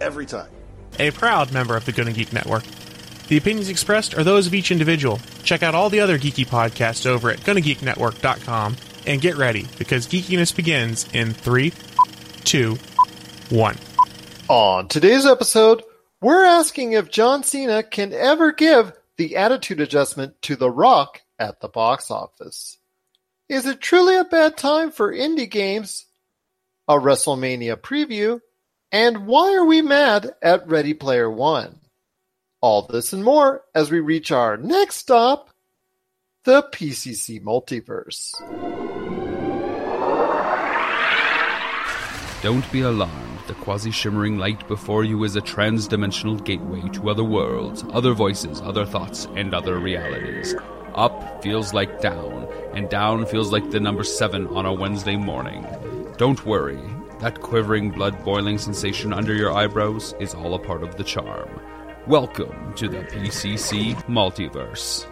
every time. A proud member of the Gonna Geek Network. The opinions expressed are those of each individual. Check out all the other geeky podcasts over at GonnaGeekNetwork.com and get ready because geekiness begins in three, two, one. On today's episode, we're asking if John Cena can ever give the attitude adjustment to The Rock at the box office. Is it truly a bad time for indie games? A WrestleMania preview? And why are we mad at Ready Player One? All this and more as we reach our next stop, the PCC Multiverse. Don't be alarmed. The quasi shimmering light before you is a trans dimensional gateway to other worlds, other voices, other thoughts, and other realities. Up feels like down, and down feels like the number seven on a Wednesday morning. Don't worry, that quivering, blood boiling sensation under your eyebrows is all a part of the charm. Welcome to the PCC Multiverse.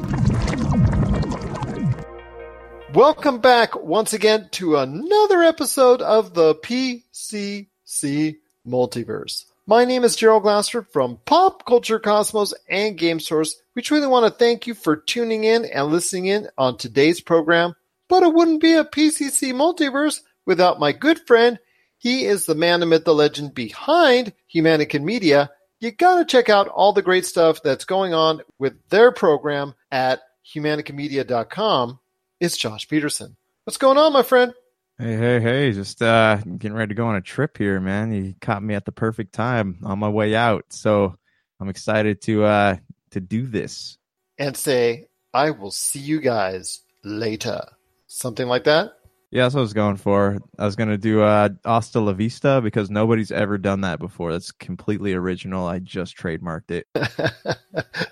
Welcome back once again to another episode of the PCC Multiverse. My name is Gerald Glassford from Pop Culture Cosmos and Game Source. We truly want to thank you for tuning in and listening in on today's program. But it wouldn't be a PCC Multiverse without my good friend. He is the man, the myth, the legend behind Humanica Media. You got to check out all the great stuff that's going on with their program at humanicamedia.com. It's Josh Peterson. What's going on, my friend? Hey, hey, hey, just uh getting ready to go on a trip here, man. You caught me at the perfect time on my way out. So I'm excited to uh to do this. And say, I will see you guys later. Something like that? Yeah, that's what I was going for. I was gonna do uh Hasta La Vista because nobody's ever done that before. That's completely original. I just trademarked it.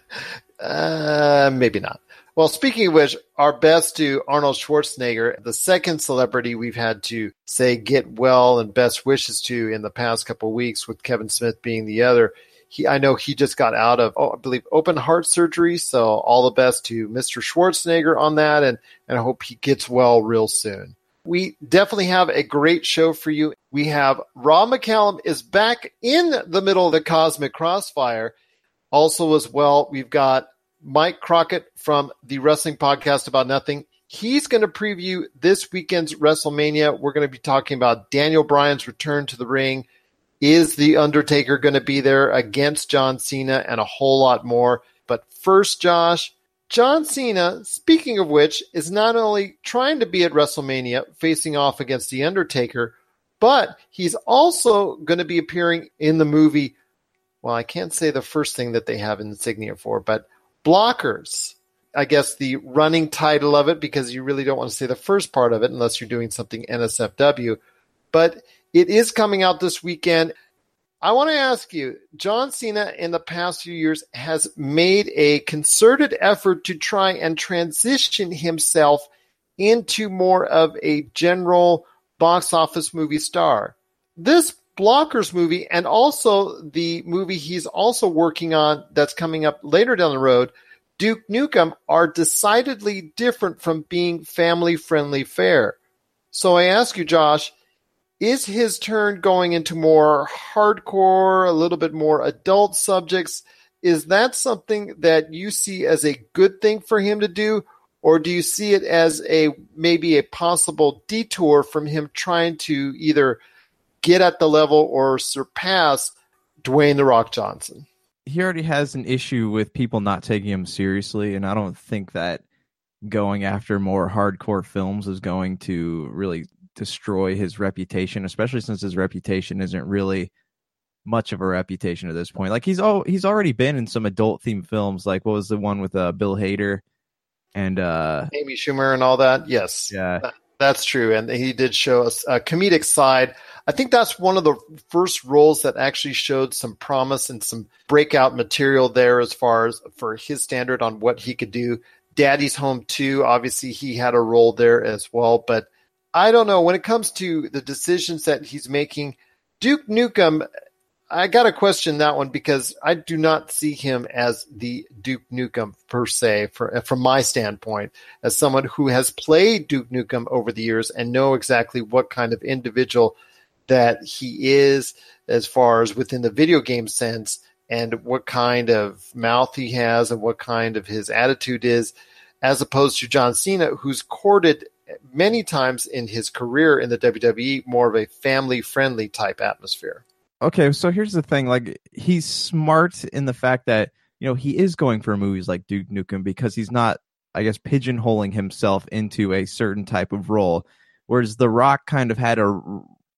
uh maybe not. Well, speaking of which, our best to Arnold Schwarzenegger, the second celebrity we've had to say get well and best wishes to in the past couple weeks, with Kevin Smith being the other. He, I know he just got out of, oh, I believe, open heart surgery. So all the best to Mr. Schwarzenegger on that, and and I hope he gets well real soon. We definitely have a great show for you. We have Rob McCallum is back in the middle of the cosmic crossfire. Also, as well, we've got Mike Crockett from the Wrestling Podcast About Nothing. He's going to preview this weekend's WrestleMania. We're going to be talking about Daniel Bryan's return to the ring. Is The Undertaker going to be there against John Cena and a whole lot more? But first, Josh, John Cena, speaking of which, is not only trying to be at WrestleMania facing off against The Undertaker, but he's also going to be appearing in the movie. Well, I can't say the first thing that they have insignia for, but blockers. I guess the running title of it because you really don't want to say the first part of it unless you're doing something NSFW. But it is coming out this weekend. I want to ask you, John Cena in the past few years has made a concerted effort to try and transition himself into more of a general box office movie star. This Blockers movie and also the movie he's also working on that's coming up later down the road, Duke Nukem, are decidedly different from being family friendly fare. So I ask you, Josh, is his turn going into more hardcore, a little bit more adult subjects? Is that something that you see as a good thing for him to do? Or do you see it as a maybe a possible detour from him trying to either get at the level or surpass Dwayne the Rock Johnson. He already has an issue with people not taking him seriously, and I don't think that going after more hardcore films is going to really destroy his reputation, especially since his reputation isn't really much of a reputation at this point. Like he's all he's already been in some adult themed films, like what was the one with uh, Bill Hader and uh Amy Schumer and all that? Yes. Yeah. That's true, and he did show us a comedic side. I think that's one of the first roles that actually showed some promise and some breakout material there as far as for his standard on what he could do. Daddy's Home too. Obviously, he had a role there as well, but I don't know when it comes to the decisions that he's making. Duke Nukem, I got to question that one because I do not see him as the Duke Nukem per se, for, from my standpoint, as someone who has played Duke Nukem over the years and know exactly what kind of individual that he is as far as within the video game sense and what kind of mouth he has and what kind of his attitude is, as opposed to John Cena, who's courted many times in his career in the WWE more of a family friendly type atmosphere. Okay, so here's the thing like he's smart in the fact that you know he is going for movies like Duke Nukem because he's not I guess pigeonholing himself into a certain type of role whereas The Rock kind of had a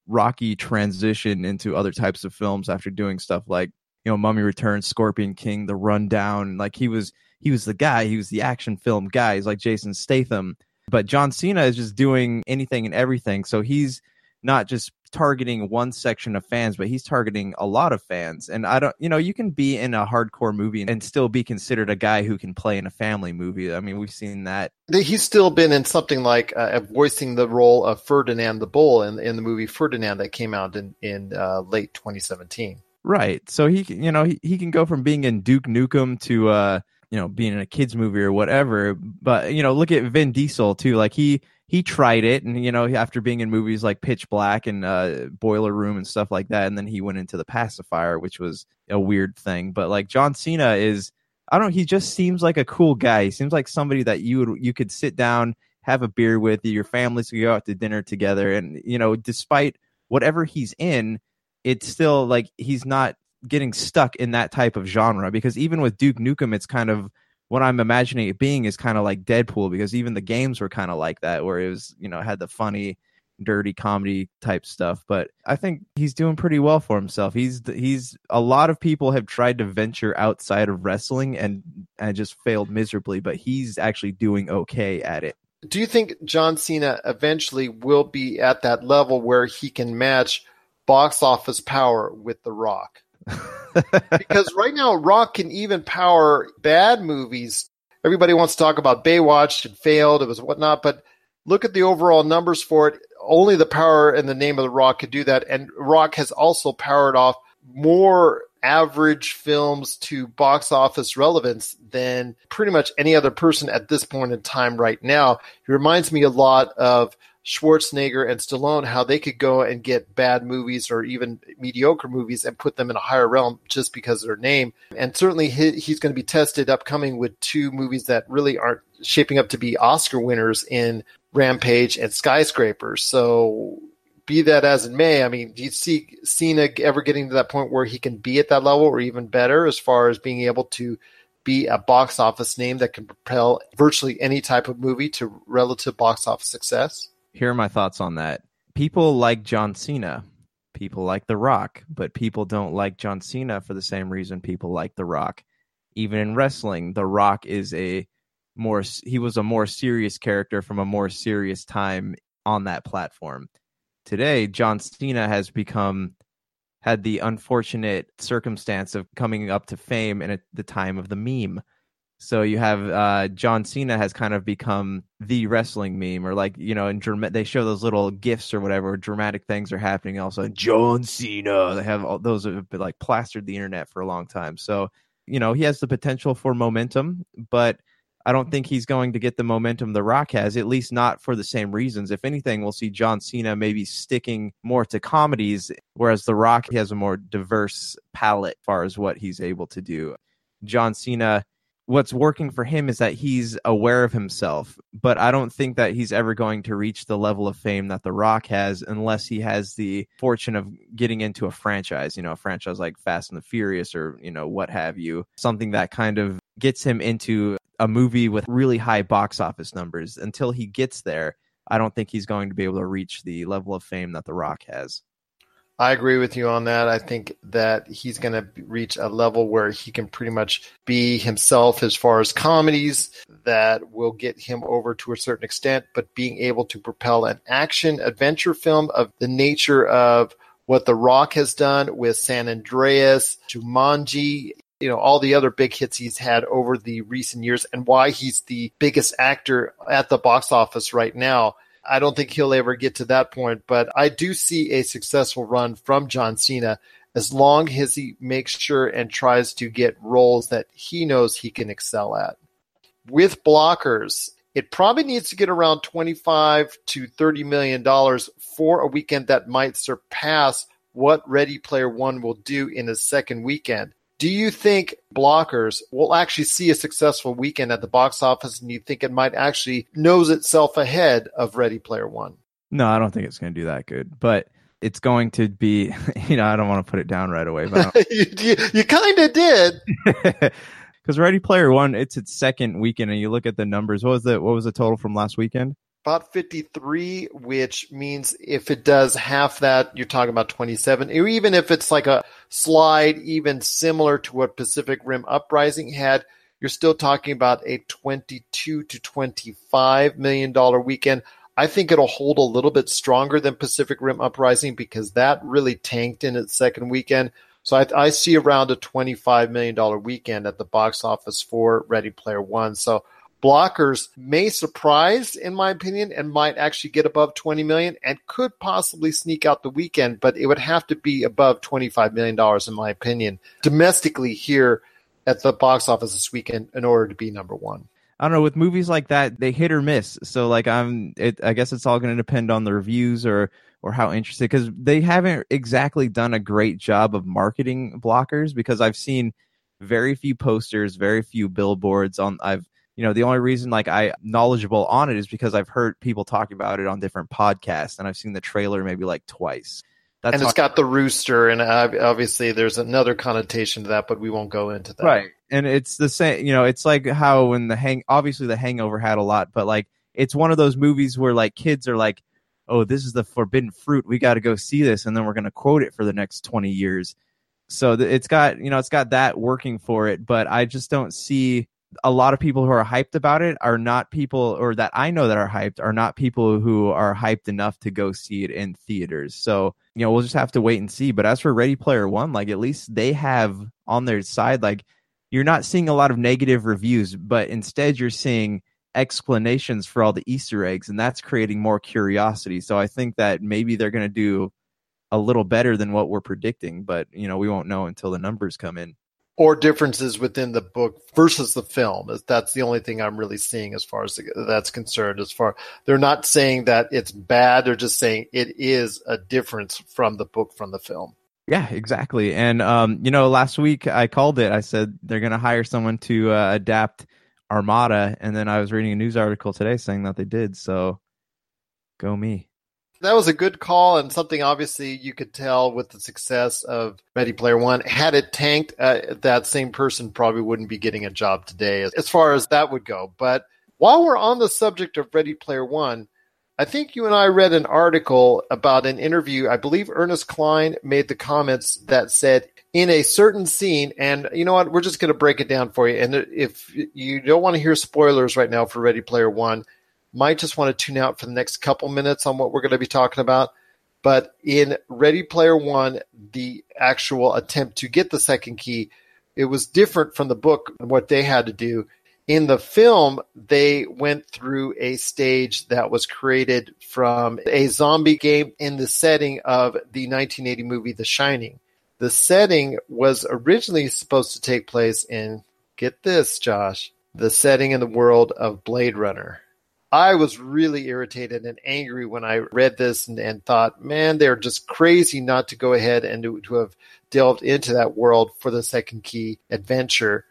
rocky transition into other types of films after doing stuff like you know Mummy Returns, Scorpion King, The Rundown. Like he was he was the guy. He was the action film guy. He's like Jason Statham. But John Cena is just doing anything and everything. So he's not just targeting one section of fans, but he's targeting a lot of fans. And I don't, you know, you can be in a hardcore movie and still be considered a guy who can play in a family movie. I mean, we've seen that. He's still been in something like uh, voicing the role of Ferdinand the Bull in, in the movie Ferdinand that came out in, in uh, late 2017. Right. So he, you know, he, he can go from being in Duke Nukem to, uh, you know, being in a kids movie or whatever. But, you know, look at Vin Diesel too. Like he, he tried it and you know after being in movies like pitch black and uh, boiler room and stuff like that and then he went into the pacifier which was a weird thing but like john cena is i don't know he just seems like a cool guy he seems like somebody that you would you could sit down have a beer with your families could go out to dinner together and you know despite whatever he's in it's still like he's not getting stuck in that type of genre because even with duke nukem it's kind of what I'm imagining it being is kind of like Deadpool because even the games were kind of like that, where it was, you know, had the funny, dirty comedy type stuff. But I think he's doing pretty well for himself. He's he's a lot of people have tried to venture outside of wrestling and and just failed miserably, but he's actually doing okay at it. Do you think John Cena eventually will be at that level where he can match box office power with The Rock? because right now, Rock can even power bad movies. Everybody wants to talk about Baywatch. It failed. It was whatnot. But look at the overall numbers for it. Only the power and the name of the Rock could do that. And Rock has also powered off more average films to box office relevance than pretty much any other person at this point in time right now. He reminds me a lot of Schwarzenegger and Stallone how they could go and get bad movies or even mediocre movies and put them in a higher realm just because of their name. And certainly he, he's going to be tested upcoming with two movies that really aren't shaping up to be Oscar winners in Rampage and Skyscrapers. So be that as it may, I mean, do you see Cena ever getting to that point where he can be at that level or even better as far as being able to be a box office name that can propel virtually any type of movie to relative box office success? Here are my thoughts on that. People like John Cena. People like The Rock, but people don't like John Cena for the same reason people like The Rock. Even in wrestling, The Rock is a more he was a more serious character from a more serious time on that platform. Today, John Cena has become had the unfortunate circumstance of coming up to fame in a, the time of the meme so you have uh, John Cena has kind of become the wrestling meme, or like you know, in they show those little gifs or whatever, dramatic things are happening. Also, John Cena, they have all, those have been like plastered the internet for a long time. So you know, he has the potential for momentum, but I don't think he's going to get the momentum The Rock has, at least not for the same reasons. If anything, we'll see John Cena maybe sticking more to comedies, whereas The Rock he has a more diverse palette as far as what he's able to do. John Cena what's working for him is that he's aware of himself, but I don't think that he's ever going to reach the level of fame that The Rock has unless he has the fortune of getting into a franchise, you know, a franchise like Fast and the Furious or, you know, what have you, something that kind of gets him into a movie with really high box office numbers. Until he gets there, I don't think he's going to be able to reach the level of fame that The Rock has. I agree with you on that. I think that he's going to reach a level where he can pretty much be himself as far as comedies that will get him over to a certain extent, but being able to propel an action adventure film of the nature of what The Rock has done with San Andreas, Jumanji, you know, all the other big hits he's had over the recent years and why he's the biggest actor at the box office right now I don't think he'll ever get to that point, but I do see a successful run from John Cena as long as he makes sure and tries to get roles that he knows he can excel at. With blockers, it probably needs to get around 25 to 30 million dollars for a weekend that might surpass what Ready Player One will do in a second weekend. Do you think blockers will actually see a successful weekend at the box office and you think it might actually nose itself ahead of Ready Player One? No, I don't think it's going to do that good, but it's going to be, you know, I don't want to put it down right away, but you, you, you kind of did. Because Ready Player One, it's its second weekend, and you look at the numbers. What was the what was the total from last weekend? About 53, which means if it does half that, you're talking about 27. Or even if it's like a slide, even similar to what Pacific Rim Uprising had, you're still talking about a 22 to 25 million dollar weekend. I think it'll hold a little bit stronger than Pacific Rim Uprising because that really tanked in its second weekend. So I, I see around a $25 million weekend at the box office for Ready Player One. So blockers may surprise, in my opinion, and might actually get above 20 million and could possibly sneak out the weekend, but it would have to be above 25 million dollars, in my opinion, domestically here at the box office this weekend in order to be number one. I don't know with movies like that, they hit or miss. So like I'm, it, I guess it's all going to depend on the reviews or or how interested because they haven't exactly done a great job of marketing blockers because I've seen very few posters, very few billboards on. I've you know the only reason like i knowledgeable on it is because i've heard people talk about it on different podcasts and i've seen the trailer maybe like twice. That's and it's got the rooster and uh, obviously there's another connotation to that but we won't go into that. Right. And it's the same you know it's like how when the hang obviously the hangover had a lot but like it's one of those movies where like kids are like oh this is the forbidden fruit. We got to go see this and then we're going to quote it for the next 20 years. So it's got you know it's got that working for it but i just don't see a lot of people who are hyped about it are not people or that I know that are hyped are not people who are hyped enough to go see it in theaters. So, you know, we'll just have to wait and see. But as for Ready Player One, like at least they have on their side, like you're not seeing a lot of negative reviews, but instead you're seeing explanations for all the Easter eggs, and that's creating more curiosity. So I think that maybe they're going to do a little better than what we're predicting, but you know, we won't know until the numbers come in or differences within the book versus the film. That's the only thing I'm really seeing as far as that's concerned. As far they're not saying that it's bad; they're just saying it is a difference from the book from the film. Yeah, exactly. And um, you know, last week I called it. I said they're going to hire someone to uh, adapt Armada, and then I was reading a news article today saying that they did. So, go me that was a good call and something obviously you could tell with the success of Ready Player One. Had it tanked, uh, that same person probably wouldn't be getting a job today as far as that would go. But while we're on the subject of Ready Player One, I think you and I read an article about an interview. I believe Ernest Cline made the comments that said in a certain scene, and you know what? We're just going to break it down for you. And if you don't want to hear spoilers right now for Ready Player One, might just want to tune out for the next couple minutes on what we're going to be talking about. But in Ready Player One, the actual attempt to get the second key, it was different from the book and what they had to do. In the film, they went through a stage that was created from a zombie game in the setting of the 1980 movie The Shining. The setting was originally supposed to take place in, get this, Josh, the setting in the world of Blade Runner. I was really irritated and angry when I read this and, and thought, man, they're just crazy not to go ahead and to, to have delved into that world for the second key adventure.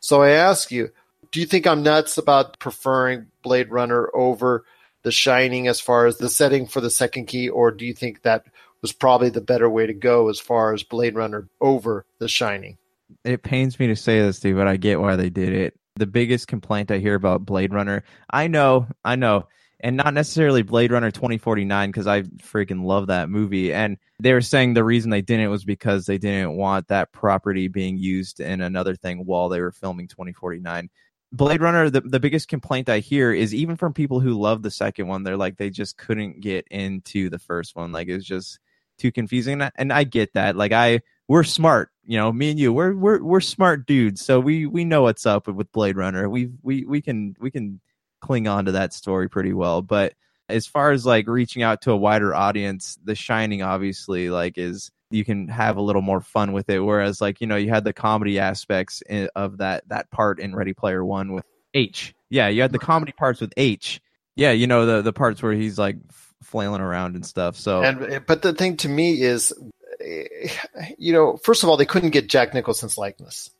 So I ask you, do you think I'm nuts about preferring Blade Runner over The Shining as far as the setting for the second key, or do you think that was probably the better way to go as far as Blade Runner over The Shining? It pains me to say this, Steve, but I get why they did it the biggest complaint I hear about Blade Runner. I know, I know. and not necessarily Blade Runner 2049 because I freaking love that movie. And they were saying the reason they didn't was because they didn't want that property being used in another thing while they were filming 2049. Blade Runner, the, the biggest complaint I hear is even from people who love the second one, they're like they just couldn't get into the first one. Like it's just too confusing. And I get that. Like I we're smart, you know, me and you, we're we're we're smart dudes. So we we know what's up with Blade Runner. We we we can we can cling on to that story pretty well. But as far as like reaching out to a wider audience, The Shining obviously like is you can have a little more fun with it. Whereas like you know you had the comedy aspects of that that part in Ready Player One with H. Yeah, you had the comedy parts with H. Yeah, you know the the parts where he's like flailing around and stuff. So and but the thing to me is you know, first of all, they couldn't get Jack Nicholson's likeness.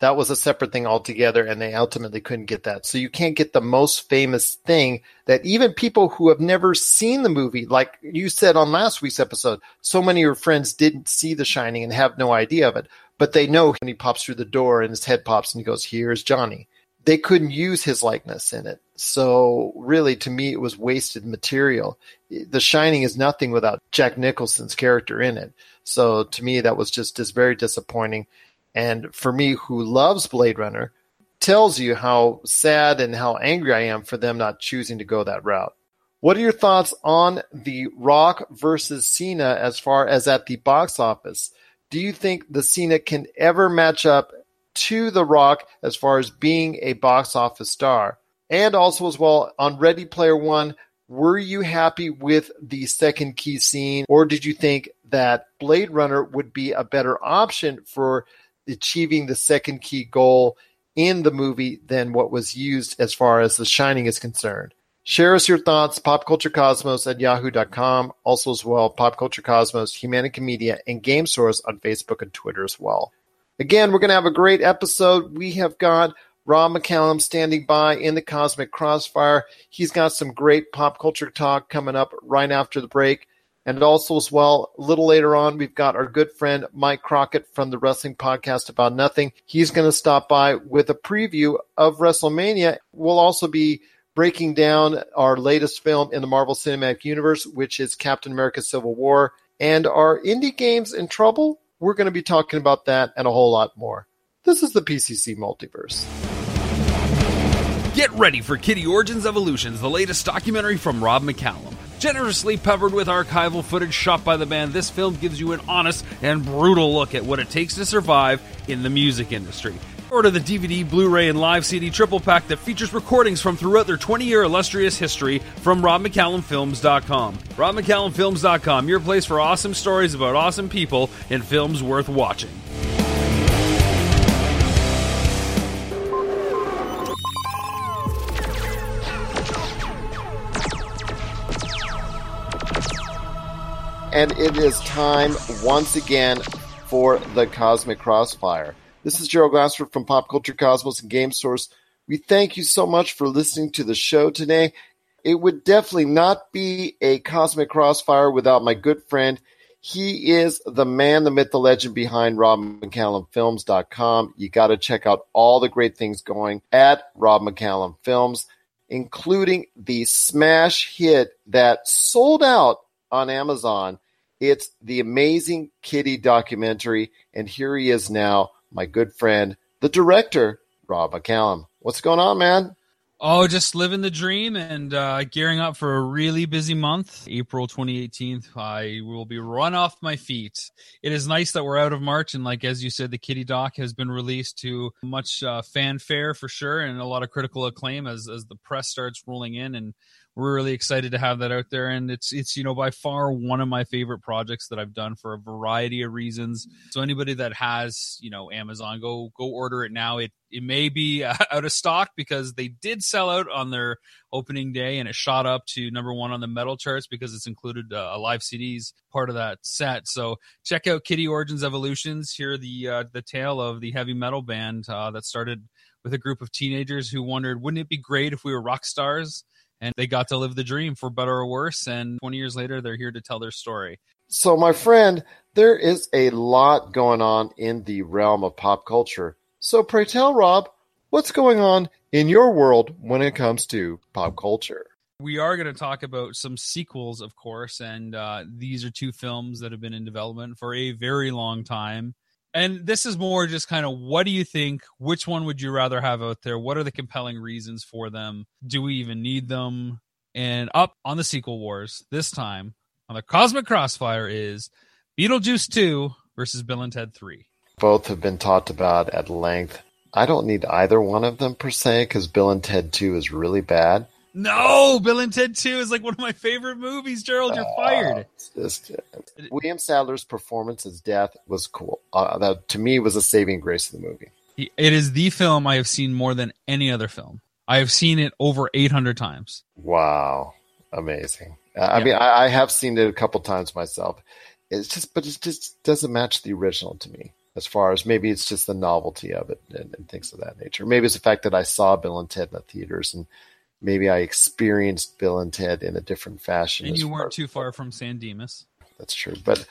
That was a separate thing altogether, and they ultimately couldn't get that. So you can't get the most famous thing that even people who have never seen the movie, like you said on last week's episode, so many of your friends didn't see The Shining and have no idea of it, but they know when he pops through the door and his head pops and he goes, "Here's Johnny." They couldn't use his likeness in it. So really, to me, it was wasted material. The Shining is nothing without Jack Nicholson's character in it. So to me, that was just, just very disappointing. And for me, who loves Blade Runner, tells you how sad and how angry I am for them not choosing to go that route. What are your thoughts on the Rock versus Cena as far as at the box office? Do you think the Cena can ever match up to the Rock as far as being a box office star? And also as well on Ready Player One, were you happy with the second key scene or did you think that Blade Runner would be a better option for achieving the second key goal in the movie than what was used as far as The Shining is concerned. Share us your thoughts, popculturecosmos at yahoo.com. Also, as well, popculturecosmos, Culture Cosmos, Humanica Media, and Game Source on Facebook and Twitter as well. Again, we're going to have a great episode. We have got Rob McCallum standing by in the Cosmic Crossfire. He's got some great pop culture talk coming up right after the break. And also, as well, a little later on, we've got our good friend Mike Crockett from the Wrestling Podcast About Nothing. He's going to stop by with a preview of WrestleMania. We'll also be breaking down our latest film in the Marvel Cinematic Universe, which is Captain America Civil War. And our indie games in trouble? We're going to be talking about that and a whole lot more. This is the PCC Multiverse. Get ready for Kittie Origins Evolutions, the latest documentary from Rob McCallum. Generously peppered with archival footage shot by the band, this film gives you an honest and brutal look at what it takes to survive in the music industry. Order the DVD, Blu ray, and live CD triple pack that features recordings from throughout their 20 year illustrious history from RobMcCallumFilms.com. RobMcCallumFilms.com, your place for awesome stories about awesome people and films worth watching. and it is time once again for the Cosmic Crossfire. This is Gerald Glassford from Pop Culture Cosmos and Game Source. We thank you so much for listening to the show today. It would definitely not be a Cosmic Crossfire without my good friend. He is the man, the myth, the legend behind RobMcCallumFilms.com. You got to check out all the great things going at Rob McCallum Films, including the smash hit that sold out on Amazon it's the Amazing Kittie documentary, and here he is now, my good friend, the director, Rob McCallum. What's going on, man? Oh, just living the dream and uh, gearing up for a really busy month. April 2018, I will be run off my feet. It is nice that we're out of March, and like as you said, the Kittie Doc has been released to much uh, fanfare for sure, and a lot of critical acclaim as as the press starts rolling in and we're really excited to have that out there. And it's it's you know by far one of my favorite projects that I've done for a variety of reasons. So anybody that has you know Amazon go go order it now. It it may be out of stock because they did sell out on their opening day and it shot up to number 1 on the metal charts because it's included uh, a live CDs part of that set. So check out Kittie Origins Evolutions. Here the uh, the tale of the heavy metal band uh, that started with a group of teenagers who wondered wouldn't it be great if we were rock stars and they got to live the dream for better or worse. And 20 years later, they're here to tell their story. So, my friend, there is a lot going on in the realm of pop culture. So, pray tell, Rob, what's going on in your world when it comes to pop culture? We are going to talk about some sequels, of course, and uh, these are two films that have been in development for a very long time. And this is more just kind of what do you think? Which one would you rather have out there? What are the compelling reasons for them? Do we even need them? And up on the sequel wars this time on the Cosmic Crossfire is Beetlejuice 2 versus Bill and Ted 3. Both have been talked about at length. I don't need either one of them per se because Bill and Ted 2 is really bad. No, Bill and Ted 2 is like one of my favorite movies. Gerald, you're fired. Uh, just, William Sadler's performance as Death was cool. Uh, that to me was a saving grace of the movie. It is the film I have seen more than any other film. I have seen it over 800 times. Wow, amazing. Uh, I mean, I, I have seen it a couple times myself. It's just, but it just doesn't match the original to me. As far as maybe it's just the novelty of it and, and things of that nature. Maybe it's the fact that I saw Bill and Ted in the theaters and maybe I experienced Bill and Ted in a different fashion. And you weren't too far from San Dimas. That's true. But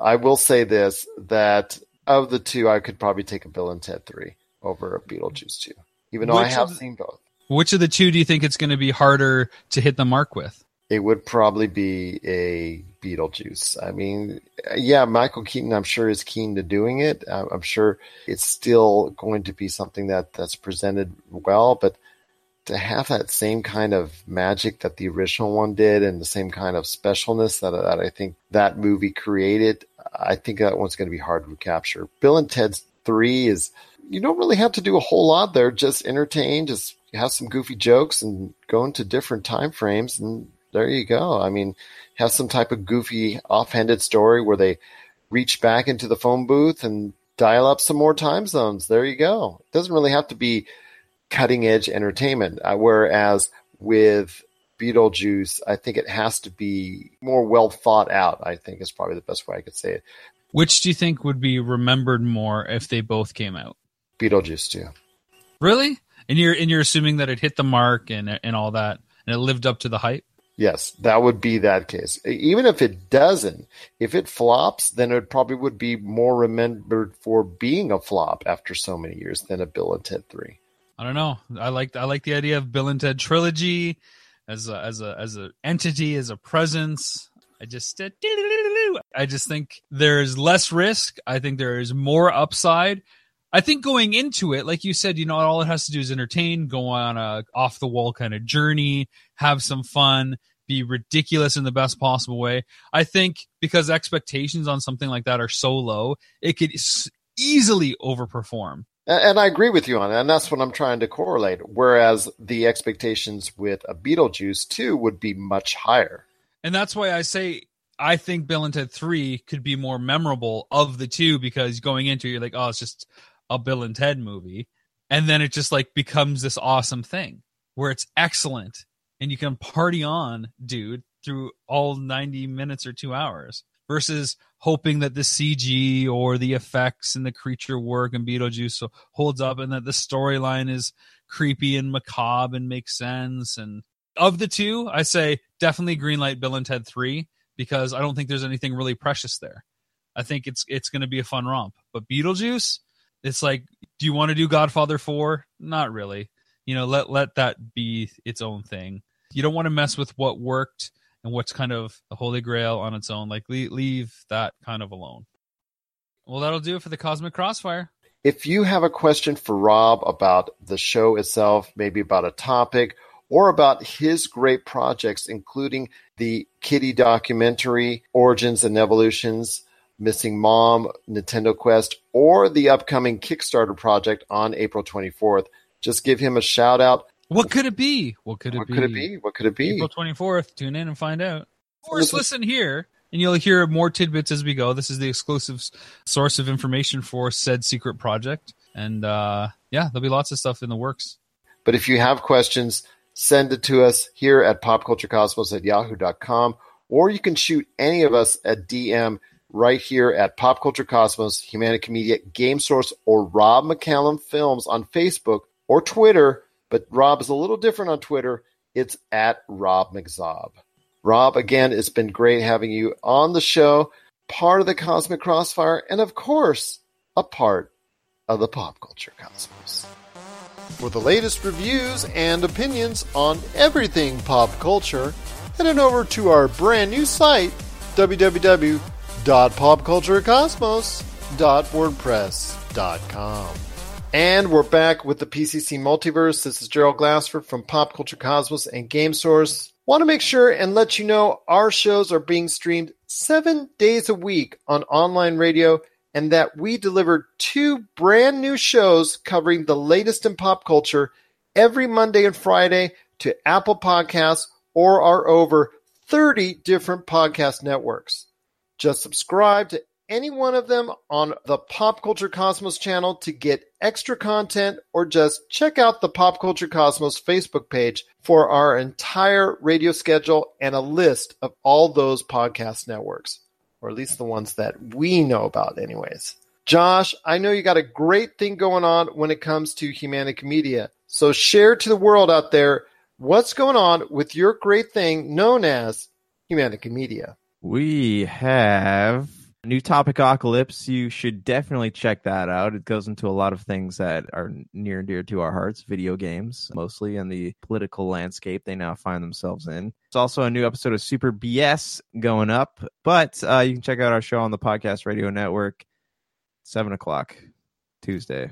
I will say this that of the two, I could probably take a Bill and Ted 3 over a Beetlejuice 2, even though I Which have of- seen both. Which of the two do you think it's going to be harder to hit the mark with? It would probably be a Beetlejuice. I mean, yeah, Michael Keaton, I'm sure is keen to doing it. I'm I'm sure it's still going to be something that that's presented well, but to have that same kind of magic that the original one did and the same kind of specialness that, that I think that movie created, I think that one's going to be hard to capture. Bill and Ted's 3 is, you don't really have to do a whole lot there. Just entertain, just have some goofy jokes and go into different time frames and there you go. I mean, have some type of goofy offhanded story where they reach back into the phone booth and dial up some more time zones. There you go. It doesn't really have to be cutting edge entertainment. Uh, whereas with Beetlejuice, I think it has to be more well thought out. I think is probably the best way I could say it. Which do you think would be remembered more if they both came out? Beetlejuice too. Really? And you're and you're assuming that it hit the mark and and all that, and it lived up to the hype. Yes, that would be that case. Even if it doesn't, if it flops, then it probably would be more remembered for being a flop after so many years than a Bill and Ted Three. I don't know. I like I like the idea of Bill and Ted trilogy as a as a as an entity as a presence. I just I just think there's less risk. I think there is more upside. I think going into it, like you said, you know, all it has to do is entertain, go on a off the wall kind of journey, have some fun, be ridiculous in the best possible way. I think because expectations on something like that are so low, it could easily overperform. And, I agree with you on that, and that's what I'm trying to correlate. Whereas the expectations with a Beetlejuice two would be much higher. And that's why I say I think Bill and Ted 3 could be more memorable of the two because going into it, you're like, oh, it's just a Bill and Ted movie. And then it just like becomes this awesome thing where it's excellent and you can party on, dude, through all 90 minutes or two hours versus hoping that the CG or the effects and the creature work and Beetlejuice holds up and that the storyline is creepy and macabre and makes sense. And of the two, I say definitely greenlight Bill and Ted 3 because I don't think there's anything really precious there. I think it's it's going to be a fun romp. But Beetlejuice, it's like, do you want to do Godfather 4? Not really. You know, let let that be its own thing. You don't want to mess with what worked and what's kind of the holy grail on its own. Like leave, leave that kind of alone. Well, that'll do it for the Cosmic Crossfire. If you have a question for Rob about the show itself, maybe about a topic, or about his great projects, including the Kittie documentary, Origins and Evolutions, Missing Mom, Nintendo Quest, or the upcoming Kickstarter project on April 24th, just give him a shout out. What could it be? What could it What be? could it be? What could it be? April 24th. Tune in and find out. Of course, Listen- here, and you'll hear more tidbits as we go. This is the exclusive source of information for said secret project. And uh, yeah, there'll be lots of stuff in the works. But if you have questions, send it to us here at popculturecosmos at yahoo.com, or you can shoot any of us at DM right here at Pop Culture Cosmos, Humanica Media, Game Source, or Rob McCallum Films on Facebook or Twitter. But Rob is a little different on Twitter. It's at Rob McZob. Rob, again, it's been great having you on the show, part of the Cosmic Crossfire, and of course, a part of the pop culture cosmos. For the latest reviews and opinions on everything pop culture, head on over to our brand new site, www.popculturecosmos.wordpress.com. And we're back with the PCC Multiverse. This is Gerald Glassford from Pop Culture Cosmos and Game Source. Want to make sure and let you know our shows are being streamed seven days a week on online radio and that we deliver two brand new shows covering the latest in pop culture every Monday and Friday to Apple Podcasts or our over 30 different podcast networks. Just subscribe to any one of them on the Pop Culture Cosmos channel to get extra content or just check out the Pop Culture Cosmos Facebook page for our entire radio schedule and a list of all those podcast networks, or at least the ones that we know about, anyways. Josh, I know you got a great thing going on when it comes to Humanica Media. So share to the world out there what's going on with your great thing known as Humanica Media. We have New Topic Apocalypse. You should definitely check that out. It goes into a lot of things that are near and dear to our hearts video games, mostly, and the political landscape they now find themselves in. It's also a new episode of Super BS going up, but uh, you can check out our show on the Podcast Radio Network, 7 o'clock Tuesday.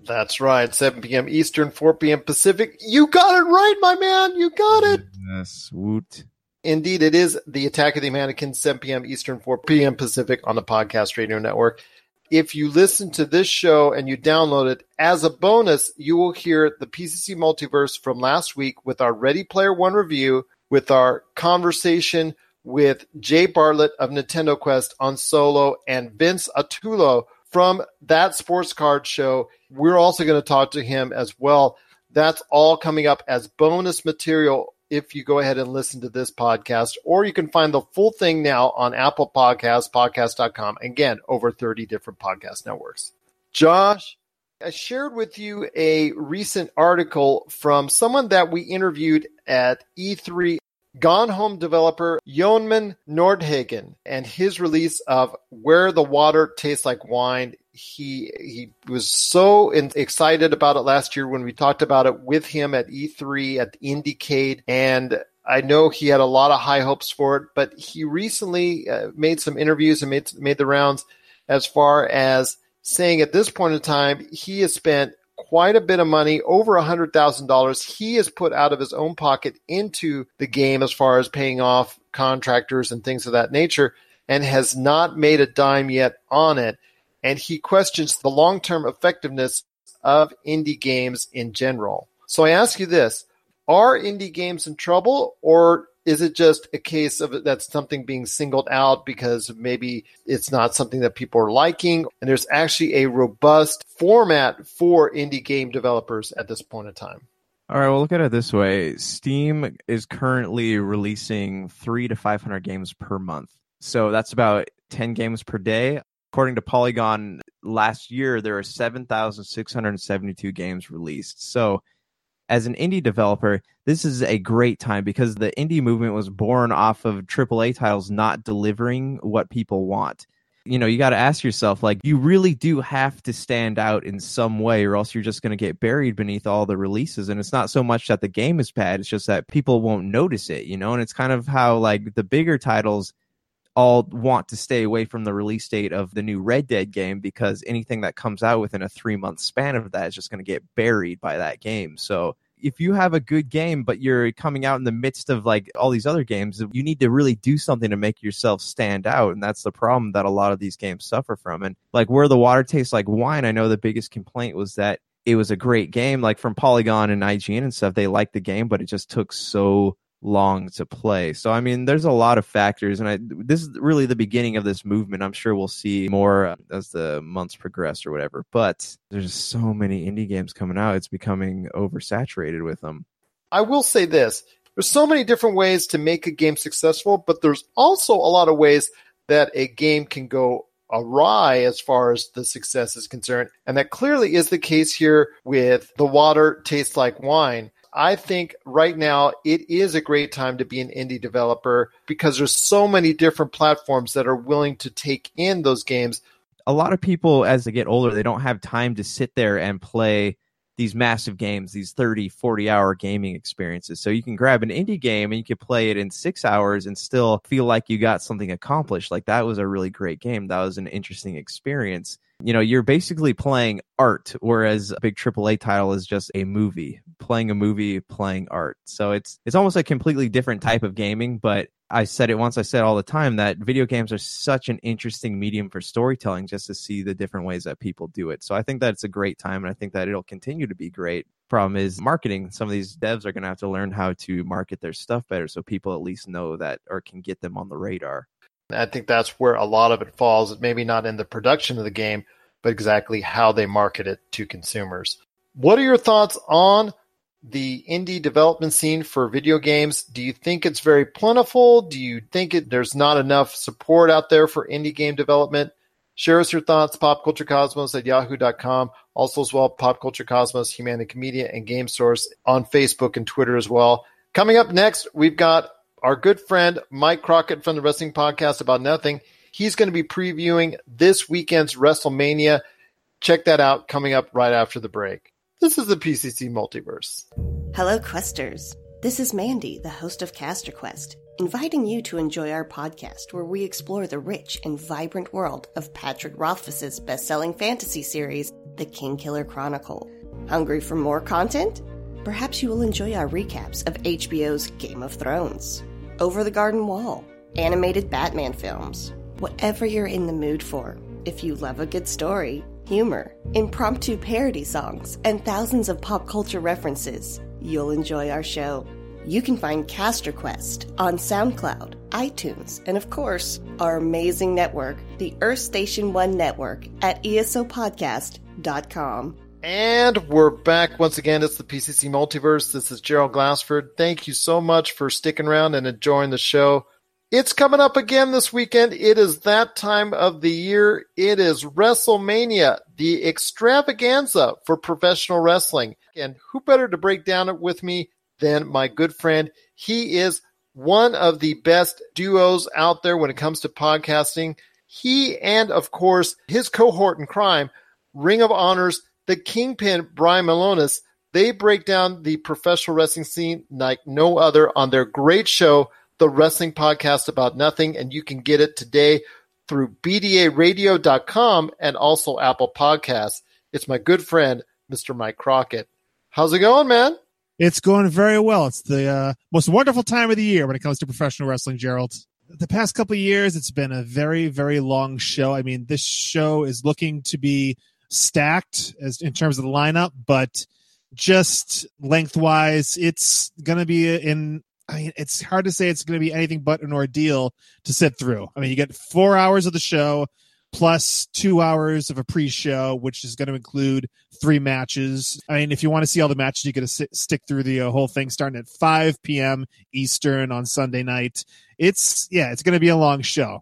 That's right, 7 p.m. Eastern, 4 p.m. Pacific. You got it right, my man. You got it. Yes, woot. Indeed, it is the Attack of the Mannequins, 7 p.m. Eastern, 4 p.m. Pacific on the Podcast Radio Network. If you listen to this show and you download it as a bonus, you will hear the PCC multiverse from last week with our Ready Player One review, with our conversation with Jay Bartlett of Nintendo Quest on Solo and Vince Attulo from that sports card show. We're also going to talk to him as well. That's all coming up as bonus material if you go ahead and listen to this podcast, or you can find the full thing now on Apple Podcasts, podcast.com. Again, over 30 different podcast networks. Josh, I shared with you a recent article from someone that we interviewed at E3 Gone Home developer Johnnemann Nordhagen and his release of Where the Water Tastes Like Wine. He he was so in, excited about it last year when we talked about it with him at E3 at Indiecade, and I know he had a lot of high hopes for it. But he recently uh, made some interviews and made made the rounds as far as saying at this point in time he has spent quite a bit of money, over a hundred thousand dollars. He has put out of his own pocket into the game as far as paying off contractors and things of that nature, and has not made a dime yet on it. And he questions the long term effectiveness of indie games in general. So I ask you this are indie games in trouble, or is it just a case of that's something being singled out because maybe it's not something that people are liking? And there's actually a robust format for indie game developers at this point in time. All right well look at it this way. Steam is currently releasing three to 500 games per month. So that's about 10 games per day. According to polygon last year there are 7672 games released. So as an indie developer, this is a great time because the indie movement was born off of AAA titles not delivering what people want. You know, you got to ask yourself, like, you really do have to stand out in some way, or else you're just going to get buried beneath all the releases. And it's not so much that the game is bad, it's just that people won't notice it, you know? And it's kind of how, like, the bigger titles all want to stay away from the release date of the new Red Dead game because anything that comes out within a three month span of that is just going to get buried by that game. So if you have a good game, but you're coming out in the midst of like all these other games, you need to really do something to make yourself stand out. And that's the problem that a lot of these games suffer from. And like where the water tastes like wine, I know the biggest complaint was that it was a great game, like from Polygon and IGN and stuff. They liked the game, but it just took so long to play. So I mean, there's a lot of factors, and I this is really the beginning of this movement. I'm sure we'll see more uh, as the months progress or whatever. But there's so many indie games coming out; it's becoming oversaturated with them. I will say this: there's so many different ways to make a game successful, but there's also a lot of ways that a game can go awry as far as the success is concerned. And that clearly is the case here with The Water Tastes Like Wine. I think right now it is a great time to be an indie developer because there's so many different platforms that are willing to take in those games. a lot of people as they get older, they don't have time to sit there and play these massive games, these 30, 40 hour gaming experiences. So you can grab an indie game and you can play it in six hours and still feel like you got something accomplished. Like that was a really great game. That was an interesting experience. You know, you're basically playing art, whereas a big AAA title is just a movie, playing a movie, playing art. So it's it's almost a completely different type of gaming, but I said it once, I said all the time that video games are such an interesting medium for storytelling just to see the different ways that people do it. So I think that it's a great time and I think that it'll continue to be great. Problem is marketing. Some of these devs are going to have to learn how to market their stuff better so people at least know that or can get them on the radar. I think that's where a lot of it falls, maybe not in the production of the game, but exactly how they market it to consumers. What are your thoughts on the indie development scene for video games? Do you think it's very plentiful? Do you think it, there's not enough support out there for indie game development? Share us your thoughts, popculturecosmos at yahoo.com. Also, as well, Pop Culture Cosmos, Humanica Media, and Game Source on Facebook and Twitter as well. Coming up next, we've got our good friend Mike Crockett from the Wrestling Podcast About Nothing. He's going to be previewing this weekend's WrestleMania. Check that out coming up right after the break. This is the PCC Multiverse. Hello, Questers. This is Mandy, the host of Caster Quest, inviting you to enjoy our podcast where we explore the rich and vibrant world of Patrick Rothfuss's best-selling fantasy series, The Kingkiller Chronicle. Hungry for more content? Perhaps you will enjoy our recaps of HBO's Game of Thrones, Over the Garden Wall, animated Batman films, whatever you're in the mood for. If you love a good story, humor, impromptu parody songs, and thousands of pop culture references, you'll enjoy our show. You can find Cast Quest on SoundCloud, iTunes, and of course, our amazing network, the Earth Station One Network, at esopodcast.com. And we're back once again. It's the PCC Multiverse. This is Gerald Glassford. Thank you so much for sticking around and enjoying the show. It's coming up again this weekend. It is that time of the year. It is WrestleMania, the extravaganza for professional wrestling. And who better to break down it with me than my good friend? He is one of the best duos out there when it comes to podcasting. He and, of course, his cohort in crime, Ring of Honors, the Kingpin, Brian Milonas, they break down the professional wrestling scene like no other on their great show, the wrestling podcast about nothing, and you can get it today through bdaradio.com and also Apple Podcasts. It's my good friend, Mr. Mike Crockett. How's it going, man? It's going very well. It's the uh, most wonderful time of the year when it comes to professional wrestling, Gerald. The past couple years, it's been a very, very long show. I mean, this show is looking to be stacked as in terms of the lineup, but just lengthwise, it's going to be in I mean, it's hard to say it's going to be anything but an ordeal to sit through. I mean, you get four hours of the show plus two hours of a pre-show, which is going to include three matches. I mean, if you want to see all the matches, you got to stick through the uh, whole thing starting at 5 p.m. Eastern on Sunday night. It's yeah, it's going to be a long show.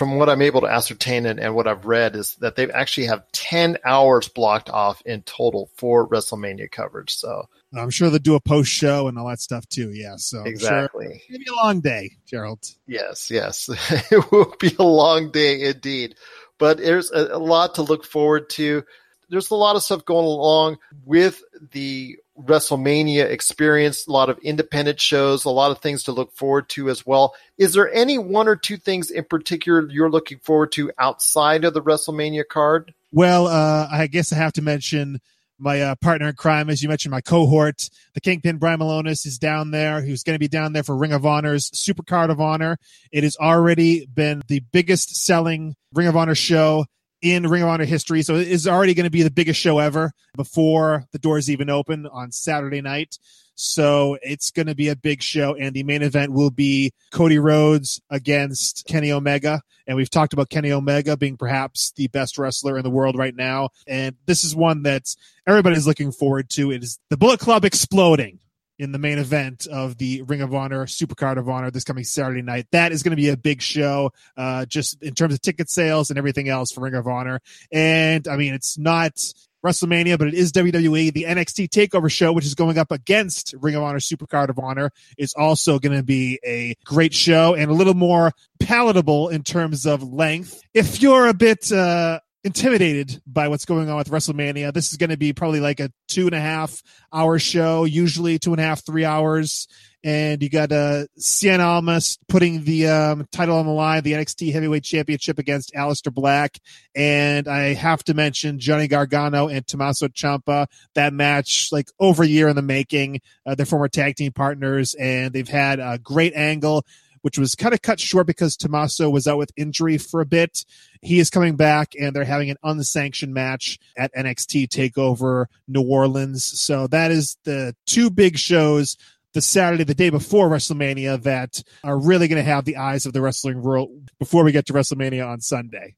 From what I'm able to ascertain and, and what I've read is that they actually have 10 hours blocked off in total for WrestleMania coverage. So I'm sure they'll do a post show and all that stuff too. Yeah. So exactly. Sure gonna be a long day, Gerald. Yes, yes. it will be a long day indeed. But there's a, a lot to look forward to. There's a lot of stuff going along with the WrestleMania experience, a lot of independent shows, a lot of things to look forward to as well. Is there any one or two things in particular you're looking forward to outside of the WrestleMania card? Well, uh, I guess I have to mention my uh, partner in crime, as you mentioned, my cohort, the Kingpin Brian Milonas is down there. He's going to be down there for Ring of Honor's Super Card of Honor. It has already been the biggest selling Ring of Honor show in Ring of Honor history. So it is already going to be the biggest show ever before the doors even open on Saturday night. So it's going to be a big show, and the main event will be Cody Rhodes against Kenny Omega. And we've talked about Kenny Omega being perhaps the best wrestler in the world right now. And this is one that everybody's looking forward to. It is the Bullet Club exploding in the main event of the Ring of Honor Supercard of Honor this coming Saturday night. That is going to be a big show, uh, just in terms of ticket sales and everything else for Ring of Honor. And I mean, it's not WrestleMania, but it is WWE. The NXT Takeover show, which is going up against Ring of Honor Supercard of Honor, is also going to be a great show and a little more palatable in terms of length. If you're a bit uh, intimidated by what's going on with WrestleMania. This is going to be probably like a two and a half hour show, usually two and a half, three hours. And you got uh, Cien Almas putting the um, title on the line, the NXT Heavyweight Championship against Aleister Black. And I have to mention Johnny Gargano and Tommaso Ciampa. That match, like over a year in the making. Uh, they're former tag team partners, and they've had a great angle which was kind of cut short because Tommaso was out with injury for a bit. He is coming back, and they're having an unsanctioned match at NXT Takeover New Orleans. So that is the two big shows the Saturday, the day before WrestleMania, that are really going to have the eyes of the wrestling world before we get to WrestleMania on Sunday.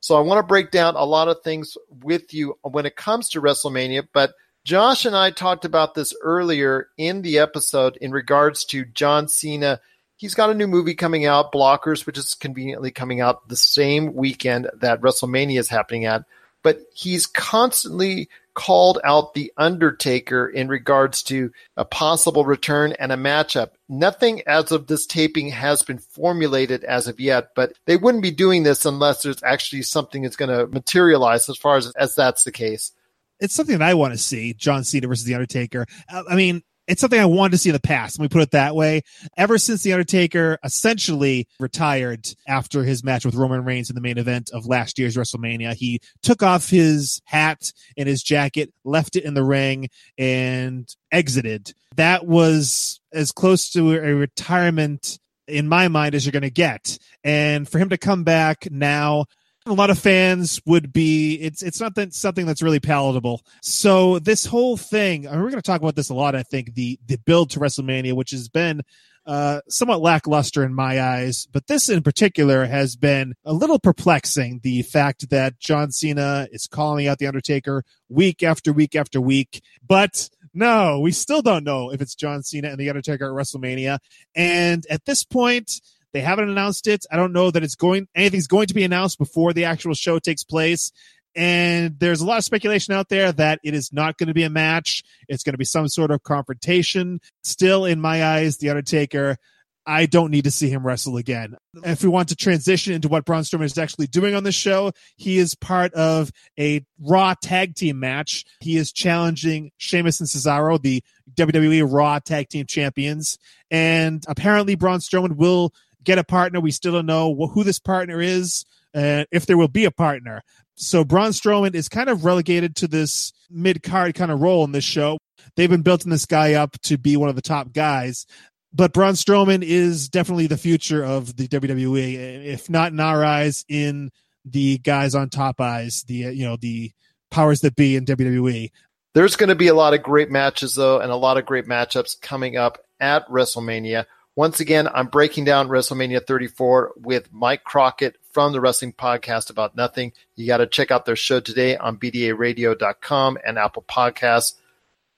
So I want to break down a lot of things with you when it comes to WrestleMania, but Josh and I talked about this earlier in the episode in regards to John Cena he's got a new movie coming out, Blockers, which is conveniently coming out the same weekend that WrestleMania is happening at. But he's constantly called out The Undertaker in regards to a possible return and a matchup. Nothing as of this taping has been formulated as of yet, but they wouldn't be doing this unless there's actually something that's going to materialize as far as, as that's the case. It's something that I want to see John Cena versus The Undertaker. I mean, it's something I wanted to see in the past. Let me put it that way. Ever since The Undertaker essentially retired after his match with Roman Reigns in the main event of last year's WrestleMania, he took off his hat and his jacket, left it in the ring, and exited. That was as close to a retirement in my mind as you're going to get. And for him to come back now, a lot of fans would be it's it's not that something that's really palatable so this whole thing we're going to talk about this a lot i think the the build to wrestlemania which has been uh, somewhat lackluster in my eyes, but this in particular has been a little perplexing. The fact that John Cena is calling out The Undertaker week after week after week, but no, we still don't know if it's John Cena and The Undertaker at WrestleMania. And at this point, they haven't announced it. I don't know that it's going anything's going to be announced before the actual show takes place. And there's a lot of speculation out there that it is not going to be a match. It's going to be some sort of confrontation. Still, in my eyes, The Undertaker, I don't need to see him wrestle again. If we want to transition into what Braun Strowman is actually doing on the show, he is part of a Raw tag team match. He is challenging Sheamus and Cesaro, the WWE Raw tag team champions. And apparently, Braun Strowman will get a partner. We still don't know who this partner is, uh, if there will be a partner. So Braun Strowman is kind of relegated to this mid card kind of role in this show. They've been building this guy up to be one of the top guys. But Braun Strowman is definitely the future of the WWE, if not in our eyes, in the guys on top eyes, the you know the powers that be in WWE. There's going to be a lot of great matches though, and a lot of great matchups coming up at WrestleMania. Once again, I'm breaking down WrestleMania 34 with Mike Crockett from the Wrestling Podcast About Nothing. You got to check out their show today on BDARadio.com and Apple Podcasts.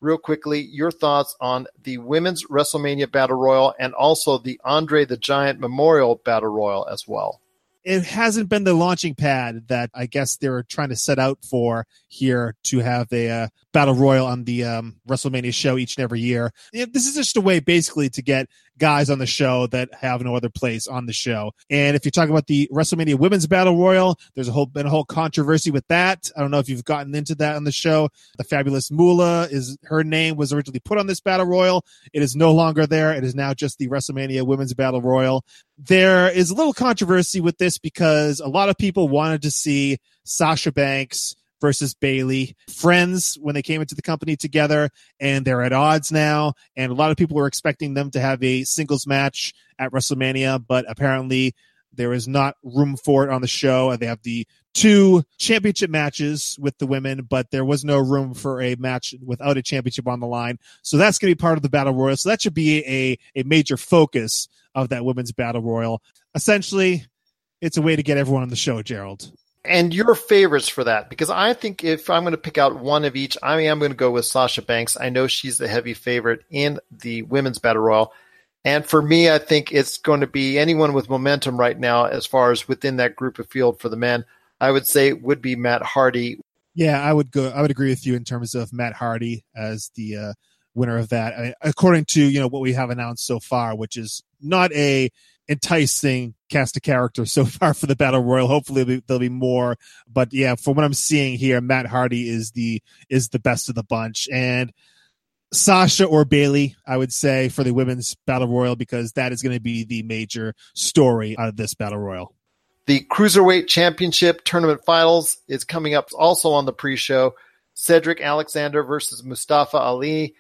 Real quickly, your thoughts on the Women's WrestleMania Battle Royal and also the Andre the Giant Memorial Battle Royal as well it hasn't been the launching pad that I guess they were trying to set out for here to have a uh, battle royal on the um, WrestleMania show each and every year. This is just a way basically to get guys on the show that have no other place on the show. And if you talk about the WrestleMania Women's Battle Royal, there's a whole been a whole controversy with that. I don't know if you've gotten into that on the show. The fabulous Moolah is her name was originally put on this battle royal. It is no longer there. It is now just the WrestleMania Women's Battle Royal. There is a little controversy with this because a lot of people wanted to see Sasha Banks versus Bayley Friends when they came into the company together, and they're at odds now. And a lot of people were expecting them to have a singles match at WrestleMania, but apparently there is not room for it on the show. And they have the two championship matches with the women, but there was no room for a match without a championship on the line. So that's going to be part of the battle royal. So that should be a, a major focus of that women's battle royal. Essentially, it's a way to get everyone on the show, Gerald and your favorites for that because I think if I'm going to pick out one of each, I am going to go with Sasha Banks. I know she's the heavy favorite in the women's battle royal. And for me, I think it's going to be anyone with momentum right now, as far as within that group of field for the men. I would say it would be Matt Hardy. Yeah, I would go. I would agree with you in terms of Matt Hardy as the uh, winner of that. I, according to you know what we have announced so far, which is not a enticing cast of characters so far for the battle royal. Hopefully there'll be, there'll be more, but yeah, from what I'm seeing here, Matt Hardy is the is the best of the bunch, and Sasha or Bayley, I would say, for the women's battle royal because that is going to be the major story out of this battle royal. The Cruiserweight Championship Tournament Finals is coming up also on the pre-show. Cedric Alexander versus Mustafa Ali.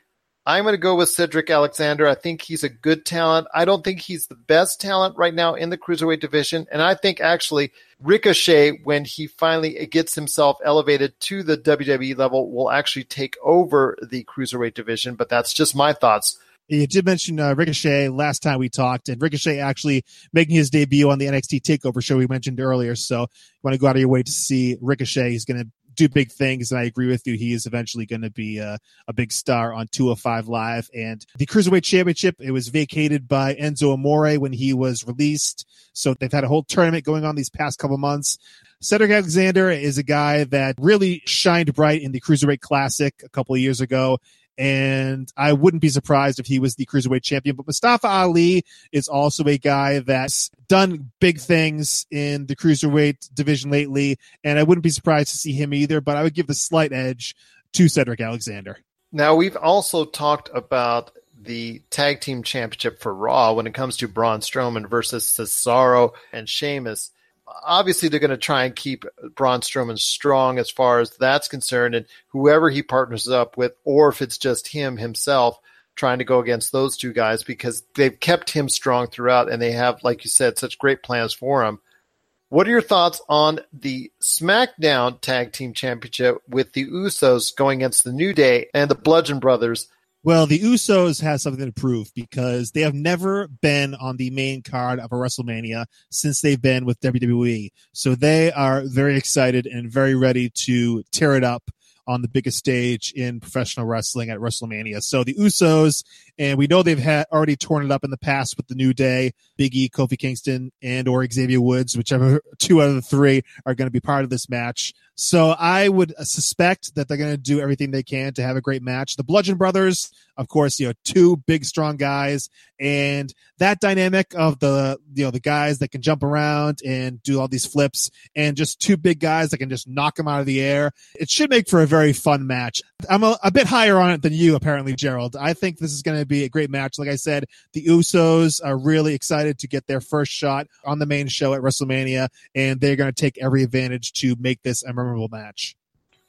I'm going to go with Cedric Alexander. I think he's a good talent. I don't think he's the best talent right now in the cruiserweight division. And I think actually Ricochet, when he finally gets himself elevated to the WWE level, will actually take over the cruiserweight division. But that's just my thoughts. You did mention uh, Ricochet last time we talked, and Ricochet actually making his debut on the NXT Takeover show we mentioned earlier. So you want to go out of your way to see Ricochet. He's going to do big things. And I agree with you. He is eventually going to be a, a, big star on 205 Live. And the Cruiserweight Championship, it was vacated by Enzo Amore when he was released. So they've had a whole tournament going on these past couple months. Cedric Alexander is a guy that really shined bright in the Cruiserweight Classic a couple of years ago and I wouldn't be surprised if he was the cruiserweight champion. But Mustafa Ali is also a guy that's done big things in the cruiserweight division lately, and I wouldn't be surprised to see him either. But I would give the slight edge to Cedric Alexander. Now we've also talked about the tag team championship for Raw when it comes to Braun Strowman versus Cesaro and Sheamus obviously they're going to try and keep Braun Strowman strong as far as that's concerned, and whoever he partners up with, or if it's just him himself trying to go against those two guys because they've kept him strong throughout, and they have, like you said, such great plans for him. What are your thoughts on the SmackDown Tag Team Championship with the Usos going against the New Day and the Bludgeon Brothers? Well, the Usos has something to prove because they have never been on the main card of a WrestleMania since they've been with WWE. So they are very excited and very ready to tear it up on the biggest stage in professional wrestling at WrestleMania. So the Usos, and we know they've had already torn it up in the past with the New Day, Big E, Kofi Kingston, and or Xavier Woods, whichever two out of the three are going to be part of this match. So I would suspect that they're going to do everything they can to have a great match. The Bludgeon Brothers, of course, you know, two big, strong guys, and that dynamic of the you know the guys that can jump around and do all these flips, and just two big guys that can just knock them out of the air. It should make for a very fun match. I'm a, a bit higher on it than you, apparently, Gerald. I think this is going to be a great match. Like I said, the Usos are really excited to get their first shot on the main show at WrestleMania, and they're going to take every advantage to make this a memorable match.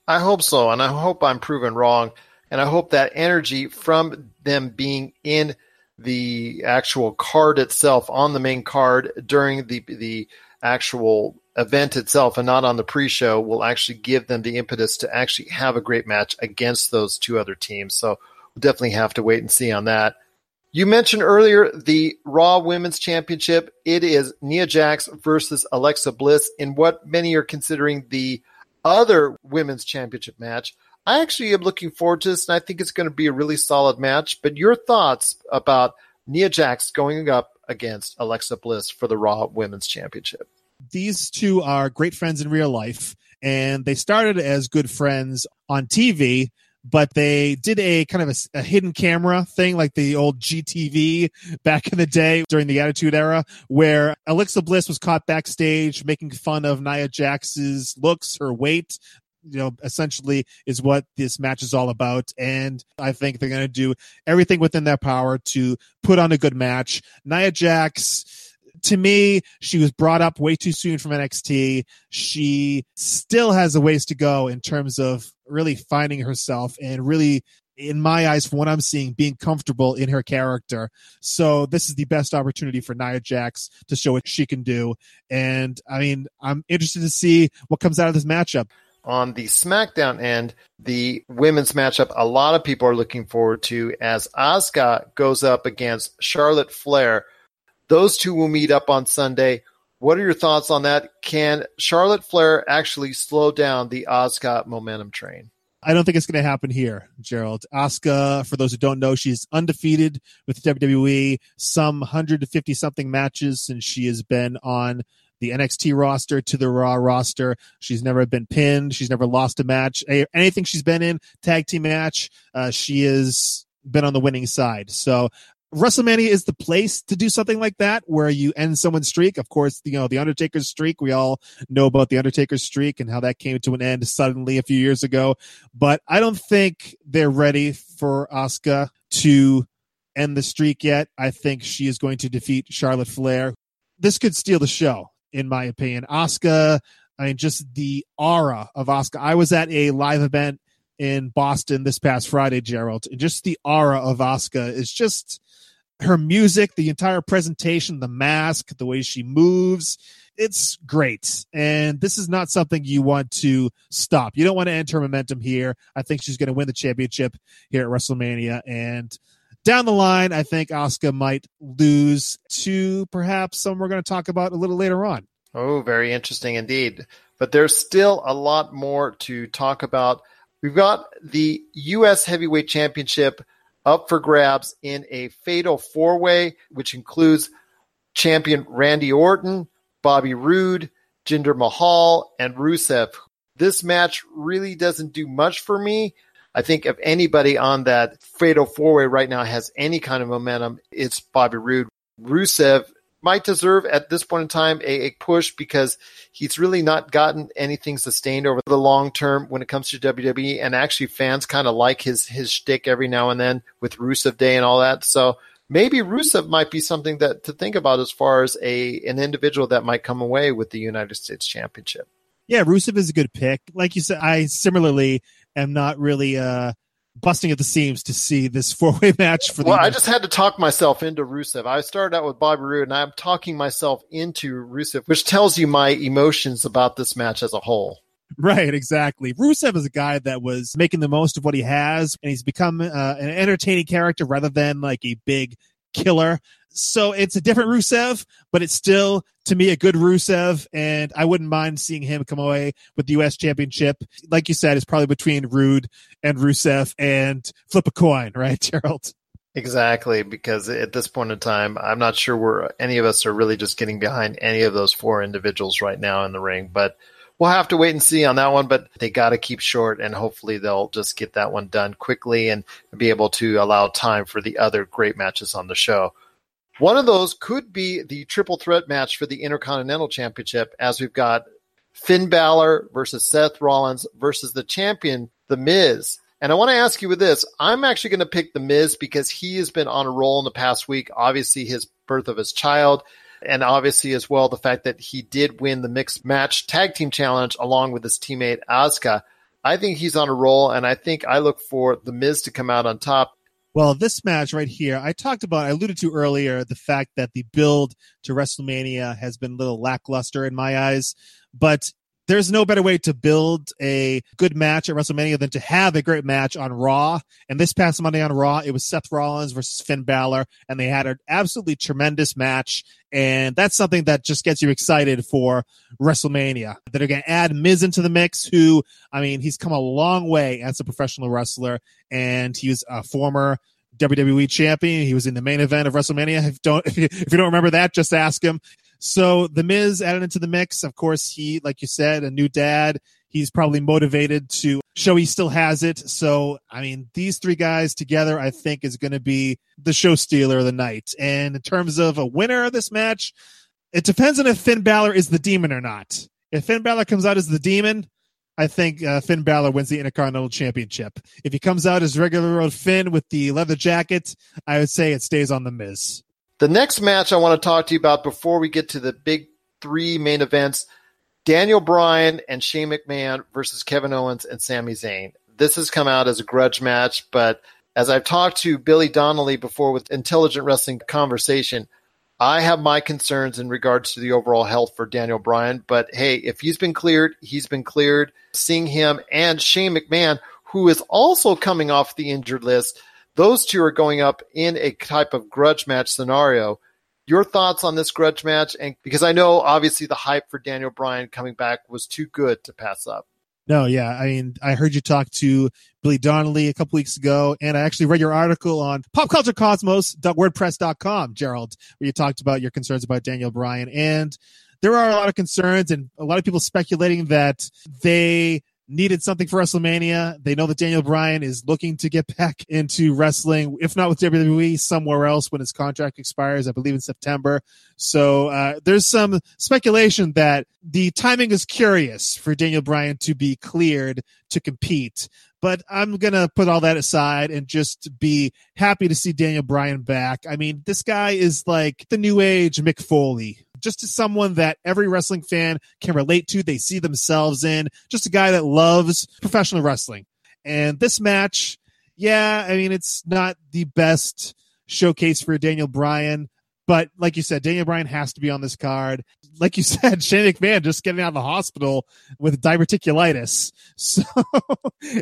I hope so, and I hope I'm proven wrong, and I hope that energy from them being in the actual card itself on the main card during the the actual event itself and not on the pre-show will actually give them the impetus to actually have a great match against those two other teams. So we'll definitely have to wait and see on that. You mentioned earlier the Raw Women's Championship. It is Nia Jax versus Alexa Bliss in what many are considering the other women's championship match. I actually am looking forward to this, and I think it's going to be a really solid match. But your thoughts about Nia Jax going up against Alexa Bliss for the Raw Women's Championship? These two are great friends in real life, and they started as good friends on TV but they did a kind of a, a, hidden camera thing like the old GTV back in the day during the Attitude Era, where Alexa Bliss was caught backstage making fun of Nia Jax's looks, her weight. You know, essentially is what this match is all about. And I think they're going to do everything within their power to put on a good match. Nia Jax, to me, she was brought up way too soon from NXT. She still has a ways to go in terms of really finding herself and really in my eyes, from what I'm seeing, being comfortable in her character. So this is the best opportunity for Nia Jax to show what she can do. And I mean, I'm interested to see what comes out of this matchup. On the SmackDown end, the women's matchup, a lot of people are looking forward to as Asuka goes up against Charlotte Flair. Those two will meet up on Sunday. What are your thoughts on that? Can Charlotte Flair actually slow down the Asuka momentum train? I don't think it's going to happen here, Gerald. Asuka, for those who don't know, she's undefeated with WWE, some 150 something matches since she has been on the NXT roster to the Raw roster. She's never been pinned. She's never lost a match. Anything she's been in, tag team match, uh, she has been on the winning side. So WrestleMania is the place to do something like that where you end someone's streak. Of course, you know, the Undertaker's streak, we all know about the Undertaker's streak and how that came to an end suddenly a few years ago. But I don't think they're ready for Asuka to end the streak yet. I think she is going to defeat Charlotte Flair. This could steal the show, in my opinion. Asuka, I mean, just the aura of Asuka. I was at a live event in Boston this past Friday, Gerald, and just the aura of Asuka is just her music, the entire presentation, the mask, the way she moves. It's great. And this is not something you want to stop. You don't want to end her momentum here. I think she's going to win the championship here at WrestleMania. And down the line, I think Asuka might lose to perhaps someone we're going to talk about a little later on. Oh, very interesting indeed. But there's still a lot more to talk about. We've got the U.S. Heavyweight Championship up for grabs in a fatal four way, which includes champion Randy Orton, Bobby Roode, Jinder Mahal, and Rusev. This match really doesn't do much for me. I think if anybody on that fatal four way right now has any kind of momentum, it's Bobby Roode. Rusev might deserve at this point in time a, a, push because he's really not gotten anything sustained over the long term when it comes to WWE. And actually, fans kind of like his his shtick every now and then with Rusev Day and all that. So maybe Rusev might be something that to think about as far as a an individual that might come away with the United States Championship. Yeah, Rusev is a good pick. Like you said, I similarly am not really uh busting at the seams to see this four way match for the. Well, I just had to talk myself into Rusev. I started out with Bobby Roode, and I'm talking myself into Rusev, which tells you my emotions about this match as a whole. Right, exactly. Rusev is a guy that was making the most of what he has, and he's become uh, an entertaining character rather than like a big killer. So it's a different Rusev, but it's still to me a good Rusev, and I wouldn't mind seeing him come away with the U.S. Championship. Like you said, it's probably between Roode and Rusev, and flip a coin, right, Gerald? Exactly, because at this point in time, I'm not sure we're any of us are really just getting behind any of those four individuals right now in the ring, but we'll have to wait and see on that one. But they got to keep short, and hopefully they'll just get that one done quickly and be able to allow time for the other great matches on the show. One of those could be the triple threat match for the Intercontinental Championship, as we've got Finn Balor versus Seth Rollins versus the champion, The Miz. And I want to ask you with this. I'm actually going to pick The Miz because he has been on a roll in the past week. Obviously, his birth of his child, and obviously as well the fact that he did win the mixed match tag team challenge along with his teammate Asuka. I think he's on a roll, and I think I look for The Miz to come out on top. Well, this match right here, I talked about, I alluded to earlier the fact that the build to WrestleMania has been a little lackluster in my eyes, but there's no better way to build a good match at WrestleMania than to have a great match on Raw. And this past Monday on Raw, it was Seth Rollins versus Finn Balor, and they had an absolutely tremendous match. And that's something that just gets you excited for WrestleMania. That are going to add Miz into the mix, who, I mean, he's come a long way as a professional wrestler, and he was a former WWE champion. He was in the main event of WrestleMania. If don't if you don't remember that, just ask him. So the Miz added into the mix. Of course, he, like you said, a new dad. He's probably motivated to show he still has it. So, I mean, these three guys together, I think, is going to be the show stealer of the night. And in terms of a winner of this match, it depends on if Finn Balor is the demon or not. If Finn Balor comes out as the demon, I think uh, Finn Balor wins the Intercontinental Championship. If he comes out as regular old Finn with the leather jacket, I would say it stays on the Miz. The next match I want to talk to you about before we get to the big three main events Daniel Bryan and Shane McMahon versus Kevin Owens and Sami Zayn. This has come out as a grudge match, but as I've talked to Billy Donnelly before with Intelligent Wrestling Conversation, I have my concerns in regards to the overall health for Daniel Bryan. But hey, if he's been cleared, he's been cleared. Seeing him and Shane McMahon, who is also coming off the injured list, those two are going up in a type of grudge match scenario. Your thoughts on this grudge match? And because I know obviously the hype for Daniel Bryan coming back was too good to pass up. No, yeah. I mean, I heard you talk to Billy Donnelly a couple weeks ago, and I actually read your article on popculturecosmos.wordpress.com, Gerald, where you talked about your concerns about Daniel Bryan. And there are a lot of concerns and a lot of people speculating that they needed something for WrestleMania. They know that Daniel Bryan is looking to get back into wrestling, if not with WWE, somewhere else when his contract expires, I believe in September. So uh, there's some speculation that the timing is curious for Daniel Bryan to be cleared to compete. But I'm going to put all that aside and just be happy to see Daniel Bryan back. I mean, this guy is like the new age Mick Foley just to someone that every wrestling fan can relate to, they see themselves in, just a guy that loves professional wrestling. And this match, yeah, I mean, it's not the best showcase for Daniel Bryan, but like you said, Daniel Bryan has to be on this card. Like you said, Shane McMahon just getting out of the hospital with diverticulitis. So,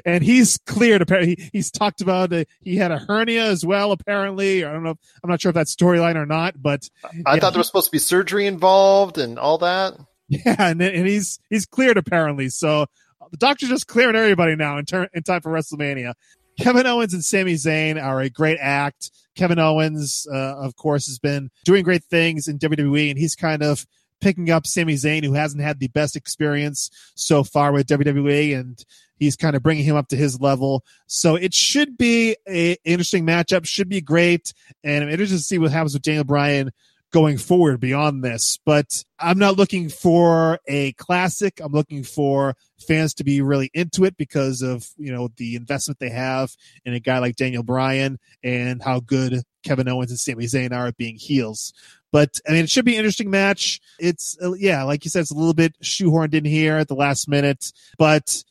and he's cleared. Apparently, he, he's talked about uh, he had a hernia as well. Apparently, I don't know. I'm not sure if that's storyline or not, but I yeah, thought there was supposed to be surgery involved and all that. Yeah, and, and he's he's cleared apparently. So the doctor's just clearing everybody now in, turn, in time for WrestleMania. Kevin Owens and Sami Zayn are a great act. Kevin Owens, uh, of course, has been doing great things in WWE, and he's kind of picking up Sami Zayn, who hasn't had the best experience so far with WWE, and he's kind of bringing him up to his level. So it should be a interesting matchup, should be great, and I'm interested to see what happens with Daniel Bryan going forward beyond this. But I'm not looking for a classic. I'm looking for fans to be really into it because of, you know, the investment they have in a guy like Daniel Bryan and how good Kevin Owens and Sami Zayn are being heels. But I mean, it should be an interesting match. It's, uh, yeah, like you said, it's a little bit shoehorned in here at the last minute, but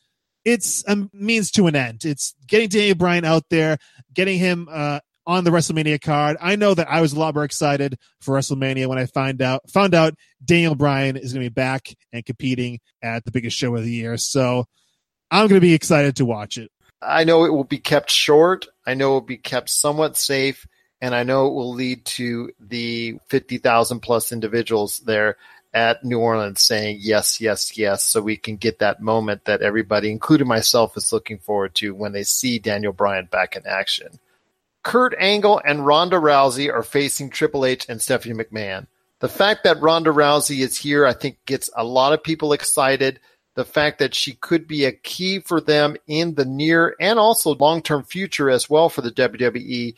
it's a means to an end. It's getting Daniel Bryan out there, getting him uh, on the WrestleMania card. I know that I was a lot more excited for WrestleMania when I find out found out Daniel Bryan is going to be back and competing at the biggest show of the year. So I'm going to be excited to watch it. I know it will be kept short. I know it will be kept somewhat safe, and I know it will lead to the 50,000 plus individuals there at New Orleans saying yes, yes, yes, so we can get that moment that everybody, including myself, is looking forward to when they see Daniel Bryan back in action. Kurt Angle and Ronda Rousey are facing Triple H and Stephanie McMahon. The fact that Ronda Rousey is here, I think, gets a lot of people excited. The fact that she could be a key for them in the near and also long term future as well for the WWE.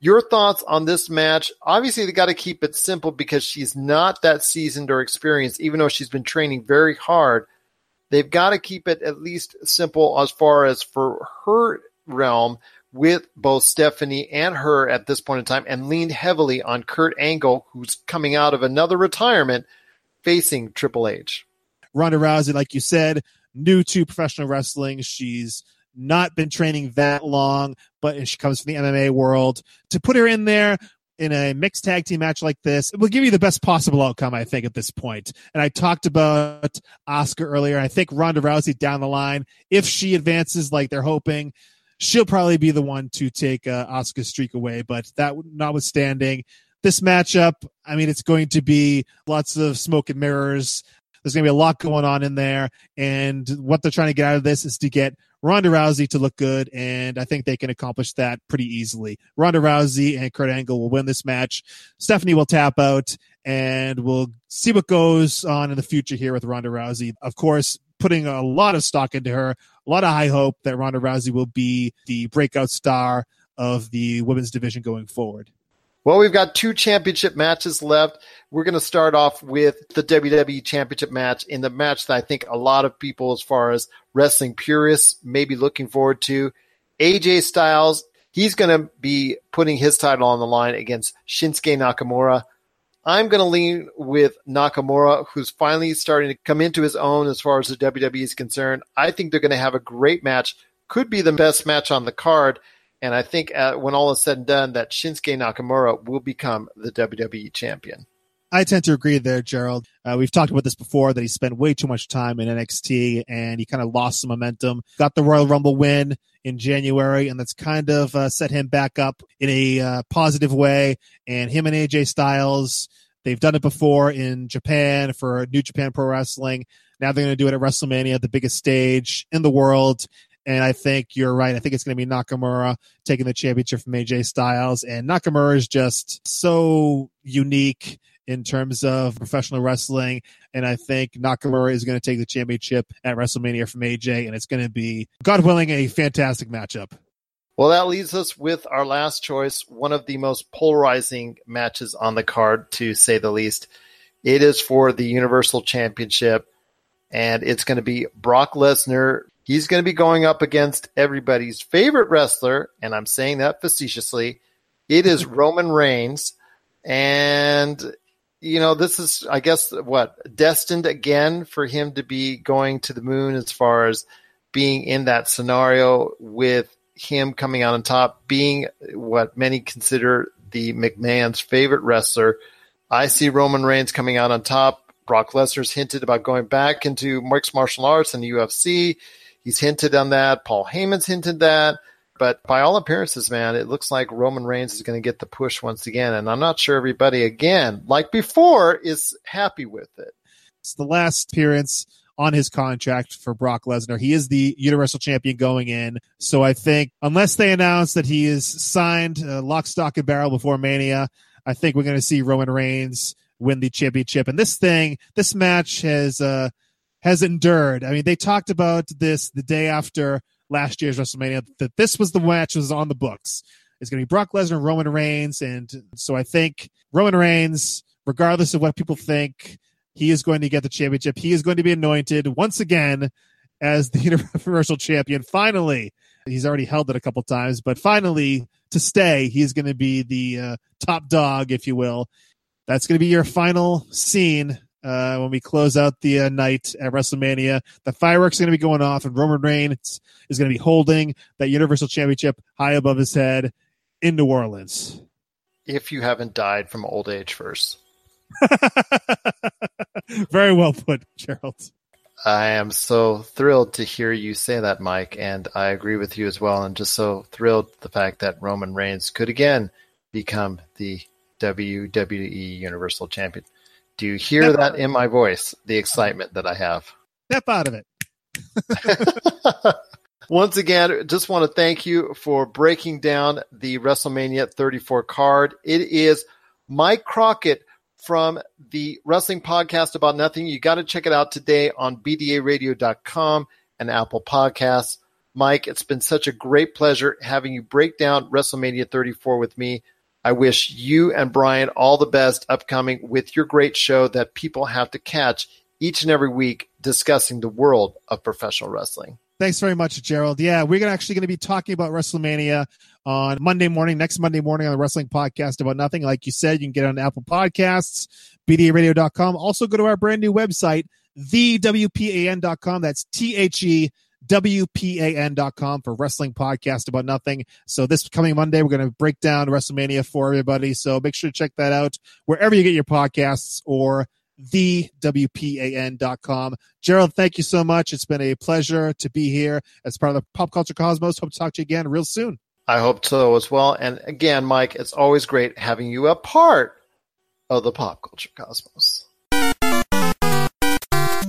Your thoughts on this match? Obviously, they got to keep it simple because she's not that seasoned or experienced, even though she's been training very hard. They've got to keep it at least simple as far as for her realm with both Stephanie and her at this point in time and leaned heavily on Kurt Angle, who's coming out of another retirement facing Triple H. Ronda Rousey, like you said, new to professional wrestling. She's not been training that long, but she comes from the MMA world. To put her in there in a mixed tag team match like this, it will give you the best possible outcome, I think, at this point. And I talked about Asuka earlier. I think Ronda Rousey down the line, if she advances like they're hoping, she'll probably be the one to take uh, Asuka's streak away. But that notwithstanding, this matchup, I mean, it's going to be lots of smoke and mirrors. There's going to be a lot going on in there. And what they're trying to get out of this is to get Ronda Rousey to look good. And I think they can accomplish that pretty easily. Ronda Rousey and Kurt Angle will win this match. Stephanie will tap out and we'll see what goes on in the future here with Ronda Rousey. Of course, putting a lot of stock into her, a lot of high hope that Ronda Rousey will be the breakout star of the women's division going forward. Well, we've got two championship matches left. We're going to start off with the WWE Championship match in the match that I think a lot of people, as far as wrestling purists, may be looking forward to. AJ Styles, he's going to be putting his title on the line against Shinsuke Nakamura. I'm going to lean with Nakamura, who's finally starting to come into his own as far as the WWE is concerned. I think they're going to have a great match. Could be the best match on the card. And I think uh, when all is said and done, that Shinsuke Nakamura will become the WWE champion. I tend to agree there, Gerald. Uh, we've talked about this before that he spent way too much time in NXT and he kind of lost some momentum. Got the Royal Rumble win in January, and that's kind of uh, set him back up in a uh, positive way. And him and AJ Styles, they've done it before in Japan for New Japan Pro Wrestling. Now they're going to do it at WrestleMania, the biggest stage in the world. And I think you're right. I think it's going to be Nakamura taking the championship from AJ Styles. And Nakamura is just so unique in terms of professional wrestling. And I think Nakamura is going to take the championship at WrestleMania from AJ, and it's going to be, God willing, a fantastic matchup. Well, that leaves us with our last choice, one of the most polarizing matches on the card, to say the least. It is for the Universal Championship, and it's going to be Brock Lesnar. He's going to be going up against everybody's favorite wrestler, and I'm saying that facetiously. It is Roman Reigns. And, you know, this is, I guess, what, destined again for him to be going to the moon as far as being in that scenario with him coming out on top, being what many consider the McMahon's favorite wrestler. I see Roman Reigns coming out on top. Brock Lesnar's hinted about going back into mixed martial arts and the UFC. He's hinted on that. Paul Heyman's hinted that. But by all appearances, man, it looks like Roman Reigns is going to get the push once again. And I'm not sure everybody, again, like before, is happy with it. It's the last appearance on his contract for Brock Lesnar. He is the Universal Champion going in. So I think unless they announce that he is signed uh, lock, stock, and barrel before Mania, I think we're going to see Roman Reigns win the championship. And this thing, this match has uh, has endured. I mean, they talked about this the day after last year's WrestleMania that this was the match was on the books. It's going to be Brock Lesnar and Roman Reigns, and so I think Roman Reigns, regardless of what people think, he is going to get the championship. He is going to be anointed once again as the Universal Champion. Finally, he's already held it a couple times, but finally to stay, he's going to be the uh, top dog, if you will. That's going to be your final scene uh, when we close out the uh, night at WrestleMania. The fireworks are going to be going off, and Roman Reigns is going to be holding that Universal Championship high above his head in New Orleans. If you haven't died from old age first. Very well put, Gerald. I am so thrilled to hear you say that, Mike, and I agree with you as well. And just so thrilled the fact that Roman Reigns could again become the WWE Universal Champion. Do you hear Step that in my voice? The excitement that I have. Step out of it. Once again, just want to thank you for breaking down the WrestleMania 34 card. It is Mike Crockett from the Wrestling Podcast About Nothing. You got to check it out today on BDARadio.com and Apple Podcasts. Mike, it's been such a great pleasure having you break down WrestleMania 34 with me. I wish you and Brian all the best upcoming with your great show that people have to catch each and every week discussing the world of professional wrestling. Thanks very much, Gerald. Yeah, we're actually going to be talking about WrestleMania on Monday morning, next Monday morning on the Wrestling Podcast About Nothing. Like you said, you can get on Apple Podcasts, BDARadio.com. Also, go to our brand new website, thewpan.com. That's T H E WPAN.com for wrestling podcast about nothing. So this coming Monday, we're going to break down WrestleMania for everybody. So make sure to check that out wherever you get your podcasts or the WPAN.com. Gerald, thank you so much. It's been a pleasure to be here as part of the Pop Culture Cosmos. Hope to talk to you again real soon. I hope so as well. And again, Mike, it's always great having you a part of the Pop Culture Cosmos.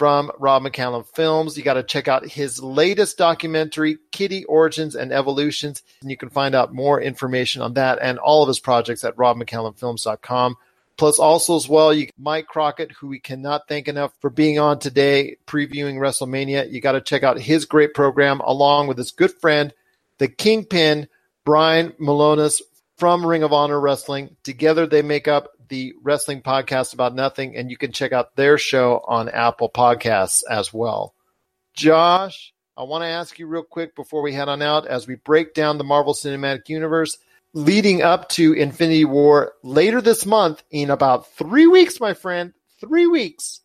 from Rob McCallum Films. You got to check out his latest documentary, Kittie Origins and Evolutions. And you can find out more information on that and all of his projects at robmccallumfilms.com. Plus, also as well, you Mike Crockett, who we cannot thank enough for being on today, previewing WrestleMania. You got to check out his great program along with his good friend, the Kingpin, Brian Milonas from Ring of Honor Wrestling. Together, they make up the Wrestling Podcast About Nothing, and you can check out their show on Apple Podcasts as well. Josh, I want to ask you real quick before we head on out as we break down the Marvel Cinematic Universe leading up to Infinity War later this month in about three weeks, my friend. Three weeks.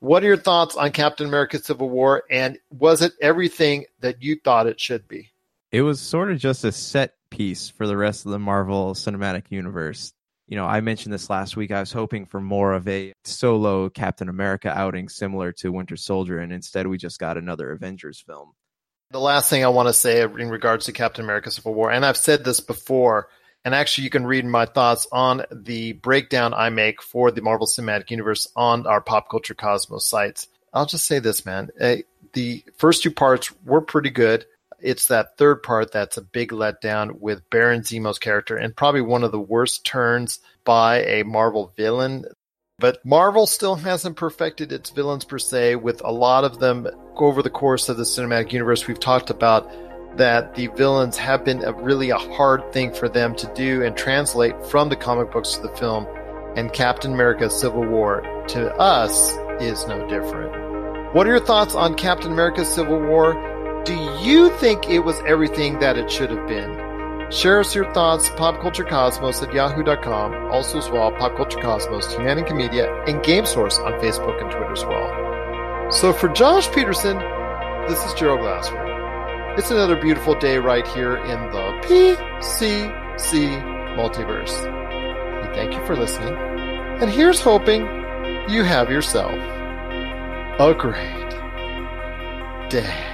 What are your thoughts on Captain America Civil War? And was it everything that you thought it should be? It was sort of just a set piece for the rest of the Marvel Cinematic Universe. You know, I mentioned this last week. I was hoping for more of a solo Captain America outing similar to Winter Soldier, and instead we just got another Avengers film. The last thing I want to say in regards to Captain America Civil War, and I've said this before, and actually, you can read my thoughts on the breakdown I make for the Marvel Cinematic Universe on our Pop Culture Cosmos sites. I'll just say this, man. Uh, the first two parts were pretty good. It's that third part that's a big letdown with Baron Zemo's character and probably one of the worst turns by a Marvel villain. But Marvel still hasn't perfected its villains per se, with a lot of them over the course of the cinematic universe. We've talked about that the villains have been a really a hard thing for them to do and translate from the comic books to the film. And Captain America Civil War to us is no different. What are your thoughts on Captain America Civil War? Do you think it was everything that it should have been? Share us your thoughts, popculturecosmos at yahoo.com, also as well, Pop Culture Cosmos, Media, and Game Source on Facebook and Twitter as well. So for Josh Peterson, this is Gerald Glassford. It's another beautiful day right here in the PCC multiverse. We thank you for listening, and here's hoping you have yourself a great day.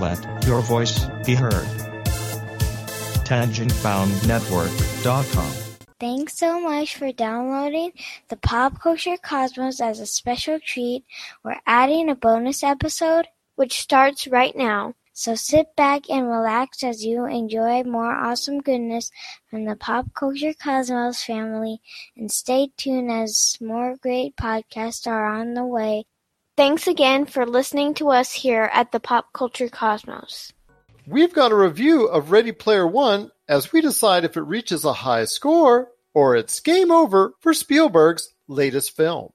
Let your voice be heard. TangentBoundNetwork.com. Thanks so much for downloading the Pop Culture Cosmos as a special treat. We're adding a bonus episode, which starts right now. So sit back and relax as you enjoy more awesome goodness from the Pop Culture Cosmos family, and stay tuned as more great podcasts are on the way. Thanks again for listening to us here at the Pop Culture Cosmos. We've got a review of Ready Player One as we decide if it reaches a high score or it's game over for Spielberg's latest film.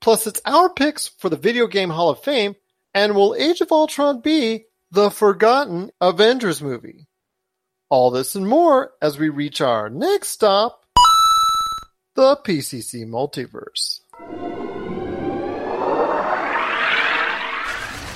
Plus, it's our picks for the Video Game Hall of Fame, and will Age of Ultron be the forgotten Avengers movie? All this and more as we reach our next stop, the PCC Multiverse.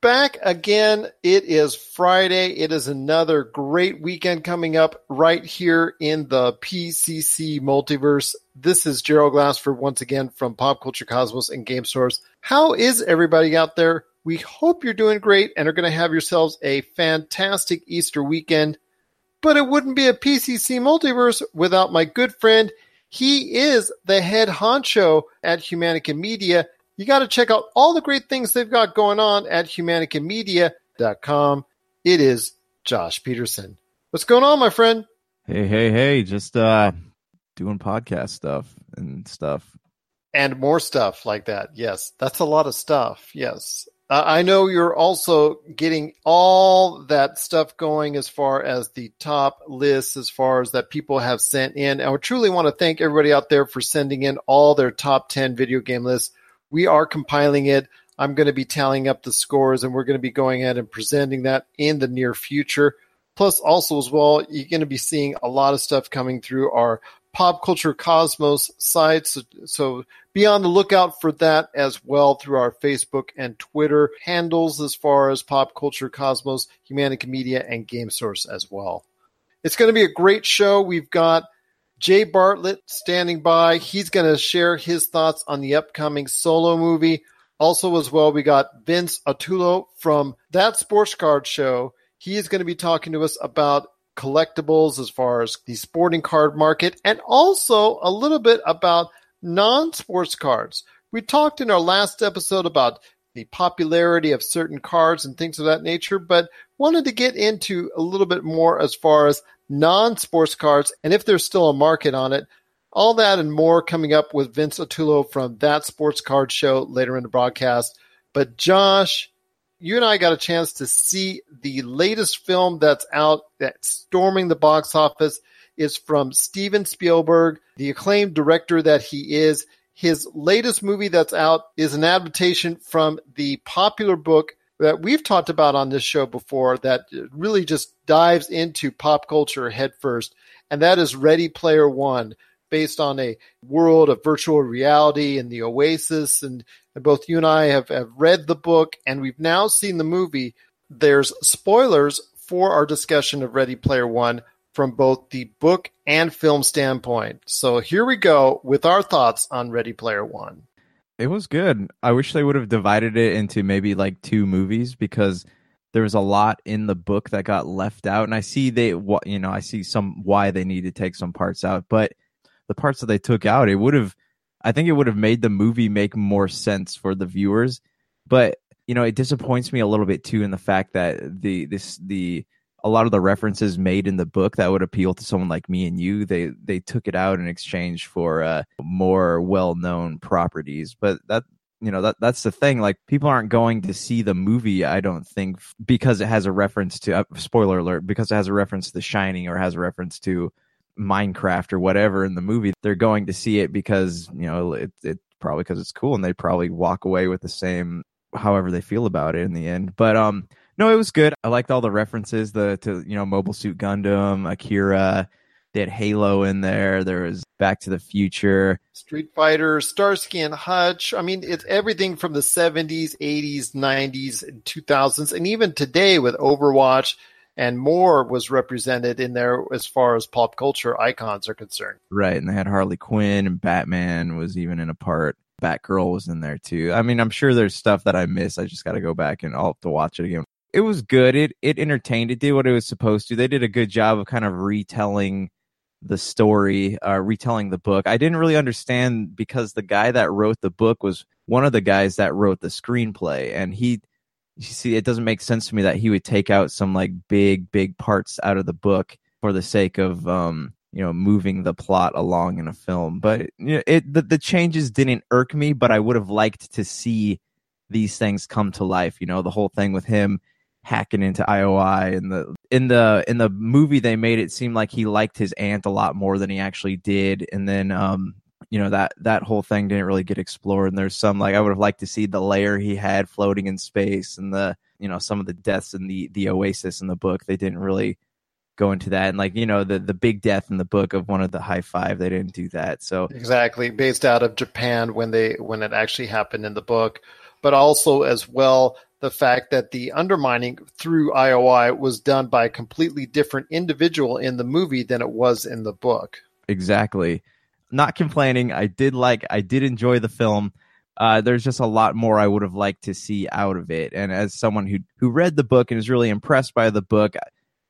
back again. It is Friday. It is another great weekend coming up right here in the PCC multiverse. This is Gerald Glassford once again from Pop Culture Cosmos and Game Source. How is everybody out there? We hope you're doing great and are going to have yourselves a fantastic Easter weekend. But it wouldn't be a PCC multiverse without my good friend. He is the head honcho at Humanica Media you got to check out all the great things they've got going on at humanicamedia.com. It is Josh Peterson. What's going on, my friend? Hey, hey, hey, just uh doing podcast stuff and stuff. And more stuff like that. Yes, that's a lot of stuff. Yes. Uh, I know you're also getting all that stuff going as far as the top lists, as far as that people have sent in. I truly want to thank everybody out there for sending in all their top 10 video game lists. We are compiling it. I'm going to be tallying up the scores and we're going to be going ahead and presenting that in the near future. Plus, also as well, you're going to be seeing a lot of stuff coming through our Pop Culture Cosmos site. So, so be on the lookout for that as well through our Facebook and Twitter handles as far as Pop Culture Cosmos, Humanica Media, and Game Source as well. It's going to be a great show. We've got Jay Bartlett standing by. He's going to share his thoughts on the upcoming solo movie. Also, as well, we got Vince Attulo from That Sports Card Show. He is going to be talking to us about collectibles as far as the sporting card market and also a little bit about non sports cards. We talked in our last episode about the popularity of certain cards and things of that nature, but wanted to get into a little bit more as far as non sports cards and if there's still a market on it. All that and more coming up with Vince Attulo from That Sports Card Show later in the broadcast. But Josh, you and I got a chance to see the latest film that's out that's storming the box office is from Steven Spielberg, the acclaimed director that he is. His latest movie that's out is an adaptation from the popular book that we've talked about on this show before that really just dives into pop culture headfirst, and that is Ready Player One, based on a world of virtual reality and the Oasis. And, and both you and I have, have read the book, and we've now seen the movie. There's spoilers for our discussion of Ready Player One from both the book and film standpoint. So here we go with our thoughts on Ready Player One. It was good. I wish they would have divided it into maybe like two movies because there was a lot in the book that got left out and I see they what you know, I see some why they need to take some parts out, but the parts that they took out, it would have I think it would have made the movie make more sense for the viewers. But, you know, it disappoints me a little bit too in the fact that the this the a lot of the references made in the book that would appeal to someone like me and you they they took it out in exchange for uh, more well-known properties. But that you know that that's the thing like people aren't going to see the movie i don't think because it has a reference to uh, spoiler alert because it has a reference to the shining or has a reference to minecraft or whatever in the movie they're going to see it because you know it, it probably because it's cool and they probably walk away with the same however they feel about it in the end. But um no, it was good. I liked all the references the to you know Mobile Suit Gundam, Akira. They had Halo in there. There was Back to the Future, Street Fighter, Starsky and Hutch. I mean, it's everything from the 70s, 80s, 90s, and 2000s, and even today with Overwatch and more was represented in there as far as pop culture icons are concerned. Right, and they had Harley Quinn and Batman was even in a part. Batgirl was in there too. I mean, I'm sure there's stuff that I miss. I just got to go back and I'll have to watch it again it was good. It it entertained. It did what it was supposed to. They did a good job of kind of retelling the story, uh, retelling the book. I didn't really understand because the guy that wrote the book was one of the guys that wrote the screenplay, and he. You see, it doesn't make sense to me that he would take out some like big, big parts out of the book for the sake of um, you know moving the plot along in a film. But you know, it the, the changes didn't irk me, but I would have liked to see these things come to life. You know, the whole thing with him hacking into IOI and the in the in the movie they made it seem like he liked his aunt a lot more than he actually did. And then um you know that that whole thing didn't really get explored. And there's some like I would have liked to see the layer he had floating in space and the you know some of the deaths in the the oasis in the book. They didn't really go into that. And like you know the the big death in the book of one of the high five they didn't do that. So exactly. Based out of Japan when they when it actually happened in the book but also as well the fact that the undermining through IOI was done by a completely different individual in the movie than it was in the book. Exactly. Not complaining. I did like, I did enjoy the film. Uh, there's just a lot more I would have liked to see out of it. And as someone who who read the book and is really impressed by the book,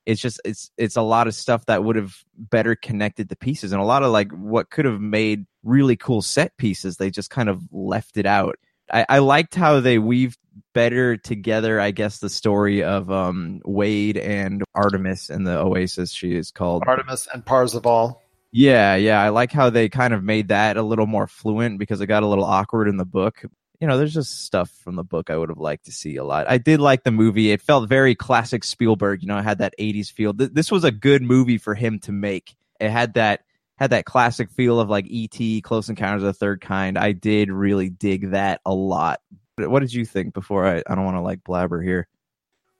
it's just it's it's a lot of stuff that would have better connected the pieces and a lot of like what could have made really cool set pieces. They just kind of left it out. I, I liked how they weaved better together, I guess, the story of um, Wade and Artemis and the Oasis. She is called Artemis and Parzival. Yeah, yeah. I like how they kind of made that a little more fluent because it got a little awkward in the book. You know, there's just stuff from the book I would have liked to see a lot. I did like the movie. It felt very classic Spielberg. You know, it had that 80s feel. This was a good movie for him to make. It had that had that classic feel of like ET, Close Encounters of the Third Kind. I did really dig that a lot. What did you think before I, I don't want to like blabber here?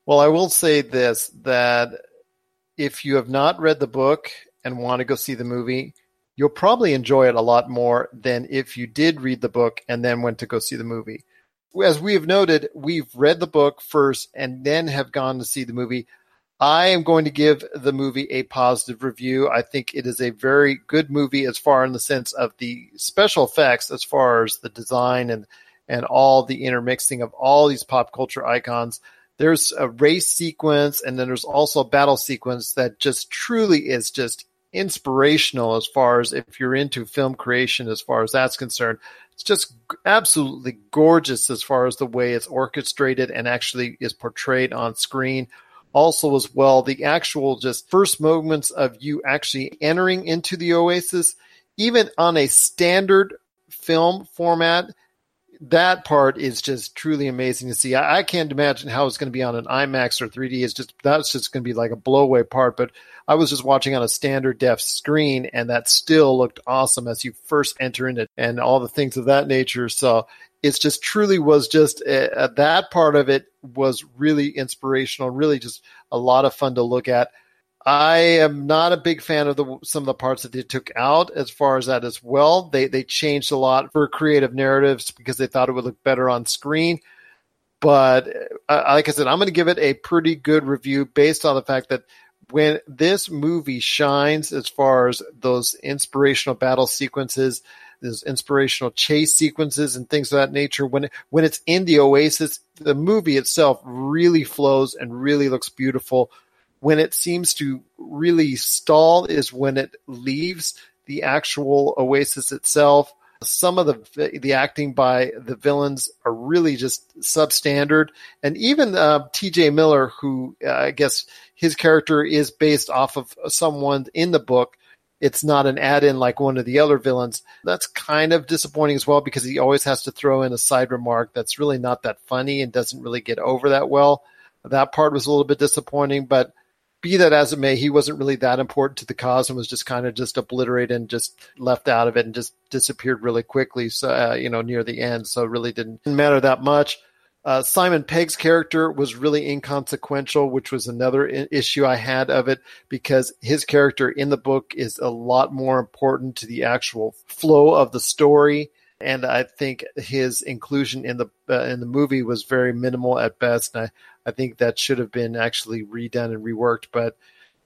Well, I will say this that if you have not read the book and want to go see the movie, you'll probably enjoy it a lot more than if you did read the book and then went to go see the movie. As we have noted, we've read the book first and then have gone to see the movie. I am going to give the movie a positive review. I think it is a very good movie as far in the sense of the special effects, as far as the design and and all the intermixing of all these pop culture icons. There's a race sequence, and then there's also a battle sequence that just truly is just inspirational as far as if you're into film creation, as far as that's concerned. It's just absolutely gorgeous as far as the way it's orchestrated and actually is portrayed on screen also as well the actual just first moments of you actually entering into the oasis even on a standard film format that part is just truly amazing to see. I, I can't imagine how it's going to be on an IMAX or 3D. It's just that's just going to be like a blowaway part. But I was just watching on a standard def screen, and that still looked awesome as you first enter in it, and all the things of that nature. So it's just truly was just uh, that part of it was really inspirational, really just a lot of fun to look at. I am not a big fan of the some of the parts that they took out as far as that as well. They they changed a lot for creative narratives because they thought it would look better on screen. But uh, like I said, I'm going to give it a pretty good review based on the fact that when this movie shines as far as those inspirational battle sequences, those inspirational chase sequences and things of that nature, when when it's in the Oasis, the movie itself really flows and really looks beautiful when it seems to really stall is when it leaves the actual Oasis itself. Some of the the acting by the villains are really just substandard, and even uh, T.J. Miller, who uh, I guess his character is based off of someone in the book. It's not an add-in like one of the other villains. That's kind of disappointing as well because he always has to throw in a side remark that's really not that funny and doesn't really get over that well. That part was a little bit disappointing, but be that as it may, he wasn't really that important to the cause and was just kind of just obliterated and just left out of it and just disappeared really quickly. So, uh, you know, near the end. So it really didn't matter that much. Uh, Simon Pegg's character was really inconsequential, which was another I- issue I had of it because his character in the book is a lot more important to the actual flow of the story. And I think his inclusion in the uh, in the movie was very minimal at best. And I, I think that should have been actually redone and reworked. But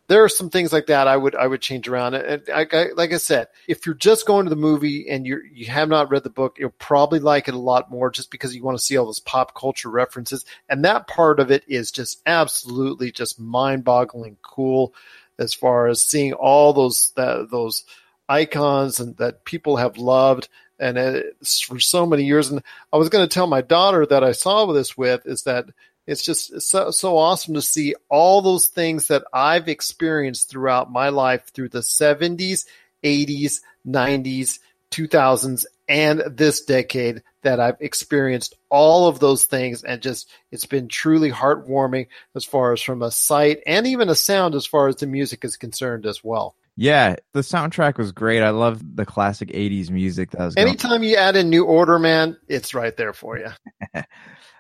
there are some things like that I would I would change around. And I, I, like I said, if you're just going to the movie and you you have not read the book, you'll probably like it a lot more just because you want to see all those pop culture references. And that part of it is just absolutely just mind boggling cool as far as seeing all those that, those icons and that people have loved and uh, it's for so many years. And I was going to tell my daughter that I saw this with is that it's just so, so awesome to see all those things that I've experienced throughout my life through the 70s, 80s, 90s, 2000s, and this decade that I've experienced all of those things and just it's been truly heartwarming as far as from a sight and even a sound as far as the music is concerned as well. Yeah, the soundtrack was great. I love the classic 80s music that was going Anytime you add in New Order, man, it's right there for you.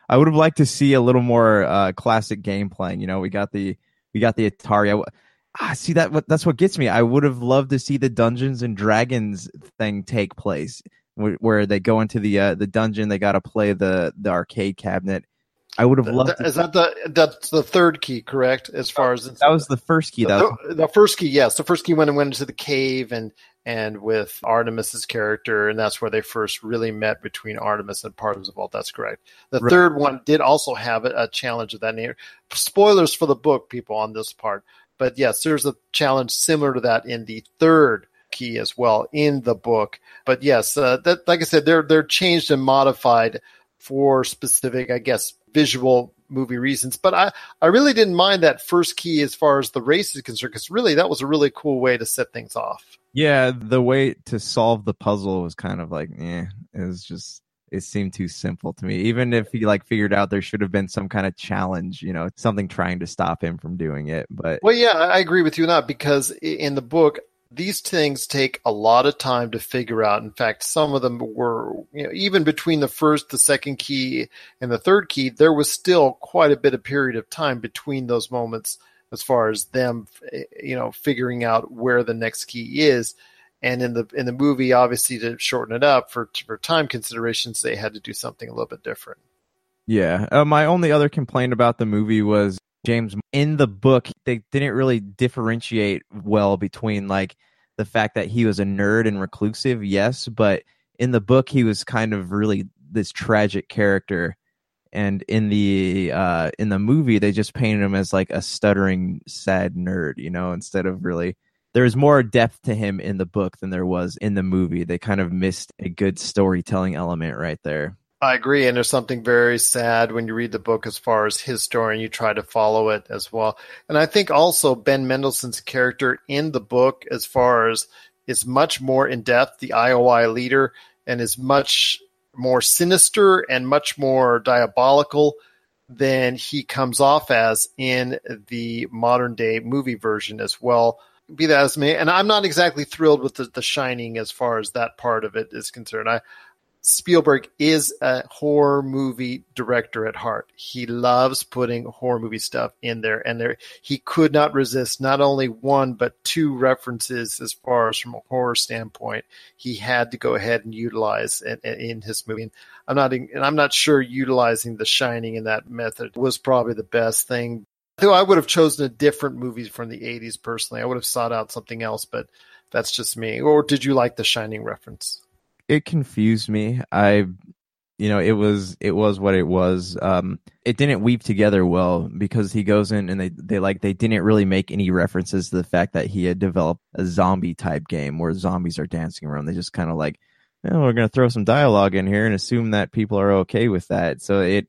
I would have liked to see a little more uh, classic game playing. You know, we got the we got the Atari. I, ah, see that what that's what gets me. I would have loved to see the Dungeons and Dragons thing take place, where, where they go into the uh, the dungeon. They got to play the the arcade cabinet. I would have loved. Is that the that's the third key, correct? As far as that was the first key. That the, the first key, yes, the first key when it went into the cave and and with Artemis's character, and that's where they first really met between Artemis and Parzival. That's correct. The right. third one did also have a, a challenge of that nature. Spoilers for the book, people, on this part, but yes, there's a challenge similar to that in the third key as well in the book. But yes, uh, that like I said, they're they're changed and modified for specific, I guess, visual movie reasons. But I, I really didn't mind that first key as far as the race is concerned, because really that was a really cool way to set things off. Yeah, the way to solve the puzzle was kind of like, yeah, it was just it seemed too simple to me. Even if he like figured out there should have been some kind of challenge, you know, something trying to stop him from doing it. But well, yeah, I agree with you not because in the book, these things take a lot of time to figure out. In fact, some of them were, you know, even between the first, the second key, and the third key, there was still quite a bit of period of time between those moments as far as them, you know, figuring out where the next key is. And in the in the movie, obviously, to shorten it up for for time considerations, they had to do something a little bit different. Yeah, uh, my only other complaint about the movie was James, in the book, they didn't really differentiate well between like the fact that he was a nerd and reclusive, yes, but in the book he was kind of really this tragic character. And in the uh in the movie they just painted him as like a stuttering sad nerd you know instead of really there was more depth to him in the book than there was in the movie. They kind of missed a good storytelling element right there I agree, and there's something very sad when you read the book as far as his story and you try to follow it as well. And I think also Ben Mendelsohn's character in the book, as far as is much more in depth, the IOI leader, and is much more sinister and much more diabolical than he comes off as in the modern day movie version as well. Be that as may, and I'm not exactly thrilled with the, the Shining as far as that part of it is concerned. I Spielberg is a horror movie director at heart. He loves putting horror movie stuff in there, and there he could not resist not only one but two references as far as from a horror standpoint. He had to go ahead and utilize in, in his movie. And I'm not, and I'm not sure utilizing The Shining in that method was probably the best thing. Though I would have chosen a different movie from the 80s personally. I would have sought out something else, but that's just me. Or did you like the Shining reference? It confused me. I you know, it was it was what it was. Um it didn't weave together well because he goes in and they they like they didn't really make any references to the fact that he had developed a zombie type game where zombies are dancing around. They just kind of like, oh, we're gonna throw some dialogue in here and assume that people are okay with that. So it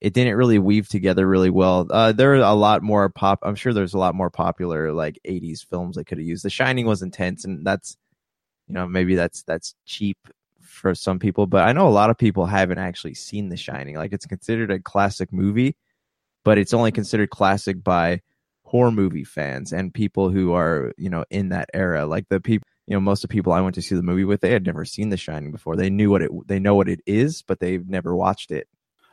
it didn't really weave together really well. Uh, there are a lot more pop. I'm sure there's a lot more popular like 80s films they could have used. The Shining was intense, and that's you know maybe that's that's cheap for some people but i know a lot of people haven't actually seen the shining. Like it's considered a classic movie but it's only considered classic by horror movie fans and people who are you know in that era. Like the people you know most of the people i went to see the movie with they had never seen the shining before. They knew what it they know what it is but they've never watched it.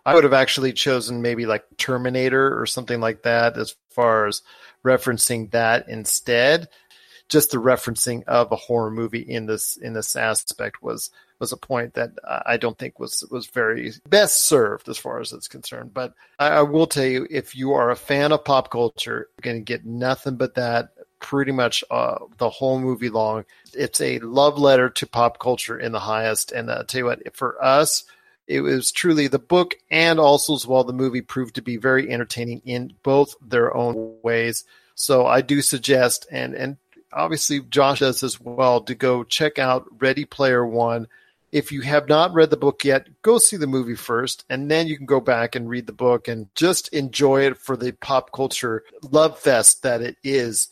I would have actually chosen maybe like Terminator or something like that as far as referencing that instead just the referencing of a horror movie in this in this aspect was was a point that I don't think was was very best served as far as it's concerned. But I, I will tell you, if you are a fan of pop culture, you're going to get nothing but that pretty much uh, the whole movie long. It's a love letter to pop culture in the highest. And I'll tell you what, for us, it was truly the book and also as well the movie proved to be very entertaining in both their own ways. So I do suggest and and obviously Josh does as well to go check out Ready Player One. If you have not read the book yet, go see the movie first, and then you can go back and read the book and just enjoy it for the pop culture love fest that it is.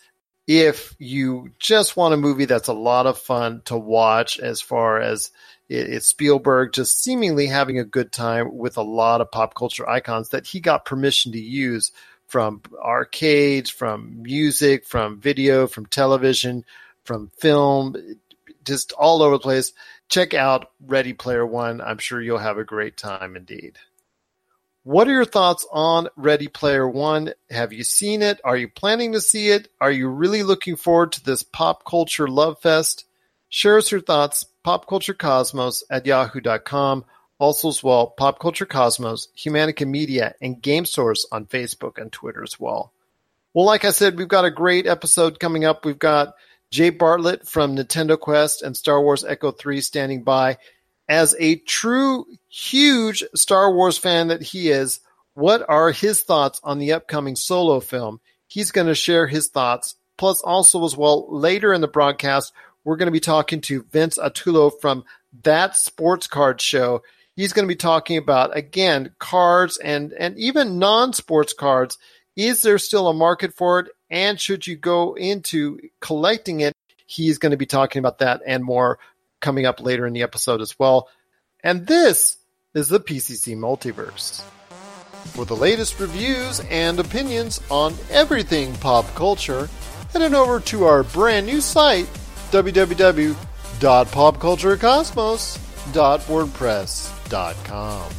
If you just want a movie that's a lot of fun to watch, as far as it's Spielberg just seemingly having a good time with a lot of pop culture icons that he got permission to use from arcades, from music, from video, from television, from film, just all over the place. Check out Ready Player One. I'm sure you'll have a great time indeed. What are your thoughts on Ready Player One? Have you seen it? Are you planning to see it? Are you really looking forward to this pop culture love fest? Share us your thoughts, popculturecosmos at yahoo.com also as well, Pop Culture Cosmos, Humanica Media, and Game Source on Facebook and Twitter as well. Well, like I said, we've got a great episode coming up. We've got Jay Bartlett from Nintendo Quest and Star Wars Echo 3 standing by. As a true, huge Star Wars fan that he is, what are his thoughts on the upcoming solo film? He's going to share his thoughts. Plus, also as well, later in the broadcast, we're going to be talking to Vince Attulo from That Sports Card Show he's going to be talking about again cards and and even non-sports cards. Is there still a market for it? And should you go into collecting it? He's going to be talking about that and more coming up later in the episode as well. And this is the PCC Multiverse. For the latest reviews and opinions on everything pop culture, head on over to our brand new site, www.popculturecosmos.wordpress.com com.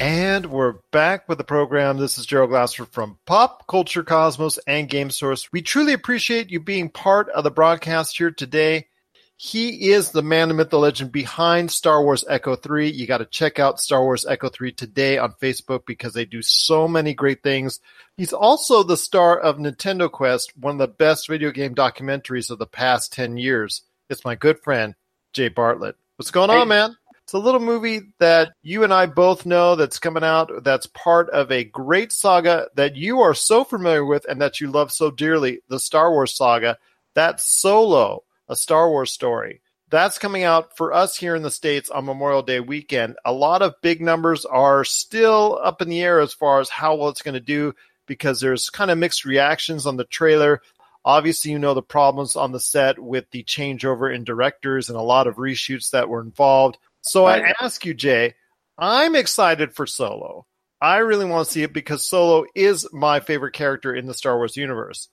And we're back with the program. This is Gerald Glasser from Pop Culture Cosmos and Game Source. We truly appreciate you being part of the broadcast here today. He is the man, the myth, the legend behind Star Wars Echo 3. You got to check out Star Wars Echo 3 today on Facebook because they do so many great things. He's also the star of Nintendo Quest, one of the best video game documentaries of the past 10 years. It's my good friend, Jay Bartlett. What's going on, man? It's a little movie that you and I both know that's coming out that's part of a great saga that you are so familiar with and that you love so dearly, the Star Wars saga. That's Solo, a Star Wars story. That's coming out for us here in the States on Memorial Day weekend. A lot of big numbers are still up in the air as far as how well it's going to do because there's kind of mixed reactions on the trailer. Obviously, you know the problems on the set with the changeover in directors and a lot of reshoots that were involved. So I ask you, Jay, I'm excited for Solo. I really want to see it because Solo is my favorite character in the Star Wars universe.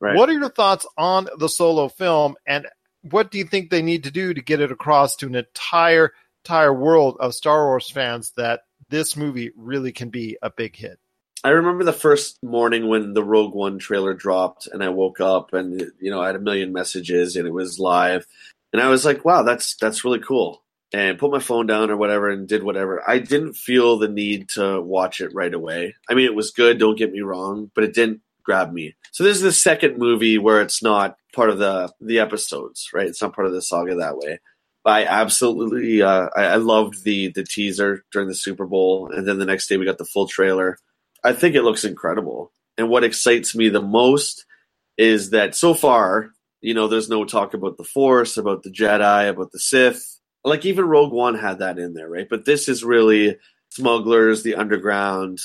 Right. What are your thoughts on the Solo film, and what do you think they need to do to get it across to an entire entire world of Star Wars fans that this movie really can be a big hit? I remember the first morning when the Rogue One trailer dropped, and I woke up and you know I had a million messages, and it was live, and I was like, "Wow, that's that's really cool." And put my phone down or whatever, and did whatever. I didn't feel the need to watch it right away. I mean, it was good. Don't get me wrong, but it didn't grab me. So this is the second movie where it's not part of the the episodes, right? It's not part of the saga that way. But I absolutely, uh, I, I loved the the teaser during the Super Bowl, and then the next day we got the full trailer. I think it looks incredible. And what excites me the most is that so far, you know, there's no talk about the Force, about the Jedi, about the Sith. Like even Rogue One had that in there, right? But this is really smugglers, the underground,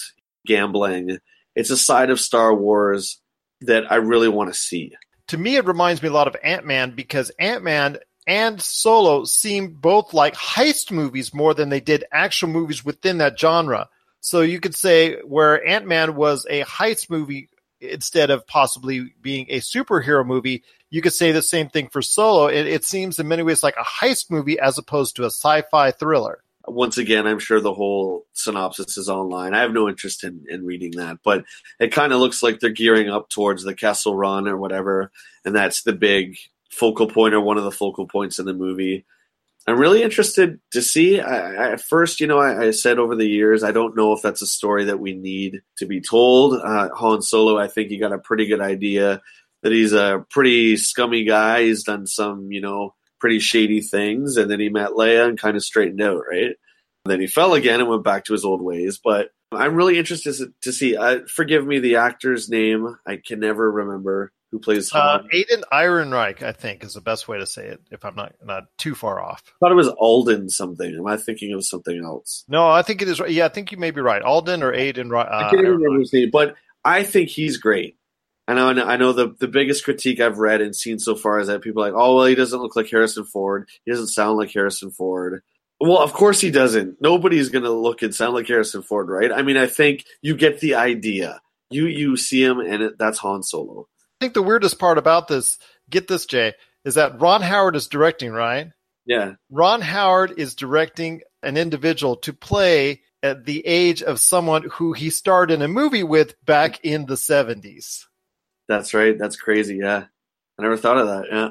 gambling. It's a side of Star Wars that I really want to see. To me, it reminds me a lot of Ant Man because Ant Man and Solo seem both like heist movies more than they did actual movies within that genre. So you could say where Ant Man was a heist movie instead of possibly being a superhero movie, you could say the same thing for Solo. It, it seems in many ways like a heist movie as opposed to a sci-fi thriller. Once again, I'm sure the whole synopsis is online. I have no interest in, in reading that, but it kind of looks like they're gearing up towards the Kessel Run or whatever, and that's the big focal point or one of the focal points in the movie. I'm really interested to see. I, I, at first, you know, I, I, said over the years, I don't know if that's a story that we need to be told. Uh, Han Solo, I think you got a pretty good idea that he's a pretty scummy guy. He's done some, you know, pretty shady things, and then he met Leia and kind of straightened out, right? And then he fell again and went back to his old ways. But I'm really interested to see. Uh, forgive me, the actor's name I can never remember who plays uh, Aiden Ehrenreich, I think, is the best way to say it. If I'm not not too far off. I thought it was Alden something. Am I thinking of something else? No, I think it is. Yeah, I think you may be right. Alden or Aiden. Uh, I can't remember his name, but I think he's great. I know. I know the the biggest critique I've read and seen so far is that people are like, oh well, he doesn't look like Harrison Ford. He doesn't sound like Harrison Ford. Well, of course he doesn't. Nobody's going to look and sound like Harrison Ford, right? I mean, I think you get the idea. You you see him, and it, that's Han Solo. I think the weirdest part about this, get this, Jay, is that Ron Howard is directing, right? Yeah. Ron Howard is directing an individual to play at the age of someone who he starred in a movie with back in the 70s. That's right. That's crazy. Yeah. I never thought of that. Yeah.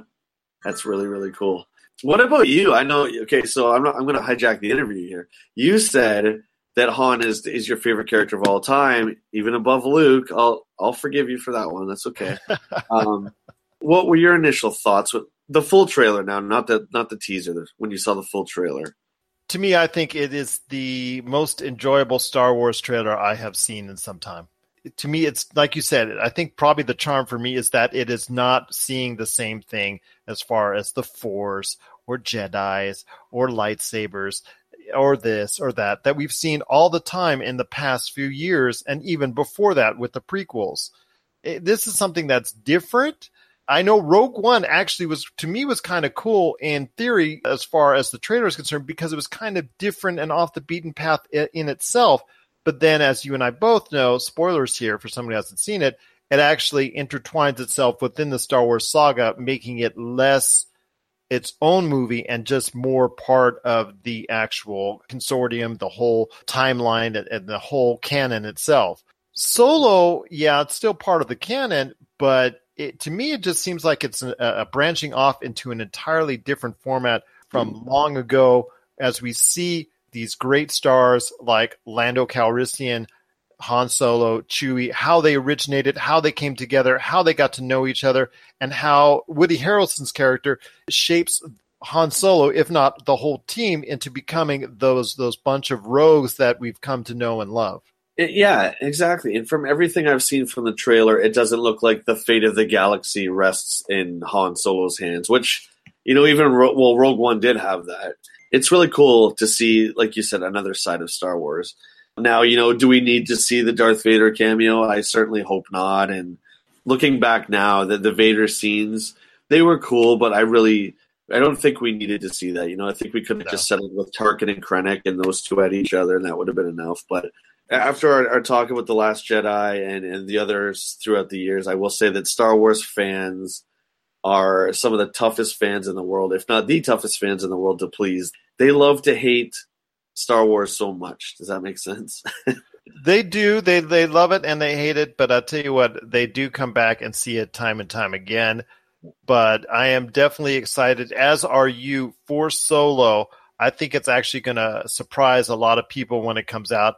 That's really, really cool. What about you? I know. Okay, so I'm not. I'm going to hijack the interview here. You said that Han is is your favorite character of all time, even above Luke. I'll I'll forgive you for that one. That's okay. um, what were your initial thoughts with the full trailer? Now, not the not the teaser. When you saw the full trailer, to me, I think it is the most enjoyable Star Wars trailer I have seen in some time. To me, it's like you said. I think probably the charm for me is that it is not seeing the same thing as far as the Force or Jedi's or lightsabers or this or that that we've seen all the time in the past few years and even before that with the prequels. It, this is something that's different. I know Rogue One actually was to me was kind of cool in theory as far as the trailer is concerned because it was kind of different and off the beaten path in, in itself. But then, as you and I both know, spoilers here for somebody who hasn't seen it, it actually intertwines itself within the Star Wars saga, making it less its own movie and just more part of the actual consortium, the whole timeline, and, the whole canon itself. Solo, yeah, it's still part of the canon, but it, to me, it just seems like it's a, a branching off into an entirely different format from hmm. long ago as we see these great stars like Lando Calrissian, Han Solo, Chewie, how they originated, how they came together, how they got to know each other, and how Woody Harrelson's character shapes Han Solo, if not the whole team, into becoming those those bunch of rogues that we've come to know and love. It- yeah, exactly. And from everything I've seen from the trailer, it doesn't look like the fate of the galaxy rests in Han Solo's hands, which, you know, even, Ro- well, Rogue One did have that. It's really cool to see, like you said, another side of Star Wars. Now, you know, do we need to see the Darth Vader cameo? I certainly hope not. And looking back now, the, the Vader scenes, they were cool, but I really, I don't think we needed to see that. You know, I think we could have just settled with Tarkin and Krennic and those two at each other, and that would have been enough. But after our, our talking with the Last Jedi and, and the others throughout the years, I will say that Star Wars fans are some of the toughest fans in the world, if not the toughest fans in the world to please. They love to hate Star Wars so much. Does that make sense? They do. They they love it and they hate it, but I'll tell you what, they do come back and see it time and time again. But I am definitely excited, as are you, for Solo. I think it's actually going to surprise a lot of people when it comes out.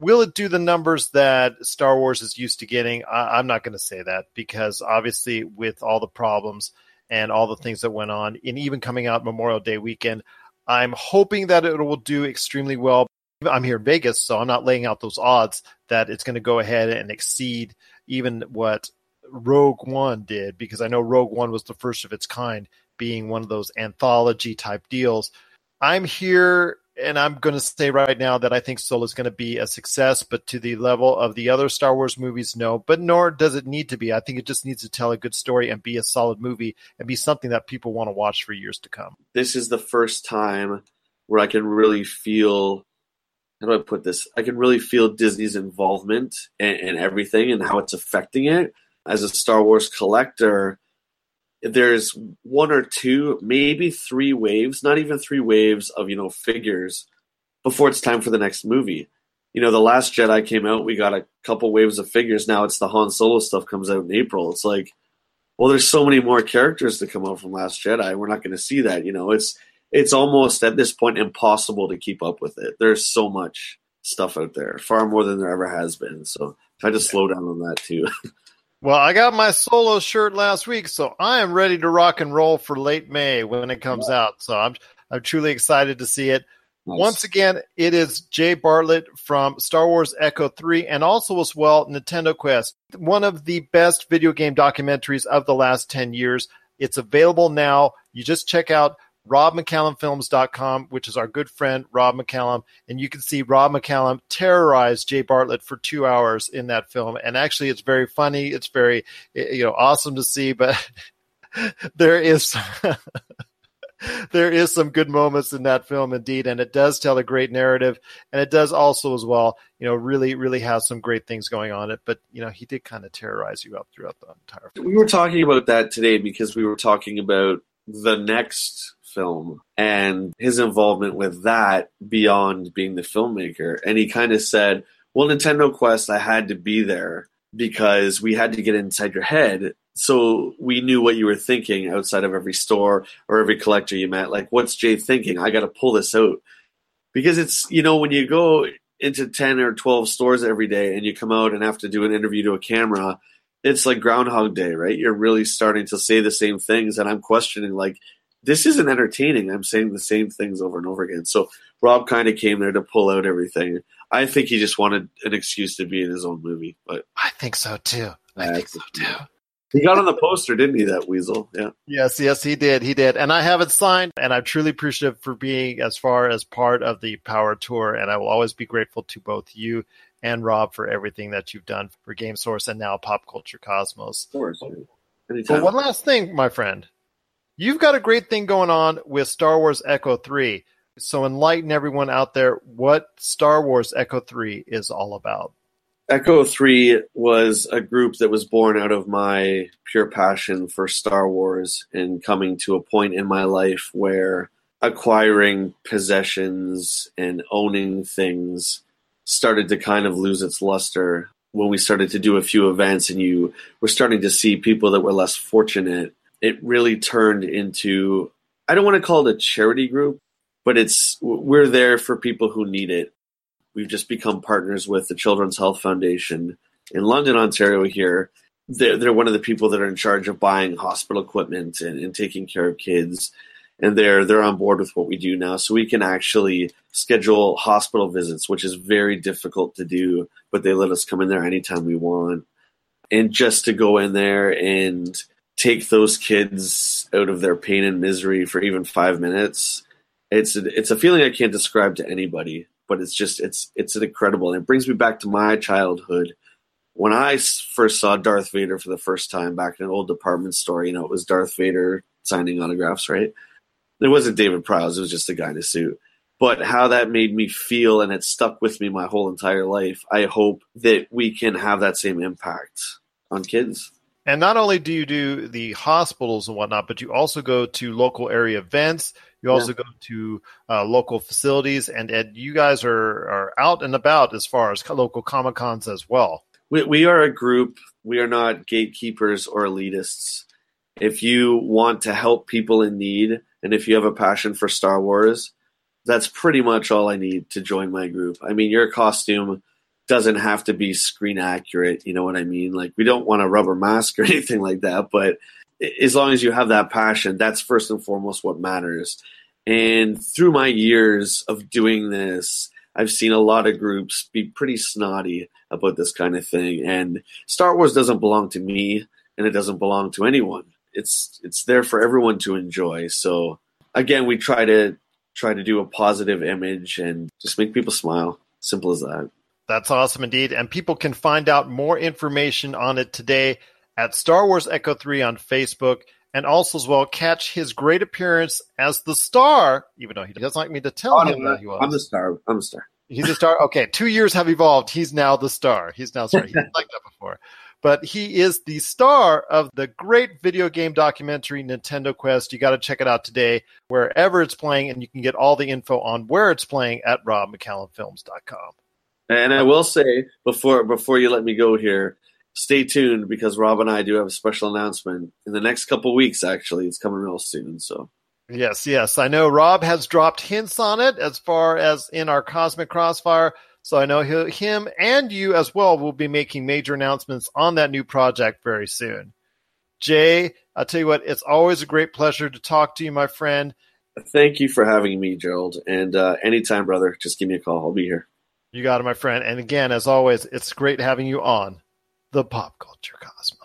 Will it do the numbers that Star Wars is used to getting? I, I'm not going to say that because obviously, with all the problems and all the things that went on, and even coming out Memorial Day weekend, I'm hoping that it will do extremely well. I'm here in Vegas, so I'm not laying out those odds that it's going to go ahead and exceed even what Rogue One did, because I know Rogue One was the first of its kind, being one of those anthology type deals. I'm here and I'm going to say right now that I think Solo is going to be a success, but to the level of the other Star Wars movies, no. But nor does it need to be. I think it just needs to tell a good story and be a solid movie and be something that people want to watch for years to come. this is the first time where I can really feel how do I put this? I can really feel Disney's involvement and, and everything and how it's affecting it. As a Star Wars collector, there's one or two, maybe three waves, not even three waves of, you know, figures before it's time for the next movie. You know, The Last Jedi came out, we got a couple waves of figures. Now it's the Han Solo stuff comes out in April. It's like, well, there's so many more characters to come out from Last Jedi. We're not going to see that. You know, it's it's almost at this point impossible to keep up with it. There's so much stuff out there, far more than there ever has been. So try to slow down on that too. Well, I got my solo shirt last week, so I am ready to rock and roll for late May when it comes out. So I'm I'm truly excited to see it. Once again, it is Jay Bartlett from Star Wars Echo 3 and also as well Nintendo Quest, one of the best video game documentaries of the last 10 years. It's available now. You just check out robmccallumfilms.com, which is our good friend Rob McCallum, and you can see Rob McCallum terrorize Jay Bartlett for two hours in that film. And actually, it's very funny. It's very, eh, you know, awesome to see, but there is. there is some good moments in that film indeed and it does tell a great narrative and it does also as well you know really really has some great things going on it but you know he did kind of terrorize you up throughout the entire film we were talking about that today because we were talking about the next film and his involvement with that beyond being the filmmaker. And he kind of said, Well, Nintendo Quest, I had to be there because we had to get inside your head. So we knew what you were thinking outside of every store or every collector you met. Like, what's Jay thinking? I got to pull this out. Because it's, you know, when you go into 10 or 12 stores every day and you come out and have to do an interview to a camera, it's like Groundhog Day, right? You're really starting to say the same things. And I'm questioning, like, this isn't entertaining. I'm saying the same things over and over again. So Rob kind of came there to pull out everything. I think he just wanted an excuse to be in his own movie, but I think so too. I think so too. He got on the poster, didn't he? That weasel, yeah. Yes, yes, he did. He did, and I have it signed. And I'm truly appreciative for being as far as part of the Power Tour. And I will always be grateful to both you and Rob for everything that you've done for Game Source and now Pop Culture Cosmos. Of course. But one last thing, my friend. You've got a great thing going on with Star Wars Echo 3. So enlighten everyone out there what Star Wars Echo 3 is all about. Echo 3 was a group that was born out of my pure passion for Star Wars and coming to a point in my life where acquiring possessions and owning things started to kind of lose its luster. when we started to do a few events and you were starting to see people that were less fortunate, it really turned into I don't want to call it a charity group, but it's we're there for people who need it. We've just become partners with the Children's Health Foundation in London, Ontario here. They're, they're one of the people that are in charge of buying hospital equipment and, and taking care of kids and they're they're on board with what we do now so we can actually schedule hospital visits which is very difficult to do but they let us come in there anytime we want and just to go in there and take those kids out of their pain and misery for even 5 minutes it's a, it's a feeling I can't describe to anybody but it's just it's it's an incredible and it brings me back to my childhood when I first saw Darth Vader for the first time back in an old department store, you know, it was Darth Vader signing autographs, right? It wasn't David Prowse; it was just a guy in a suit. But how that made me feel, and it stuck with me my whole entire life. I hope that we can have that same impact on kids. And not only do you do the hospitals and whatnot, but you also go to local area events. You also yeah. go to uh, local facilities, and Ed, you guys are are out and about as far as local comic cons as well. We, we are a group. We are not gatekeepers or elitists. If you want to help people in need, and if you have a passion for Star Wars, that's pretty much all I need to join my group. I mean, your costume doesn't have to be screen accurate. You know what I mean? Like, we don't want a rubber mask or anything like that, but as long as you have that passion, that's first and foremost what matters. And through my years of doing this, I've seen a lot of groups be pretty snotty about this kind of thing. And Star Wars doesn't belong to me, and it doesn't belong to anyone it's it's there for everyone to enjoy. So again, we try to try to do a positive image and just make people smile. Simple as that. That's awesome indeed. And people can find out more information on it today at Star Wars Echo 3 on Facebook and also as well catch his great appearance as the star, even though he doesn't like me to tell oh, him no, that he was. I'm the star. I'm the star. He's a star. Okay, two years have evolved. He's now the star. He's now star. He didn't like that before but he is the star of the great video game documentary Nintendo Quest. You got to check it out today wherever it's playing, and you can get all the info on where it's playing at robmccallumfilms.com. And I will say before before you let me go here, stay tuned because Rob and I do have a special announcement in the next couple weeks. Actually, it's coming real soon. So. Yes, yes. I know Rob has dropped hints on it as far as in our Cosmic Crossfire. So I know him and you as well will be making major announcements on that new project very soon. Jay, I'll tell you what, it's always a great pleasure to talk to you, my friend. Thank you for having me, Gerald. And uh, anytime, brother, just give me a call. I'll be here. You got it, my friend. And again, as always, it's great having you on the Pop Culture Cosmos.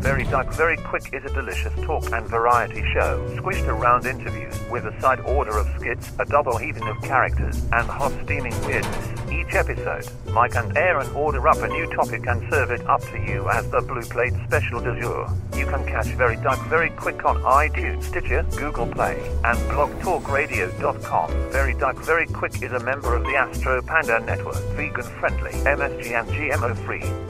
Very Duck Very Quick is a delicious talk and variety show, squished around interviews with a side order of skits, a double heaping of characters, and hot steaming weirdness. Each episode, Mike and Aaron order up a new topic and serve it up to you as the Blue Plate Special du jour. You can catch Very Duck Very Quick on iTunes, Stitcher, Google Play, and blogtalkradio.com. Very Duck Very Quick is a member of the Astro Panda Network, vegan friendly, MSG and GMO free.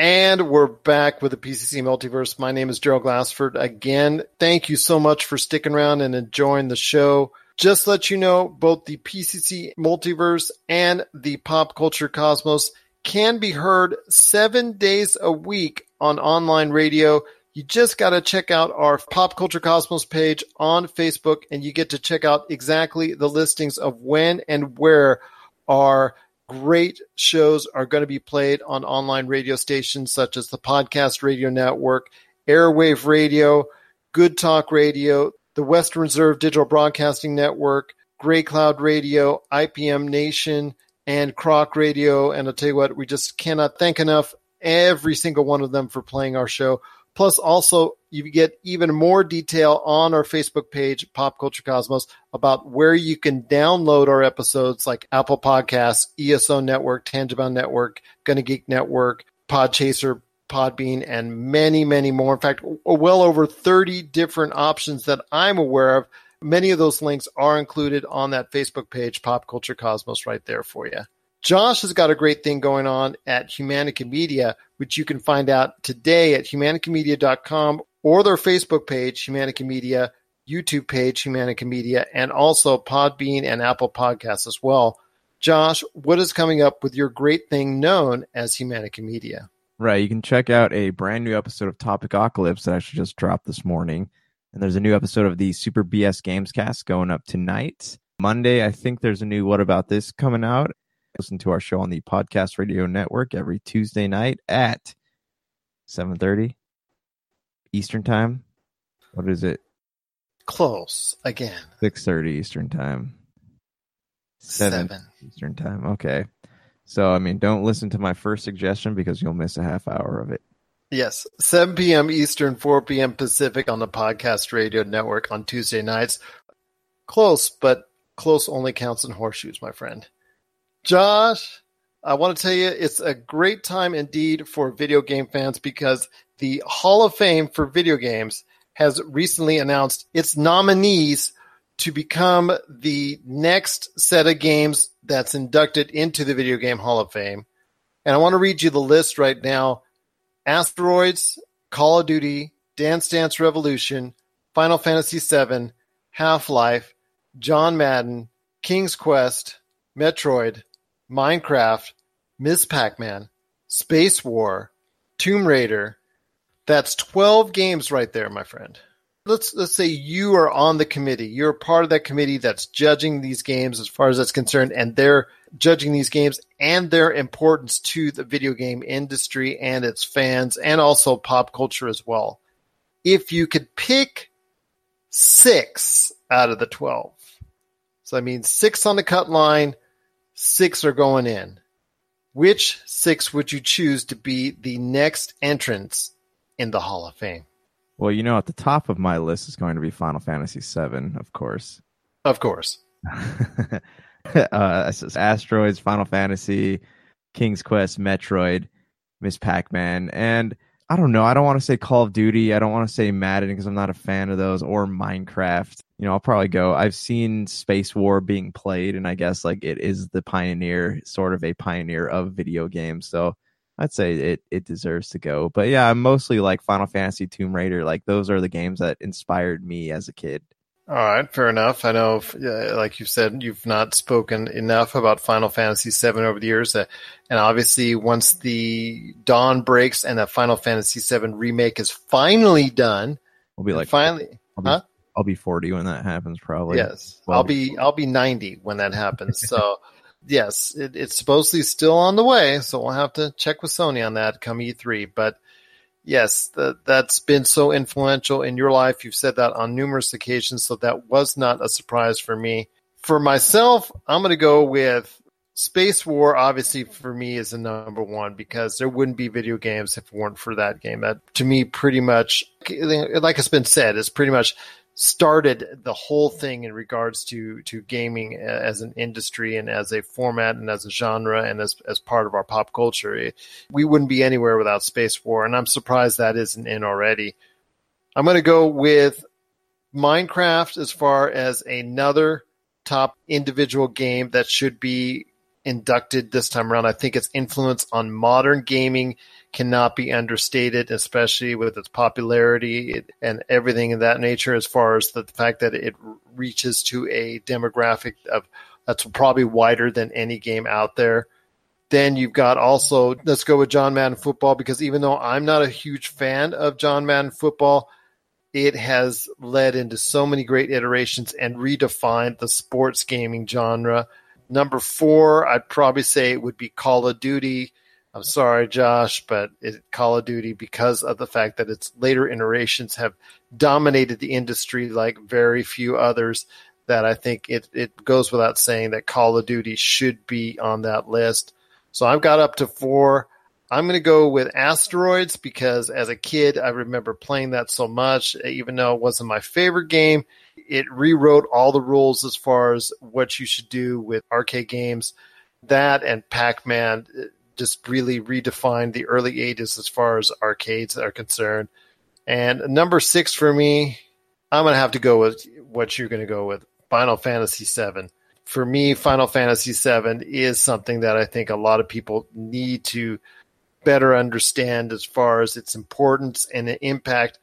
And we're back with the PCC Multiverse. My name is Gerald Glassford. Again, thank you so much for sticking around and enjoying the show. Just let you know, both the PCC Multiverse and the Pop Culture Cosmos can be heard seven days a week on online radio. You just got to check out our Pop Culture Cosmos page on Facebook and you get to check out exactly the listings of when and where our great shows are going to be played on online radio stations such as the Podcast Radio Network, Airwave Radio, Good Talk Radio, the Western Reserve Digital Broadcasting Network, Grey Cloud Radio, IPM Nation, and Croc Radio. And I'll tell you what, we just cannot thank enough every single one of them for playing our show. Plus, also, you get even more detail on our Facebook page, Pop Culture Cosmos, about where you can download our episodes like Apple Podcasts, ESO Network, Tangibound Network, Gonna Geek Network, Podchaser, Podbean, and many, many more. In fact, well over 30 different options that I'm aware of. Many of those links are included on that Facebook page, Pop Culture Cosmos, right there for you. Josh has got a great thing going on at Humanica Media, which you can find out today at humanicamedia.com or their Facebook page, Humanica Media, YouTube page, Humanica Media, and also Podbean and Apple Podcasts as well. Josh, what is coming up with your great thing known as Humanica Media? Right. You can check out a brand new episode of Topic Apocalypse that actually just dropped this morning. And there's a new episode of the Super BS Gamescast going up tonight. Monday, I think there's a new What About This coming out. Listen to our show on the Podcast Radio Network every Tuesday night at 7.30 Eastern Time. What is it? Close again. 6.30 Eastern Time. 7 Seven. Eastern Time. Okay. So, I mean, don't listen to my first suggestion because you'll miss a half hour of it. Yes, 7 p.m. Eastern, 4 p.m. Pacific on the Podcast Radio Network on Tuesday nights. Close, but close only counts in horseshoes, my friend. Josh, I want to tell you it's a great time indeed for video game fans because the Hall of Fame for video games has recently announced its nominees to become the next set of games that's inducted into the Video Game Hall of Fame. And I want to read you the list right now. Asteroids, Call of Duty, Dance Dance Revolution, Final Fantasy VII, Half Life, John Madden, King's Quest, Metroid, Minecraft, Ms. Pac Man, Space War, Tomb Raider. That's 12 games right there, my friend. Let's let's say you are on the committee. You're part of that committee that's judging these games as far as that's concerned, and they're judging these games and their importance to the video game industry and its fans and also pop culture as well. If you could pick six out of the 12, so I mean six on the cut line, six are going in. Which six would you choose to be the next entrance in the Hall of Fame? Well, you know, at the top of my list is going to be Final Fantasy VII, of course. Of course. uh, Asteroids, Final Fantasy, King's Quest, Metroid, Miss Pac Man, and I don't know. I don't want to say Call of Duty. I don't want to say Madden because I'm not a fan of those or Minecraft. You know, I'll probably go. I've seen Space War being played, and I guess like it is the pioneer, sort of a pioneer of video games. So I'd say it it deserves to go. But yeah, I'm mostly like Final Fantasy, Tomb Raider. Like those are the games that inspired me as a kid. All right, fair enough. I know, if, uh, like you said, you've not spoken enough about Final Fantasy VII over the years, uh, and obviously, once the dawn breaks and the Final Fantasy VII remake is finally done, We'll be like finally, I'll be, huh? I'll be 40 when that happens, probably. Yes, Well, I'll be I'll be ninety when that happens. So, yes, it, it's supposedly still on the way. So we'll have to check with Sony on that come E3. But yes, that that's been so influential in your life. You've said that on numerous occasions, so that was not a surprise for me. For myself, I'm going to go with Space War. Obviously, for me, is the number one because there wouldn't be video games if it weren't for that game. That to me, pretty much, like it's been said, is pretty much started the whole thing in regards to to gaming as an industry and as a format and as a genre and as as part of our pop culture. We wouldn't be anywhere without Space War, and I'm surprised that isn't in already. I'm going to go with Minecraft as far as another top individual game that should be inducted this time around. I think its influence on modern gaming cannot be understated, especially with its popularity and everything of that nature, as far as the fact that it reaches to a demographic of that's probably wider than any game out there. Then you've got also, let's go with John Madden football, because even though I'm not a huge fan of John Madden football, it has led into so many great iterations and redefined the sports gaming genre. Number four, I'd probably say it would be Call of Duty. I'm sorry, Josh, but it, Call of Duty, because of the fact that its later iterations have dominated the industry like very few others, that I think it, it goes without saying that Call of Duty should be on that list. So I've got up to four. I'm going to go with Asteroids because as a kid, I remember playing that so much, even though it wasn't my favorite game. It rewrote all the rules as far as what you should do with arcade games. That and Pac Man just really redefined the early 80s as far as arcades are concerned. And number six for me, I'm going to have to go with what you're going to go with Final Fantasy VII. For me, Final Fantasy VII is something that I think a lot of people need to better understand as far as its importance and the impact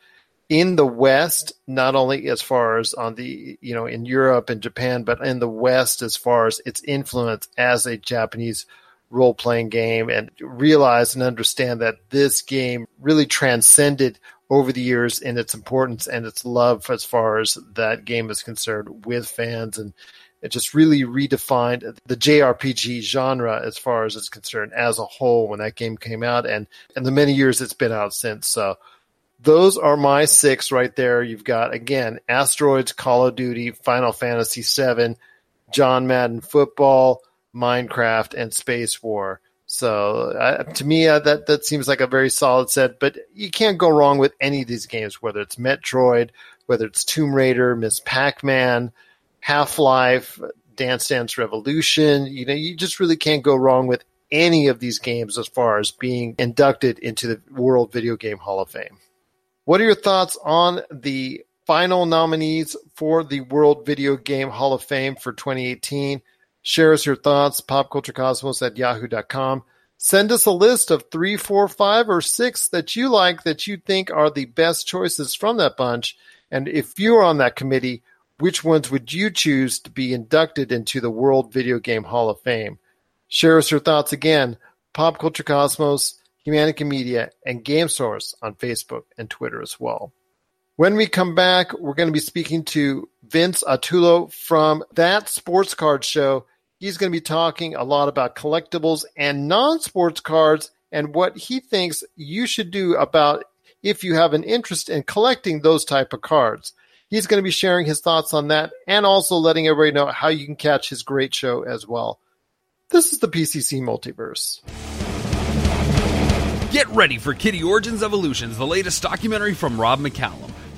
in the West, not only as far as on the, you know, in Europe and Japan, but in the West as far as its influence as a Japanese role playing game and realize and understand that this game really transcended over the years in its importance and its love as far as that game is concerned with fans and it just really redefined the JRPG genre as far as it's concerned as a whole when that game came out and and the many years it's been out since so those are my six right there. You've got again Asteroids, Call of Duty, Final Fantasy VII, John Madden Football, Minecraft, and Space War. So uh, to me, uh, that that seems like a very solid set. But you can't go wrong with any of these games, whether it's Metroid, whether it's Tomb Raider, Miss Pac-Man, Half Life, Dance Dance Revolution. You know, you just really can't go wrong with any of these games as far as being inducted into the World Video Game Hall of Fame. What are your thoughts on the final nominees for the World Video Game Hall of Fame for 2018? Share us your thoughts, popculturecosmos at yahoo.com. Send us a list of three, four, five, or six that you like that you think are the best choices from that bunch. And if you're on that committee, which ones would you choose to be inducted into the World Video Game Hall of Fame? Share us your thoughts again. Pop Culture Cosmos Humanica Media, and Game Source on Facebook and Twitter as well. When we come back, we're going to be speaking to Vince Atulo from That Sports Card Show. He's going to be talking a lot about collectibles and non sports cards and what he thinks you should do about if you have an interest in collecting those type of cards. He's going to be sharing his thoughts on that and also letting everybody know how you can catch his great show as well. This is the PCC Multiverse. Get ready for Kittie Origins Evolutions, the latest documentary from Rob McCallum.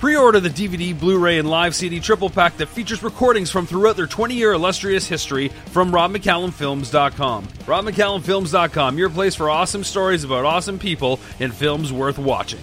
Pre-order the DVD, Blu-ray, and live CD triple pack that features recordings from throughout their 20-year illustrious history from RobMcCallumFilms.com. RobMcCallumFilms.com, your place for awesome stories about awesome people and films worth watching.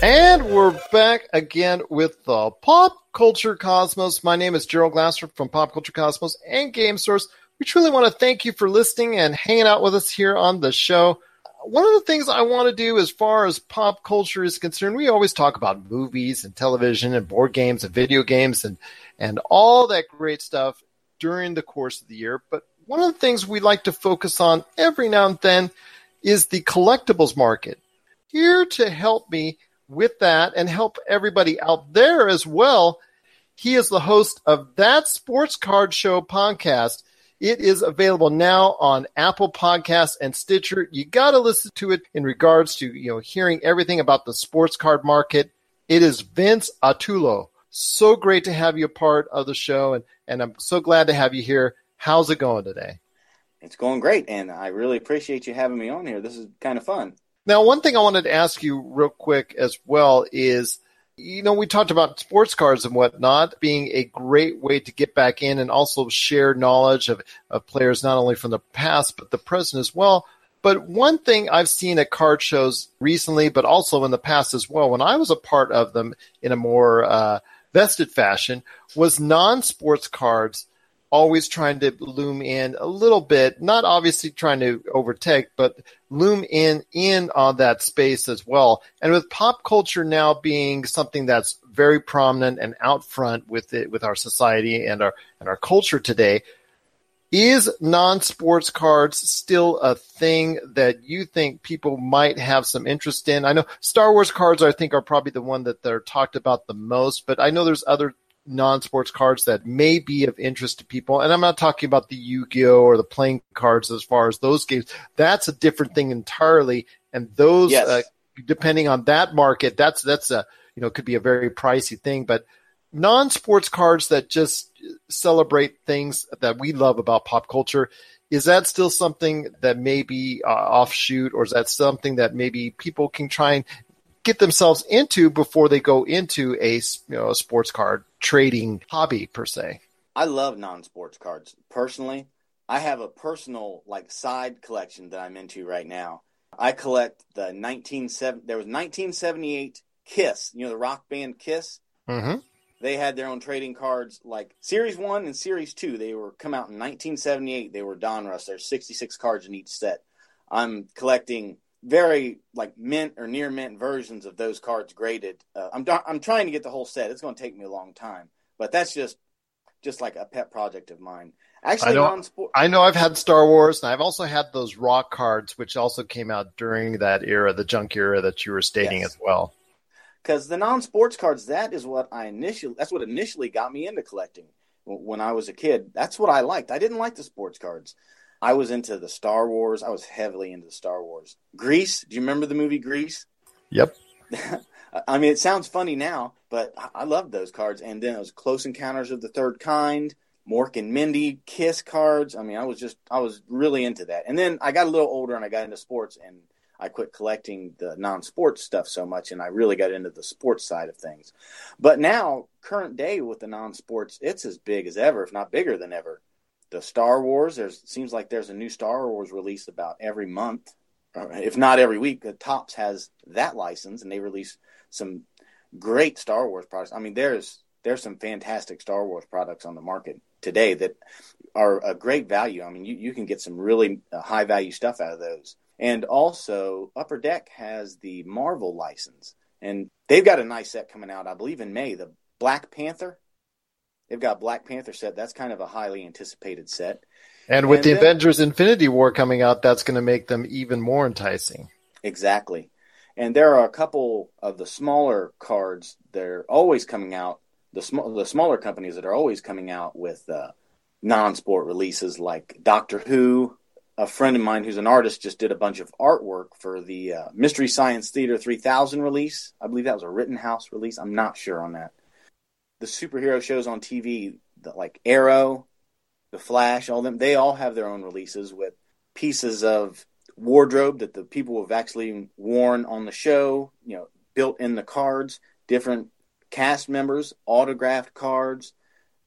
And we're back again with the Pop Culture Cosmos. My name is Gerald Glasser from Pop Culture Cosmos and Game Source. We truly want to thank you for listening and hanging out with us here on the show. One of the things I want to do as far as pop culture is concerned, we always talk about movies and television and board games and video games and, and all that great stuff during the course of the year. But one of the things we like to focus on every now and then is the collectibles market. Here to help me with that and help everybody out there as well, he is the host of That Sports Card Show podcast. It is available now on Apple Podcasts and Stitcher. You got to listen to it in regards to, you know, hearing everything about the sports card market. It is Vince Atulo. So great to have you a part of the show and, and I'm so glad to have you here. How's it going today? It's going great and I really appreciate you having me on here. This is kind of fun. Now, one thing I wanted to ask you real quick as well is you know, we talked about sports cards and whatnot being a great way to get back in and also share knowledge of, of players not only from the past but the present as well. But one thing I've seen at card shows recently, but also in the past as well, when I was a part of them in a more uh, vested fashion, was non-sports cards always trying to loom in a little bit, not obviously trying to overtake, but loom in in on that space as well. And with pop culture now being something that's very prominent and out front with it with our society and our and our culture today, is non-sports cards still a thing that you think people might have some interest in? I know Star Wars cards I think are probably the one that they're talked about the most, but I know there's other non-sports cards that may be of interest to people. And I'm not talking about the Yu-Gi-Oh or the playing cards as far as those games. That's a different thing entirely. And those, yes. uh, depending on that market, that's, that's a, you know, could be a very pricey thing, but non-sports cards that just celebrate things that we love about pop culture. Is that still something that may be uh, offshoot or is that something that maybe people can try and get themselves into before they go into a you know a sports card trading hobby per se. I love non-sports cards. Personally, I have a personal like side collection that I'm into right now. I collect the 1970 there was 1978 Kiss, you know the rock band Kiss. Mm-hmm. They had their own trading cards like Series 1 and Series 2. They were come out in 1978. They were Donruss. There's 66 cards in each set. I'm collecting very like mint or near mint versions of those cards graded. Uh, I'm I'm trying to get the whole set. It's going to take me a long time, but that's just just like a pet project of mine. Actually, I know. I know I've had Star Wars, and I've also had those rock cards, which also came out during that era, the junk era that you were stating Yes. as well. because the non-sports cards that is what i initially that's what initially got me into collecting when i was a kid that's what i liked i didn't like the sports cards i was into the star wars. I was heavily into the star wars. Grease? Do you remember the movie grease? Yep. i mean it sounds funny now but i I loved those cards. And then it was close encounters of the third kind mork and mindy kiss cards. I mean i was just i was really into that. And then i got a little older and i got into sports and I quit collecting the non-sports stuff so much, and I really got into the sports side of things. But now, current day with the non-sports, it's as big as ever, if not bigger than ever. The Star Wars, there's seems like there's a new Star Wars release about every month, if not every week. The Topps has that license, and they release some great Star Wars products. I mean, there's there's some fantastic Star Wars products on the market today that are a great value. I mean, you, you can get some really uh, high value stuff out of those. And also, Upper Deck has the Marvel license, and they've got a nice set coming out, I believe, in May. The Black Panther. They've got Black Panther set. That's kind of a highly anticipated set. And with And the then- Avengers Infinity War coming out, that's going to make them even more enticing. Exactly. And there are a couple of the smaller cards that are always coming out. The small, the smaller companies that are always coming out with uh, non-sport releases, like Doctor Who. A friend of mine who's an artist just did a bunch of artwork for the uh, Mystery Science Theater 3000 release. I believe that was a Rittenhouse release. I'm not sure on that. The superhero shows on TV, the, like Arrow, The Flash, all them, they all have their own releases with pieces of wardrobe that the people have actually worn on the show, you know, built in the cards, different cast members, autographed cards,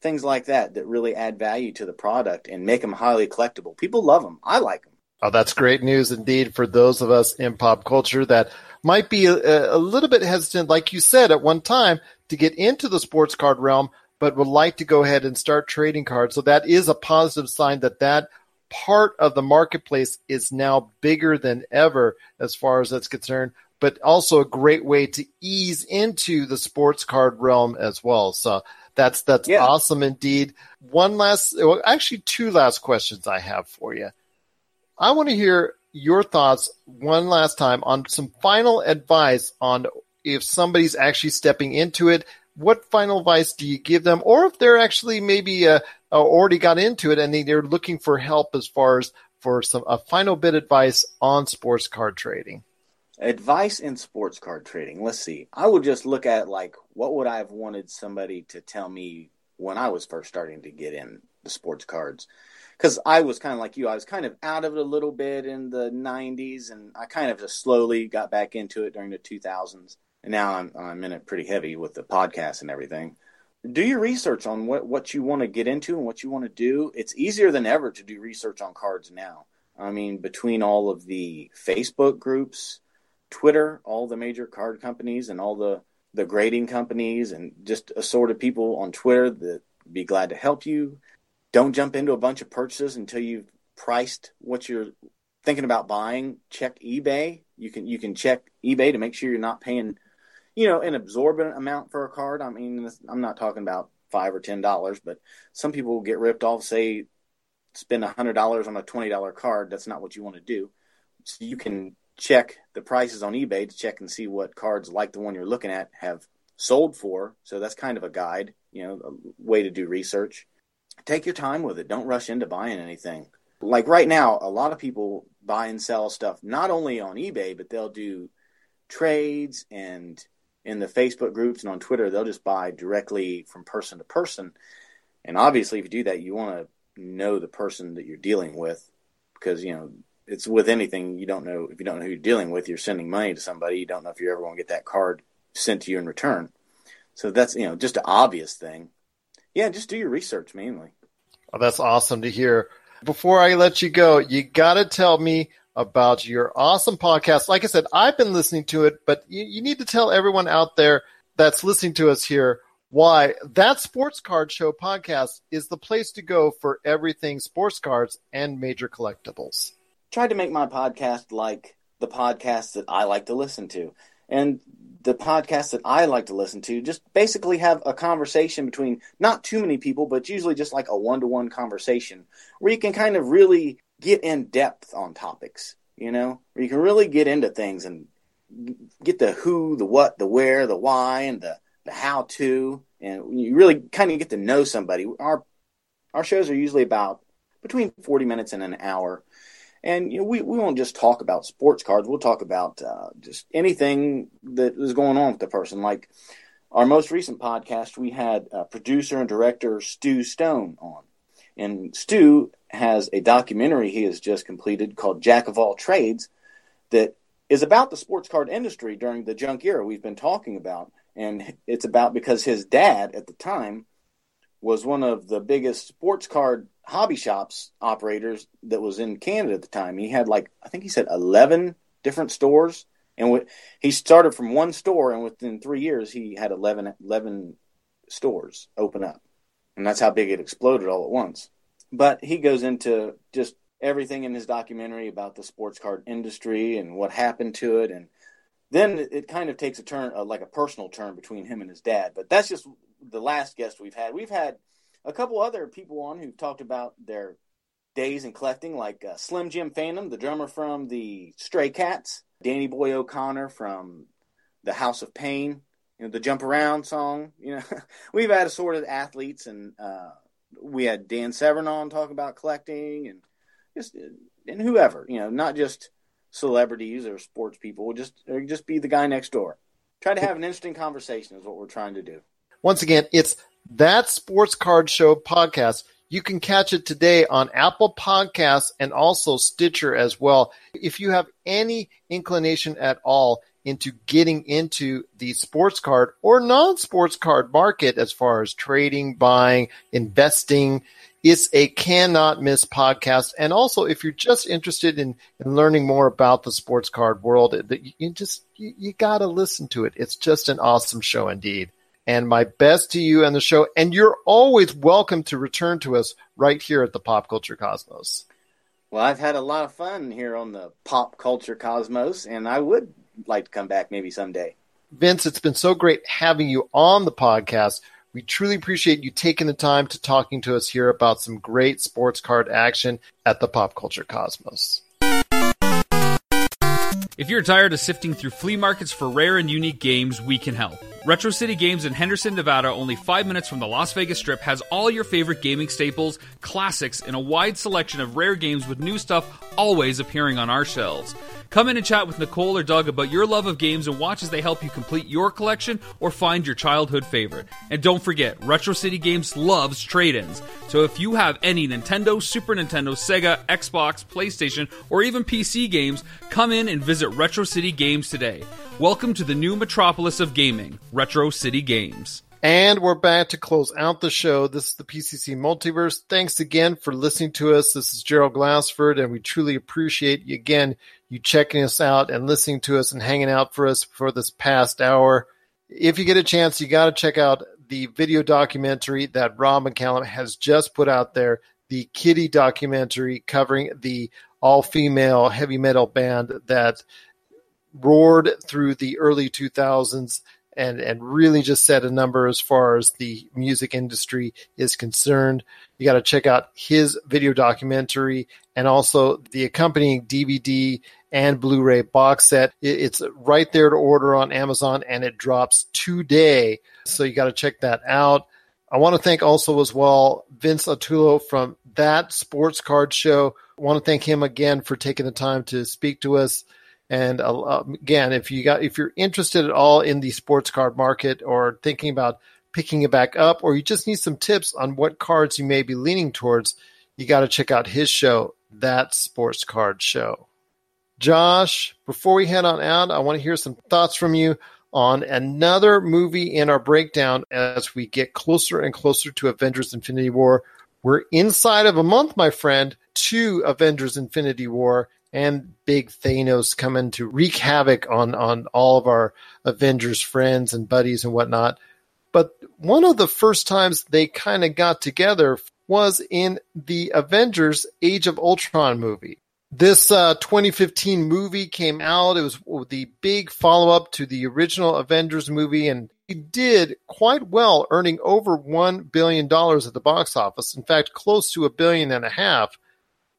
things like that that really add value to the product and make them highly collectible. People love them. I like them. Oh, that's great news indeed for those of us in pop culture that might be a, a little bit hesitant, like you said at one time, to get into the sports card realm, but would like to go ahead and start trading cards. So that is a positive sign that that part of the marketplace is now bigger than ever as far as that's concerned, but also a great way to ease into the sports card realm as well. So that's that's Yeah. awesome indeed. One last, well, actually two last questions I have for you. I want to hear your thoughts one last time on some final advice on if somebody's actually stepping into it. What final advice do you give them, or if they're actually maybe uh, uh, already got into it and they- they're looking for help as far as for some a final bit of advice on sports card trading? Advice in sports card trading. Let's see. I would just look at like what would I have wanted somebody to tell me when I was first starting to get in the sports cards. Because I was kind of like you, I was kind of out of it a little bit in the 90s, and I kind of just slowly got back into it during the 2000s. And now I'm, I'm in it pretty heavy with the podcast and everything. Do your research on what, what you want to get into and what you want to do. It's easier than ever to do research on cards now. I mean, between all of the Facebook groups, Twitter, all the major card companies, and all the the grading companies, and just assorted people on Twitter that be glad to help you. Don't jump into a bunch of purchases until you've priced what you're thinking about buying. Check eBay. You can you can check eBay to make sure you're not paying, you know, an absorbent amount for a card. I mean, I'm not talking about five or ten dollars, but some people get ripped off. Say, spend a hundred dollars on a twenty dollar card. That's not what you want to do. So you can check the prices on eBay to check and see what cards like the one you're looking at have sold for. So that's kind of a guide, you know, a way to do research. Take your time with it. Don't rush into buying anything. Like right now, a lot of people buy and sell stuff not only on eBay, but they'll do trades and in the Facebook groups and on Twitter, they'll just buy directly from person to person. And obviously, if you do that, you want to know the person that you're dealing with because, you know, it's with anything you don't know if you don't know who you're dealing with. You're sending money to somebody. You don't know if you're ever going to get that card sent to you in return. So that's you know just an obvious thing. Yeah, just do your research mainly. Oh, that's awesome to hear. Before I let you go, you got to tell me about your awesome podcast. Like I said, I've been listening to it, but you, you need to tell everyone out there that's listening to us here why that Sports Card Show podcast is the place to go for everything sports cards and major collectibles. Tried to make my podcast like the podcasts that I like to listen to. And the podcasts that I like to listen to just basically have a conversation between not too many people, but usually just like a one to one conversation where you can kind of really get in depth on topics, you know, where you can really get into things and get the who, the what, the where, the why, and the, the how to. And you really kind of get to know somebody. Our our shows are usually about between 40 minutes and an hour. And you know, we, we won't just talk about sports cards. We'll talk about uh, just anything that is going on with the person. Like our most recent podcast, we had uh, producer and director Stu Stone on. And Stu has a documentary he has just completed called Jack of All Trades that is about the sports card industry during the junk era we've been talking about. And it's about because his dad at the time was one of the biggest sports card hobby shops operators that was in Canada at the time. He had like I think he said eleven different stores, and w- he started from one store, and within three years he had 11, 11 stores open up, and that's how big it exploded all at once. But he goes into just everything in his documentary about the sports card industry and what happened to it, and then it kind of takes a turn, uh, like a personal turn between him and his dad. But that's just the last guest we've had. We've had a couple other people on who've talked about their days in collecting, like uh, Slim Jim Phantom, the drummer from the Stray Cats, Danny Boy O'Connor from the House of Pain, you know, the Jump Around song. You know, we've had assorted athletes, and uh, we had Dan Severn on talk about collecting, and just and whoever, you know, not just celebrities or sports people, just or just be the guy next door. Try to have an interesting conversation is what we're trying to do. Once again, it's that Sports Card Show podcast. You can catch it today on Apple Podcasts and also Stitcher as well. If you have any inclination at all into getting into the sports card or non sports card market as far as trading, buying, investing, it's a cannot miss podcast. And also, if you're just interested in, in learning more about the sports card world, you just, you, you got to listen to it. It's just an awesome show indeed and my best to you and the show. And you're always welcome to return to us right here at the Pop Culture Cosmos. Well, I've had a lot of fun here on the Pop Culture Cosmos, and I would like to come back maybe someday. Vince, it's been so great having you on the podcast. We truly appreciate you taking the time to talking to us here about some great sports card action at the Pop Culture Cosmos. If you're tired of sifting through flea markets for rare and unique games, we can help. Retro City Games in Henderson, Nevada, only five minutes from the Las Vegas Strip, has all your favorite gaming staples, classics, and a wide selection of rare games with new stuff always appearing on our shelves. Come in and chat with Nicole or Doug about your love of games and watch as they help you complete your collection or find your childhood favorite. And don't forget, Retro City Games loves trade ins. So if you have any Nintendo, Super Nintendo, Sega, Xbox, PlayStation, or even PC games, come in and visit Retro City Games today. Welcome to the new metropolis of gaming, Retro City Games. And we're back to close out the show. This is the PCC Multiverse. Thanks again for listening to us. This is Gerald Glassford, and we truly appreciate you again you checking us out and listening to us and hanging out for us for this past hour. If you get a chance, you got to check out the video documentary that Rob McCallum has just put out there, the Kittie documentary covering the all female heavy metal band that roared through the early 2000s and and really just set a number as far as the music industry is concerned. You got to check out his video documentary and also the accompanying DVD and Blu-ray box set. It's right there to order on Amazon and it drops today. So you got to check that out. I want to thank also as well Vince Attulo from that sports card show. I want to thank him again for taking the time to speak to us. And uh, again, if you got if you're interested at all in the sports card market or thinking about picking it back up, or you just need some tips on what cards you may be leaning towards, you got to check out his show, that sports card show. Josh, before we head on out, I want to hear some thoughts from you on another movie in our breakdown as we get closer and closer to Avengers Infinity War. We're inside of a month, my friend, to Avengers Infinity War and big Thanos coming to wreak havoc on, on all of our Avengers friends and buddies and whatnot. But one of the first times they kind of got together was in the Avengers Age of Ultron movie. This uh, 2015 movie came out. It was the big follow up to the original Avengers movie, and it did quite well, earning over $1 billion at the box office. In fact, close to a billion and a half.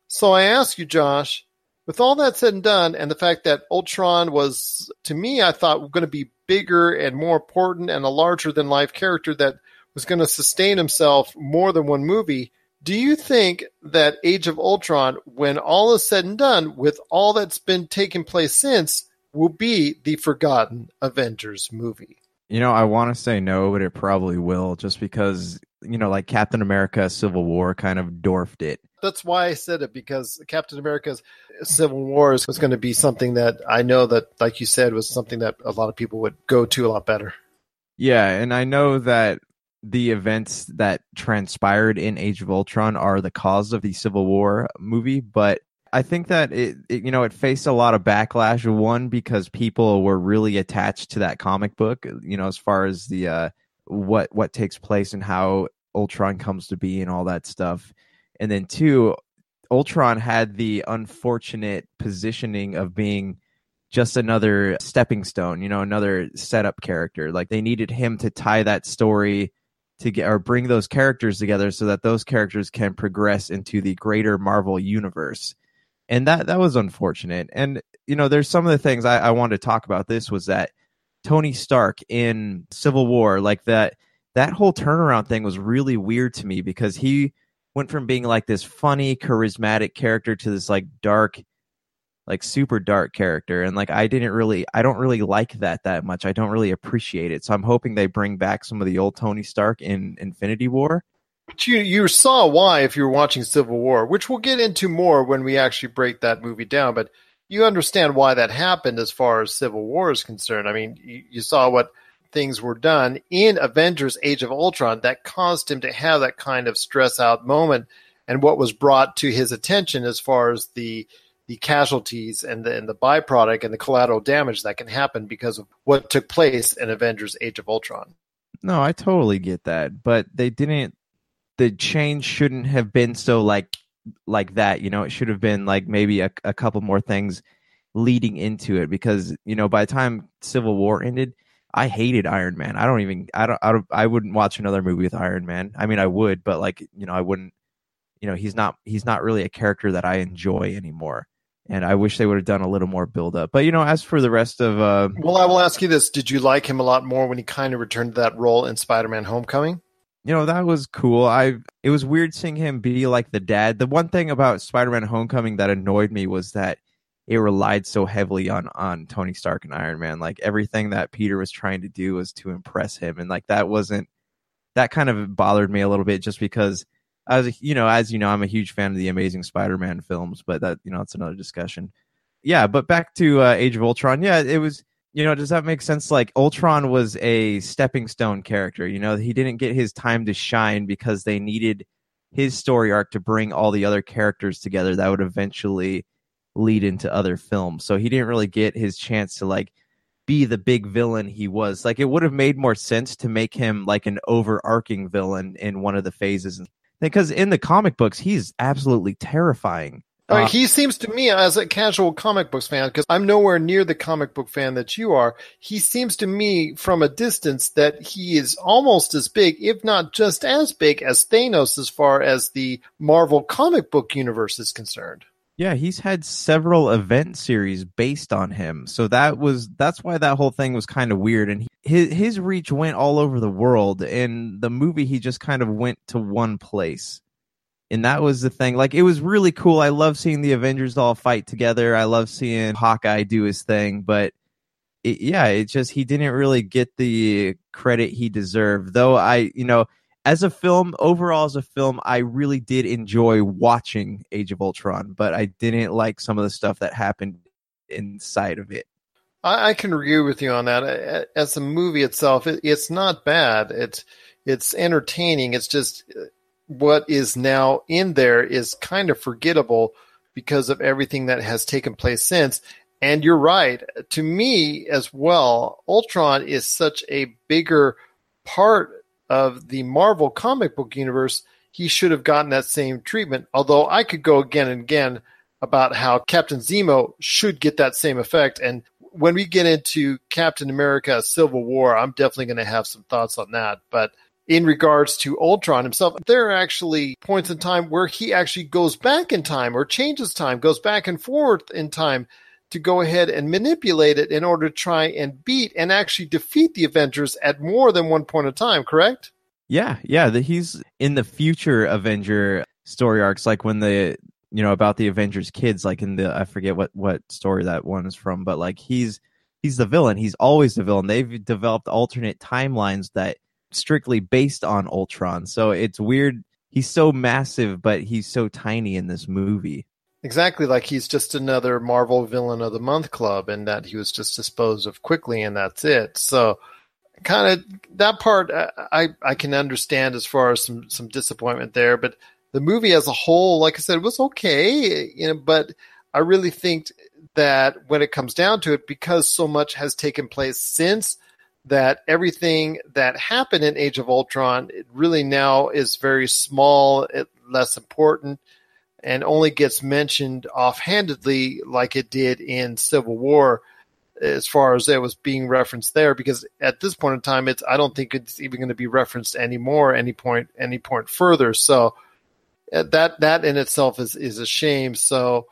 So I ask you, Josh, with all that said and done, and the fact that Ultron was, to me, I thought going to be bigger and more important and a larger than life character that was going to sustain himself more than one movie do you think that Age of Ultron, when all is said and done, with all that's been taking place since, will be the forgotten Avengers movie? You know, I want to say no, but it probably will, just because you know, like Captain America: Civil War kind of dwarfed it. That's why I said it because Captain America's Civil War was going to be something that I know that, like you said, was something that a lot of people would go to a lot better. Yeah, and I know that the events that transpired in Age of Ultron are the cause of the Civil War movie, but I think that it, it, you know it faced a lot of backlash. One because people were really attached to that comic book, you know, as far as the uh, what what takes place and how Ultron comes to be and all that stuff. And then two, Ultron had the unfortunate positioning of being just another stepping stone, you know, another setup character. Like they needed him to tie that story to get or bring those characters together so that those characters can progress into the greater Marvel universe. And that that was unfortunate. And you know, there's some of the things I, I wanted to talk about. This was that Tony Stark in Civil War, like that that whole turnaround thing was really weird to me because he went from being like this funny, charismatic character to this like dark, like super dark character and like i didn't really i don't really like that that much. I don't really appreciate it. So i'm hoping they bring back some of the old tony stark in infinity war. But you you saw why if you were watching civil war which we'll get into more when we actually break that movie down but you understand why that happened as far as civil war is concerned. I mean you, you saw what things were done in avengers age of ultron that caused him to have that kind of stress out moment and what was brought to his attention as far as the the casualties and the, and the byproduct and the collateral damage that can happen because of what took place in Avengers Age of Ultron. No, I totally get that, but they didn't the change shouldn't have been so like like that, you know, it should have been like maybe a, a couple more things leading into it because, you know, by the time Civil War ended, I hated Iron Man. I don't even I don't I, don't, I wouldn't watch another movie with Iron Man. I mean, I would, but like, you know, I wouldn't you know, he's not he's not really a character that I enjoy anymore and I wish they would have done a little more build up. But you know, as for the rest of, uh, well, I will ask you this: Did you like him a lot more when he kind of returned to that role in Spider-Man: Homecoming? You know, that was cool. I it was weird seeing him be like the dad. The one thing about Spider-Man: Homecoming that annoyed me was that it relied so heavily on on Tony Stark and Iron Man. Like everything that Peter was trying to do was to impress him, and like that wasn't that kind of bothered me a little bit just because as you know, as you know, I'm a huge fan of the Amazing Spider-Man films, but that you know, it's another discussion. Yeah, but back to uh, Age of Ultron. Yeah, it was. You know, does that make sense? Like Ultron was a stepping stone character. You know, he didn't get his time to shine because they needed his story arc to bring all the other characters together that would eventually lead into other films. So he didn't really get his chance to like be the big villain he was. Like it would have made more sense to make him like an overarching villain in one of the phases because in the comic books he's absolutely terrifying. Uh, he seems to me, as a casual comic books fan, because I'm nowhere near the comic book fan that you are, he seems to me from a distance that he is almost as big, if not just as big, as Thanos as far as the Marvel comic book universe is concerned. Yeah, he's had several event series based on him. So that was that's why that whole thing was kind of weird and he, his his reach went all over the world and the movie he just kind of went to one place. And that was the thing. Like it was really cool. I love seeing the Avengers all fight together. I love seeing Hawkeye do his thing, but it, yeah, it just he didn't really get the credit he deserved. Though I, you know, as a film, overall as a film, I really did enjoy watching Age of Ultron, but I didn't like some of the stuff that happened inside of it. I, I can agree with you on that. As a movie itself, it, it's not bad. It's it's entertaining. It's just uh, what is now in there is kind of forgettable because of everything that has taken place since. And you're right. To me as well, Ultron is such a bigger part of the Marvel comic book universe. He should have gotten that same treatment. Although I could go again and again about how Captain Zemo should get that same effect. And when we get into Captain America Civil War, I'm definitely going to have some thoughts on that. But in regards to Ultron himself, there are actually points in time where he actually goes back in time or changes time, goes back and forth in time to go ahead and manipulate it in order to try and beat and actually defeat the Avengers at more than one point in time, correct? Yeah, yeah. The, he's in the future Avenger story arcs, like when the you know about the Avengers kids, like in the I forget what what story that one is from, but like he's he's the villain. He's always the villain. They've developed alternate timelines that strictly based on Ultron. So it's weird. He's so massive, but he's so tiny in this movie. Exactly, like he's just another Marvel villain of the month club, and that he was just disposed of quickly, and that's it. So, kind of that part uh, I I can understand as far as some some disappointment there, but the movie as a whole, like I said, was okay, you know. But I really think that when it comes down to it, because so much has taken place since that everything that happened in Age of Ultron it really now is very small, less important and only gets mentioned offhandedly like it did in Civil War as far as it was being referenced there because at this point in time it's I don't think it's even going to be referenced anymore any point any point further so Uh, that that in itself is is a shame. So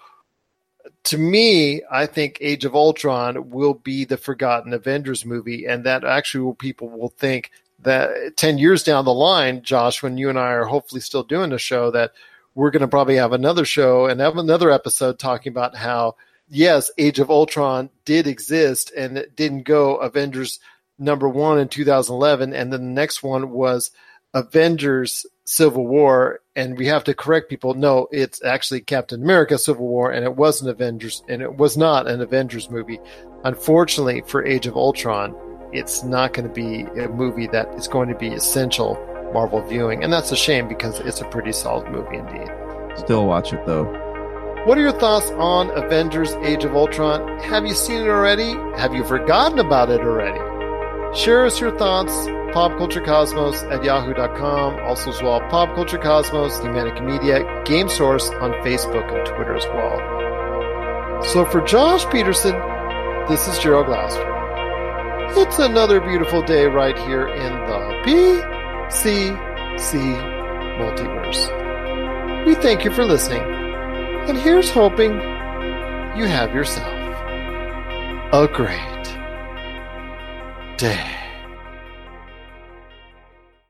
to me I think Age of Ultron will be the forgotten Avengers movie and that actually people will think that 10 years down the line Josh when you and I are hopefully still doing the show that we're going to probably have another show and have another episode talking about how yes, Age of Ultron did exist and it didn't go Avengers number one in 2011, and then the next one was Avengers Civil War, and we have to correct people. No, it's actually Captain America Civil War, and it wasn't Avengers, and it was not an Avengers movie. Unfortunately, for Age of Ultron, it's not going to be a movie that is going to be essential Marvel viewing, and that's a shame because it's a pretty solid movie indeed. Still watch it though. What are your thoughts on Avengers Age of Ultron? Have you seen it already? Have you forgotten about it already? Share us your thoughts, popculturecosmos at yahoo.com, also as well Pop Culture Cosmos, Humanica Media, Game Source on Facebook and Twitter as well. So for Josh Peterson, this is Gerald Glassford. It's another beautiful day right here in the P C C Multiverse. We thank you for listening, and here's hoping you have yourself a great day.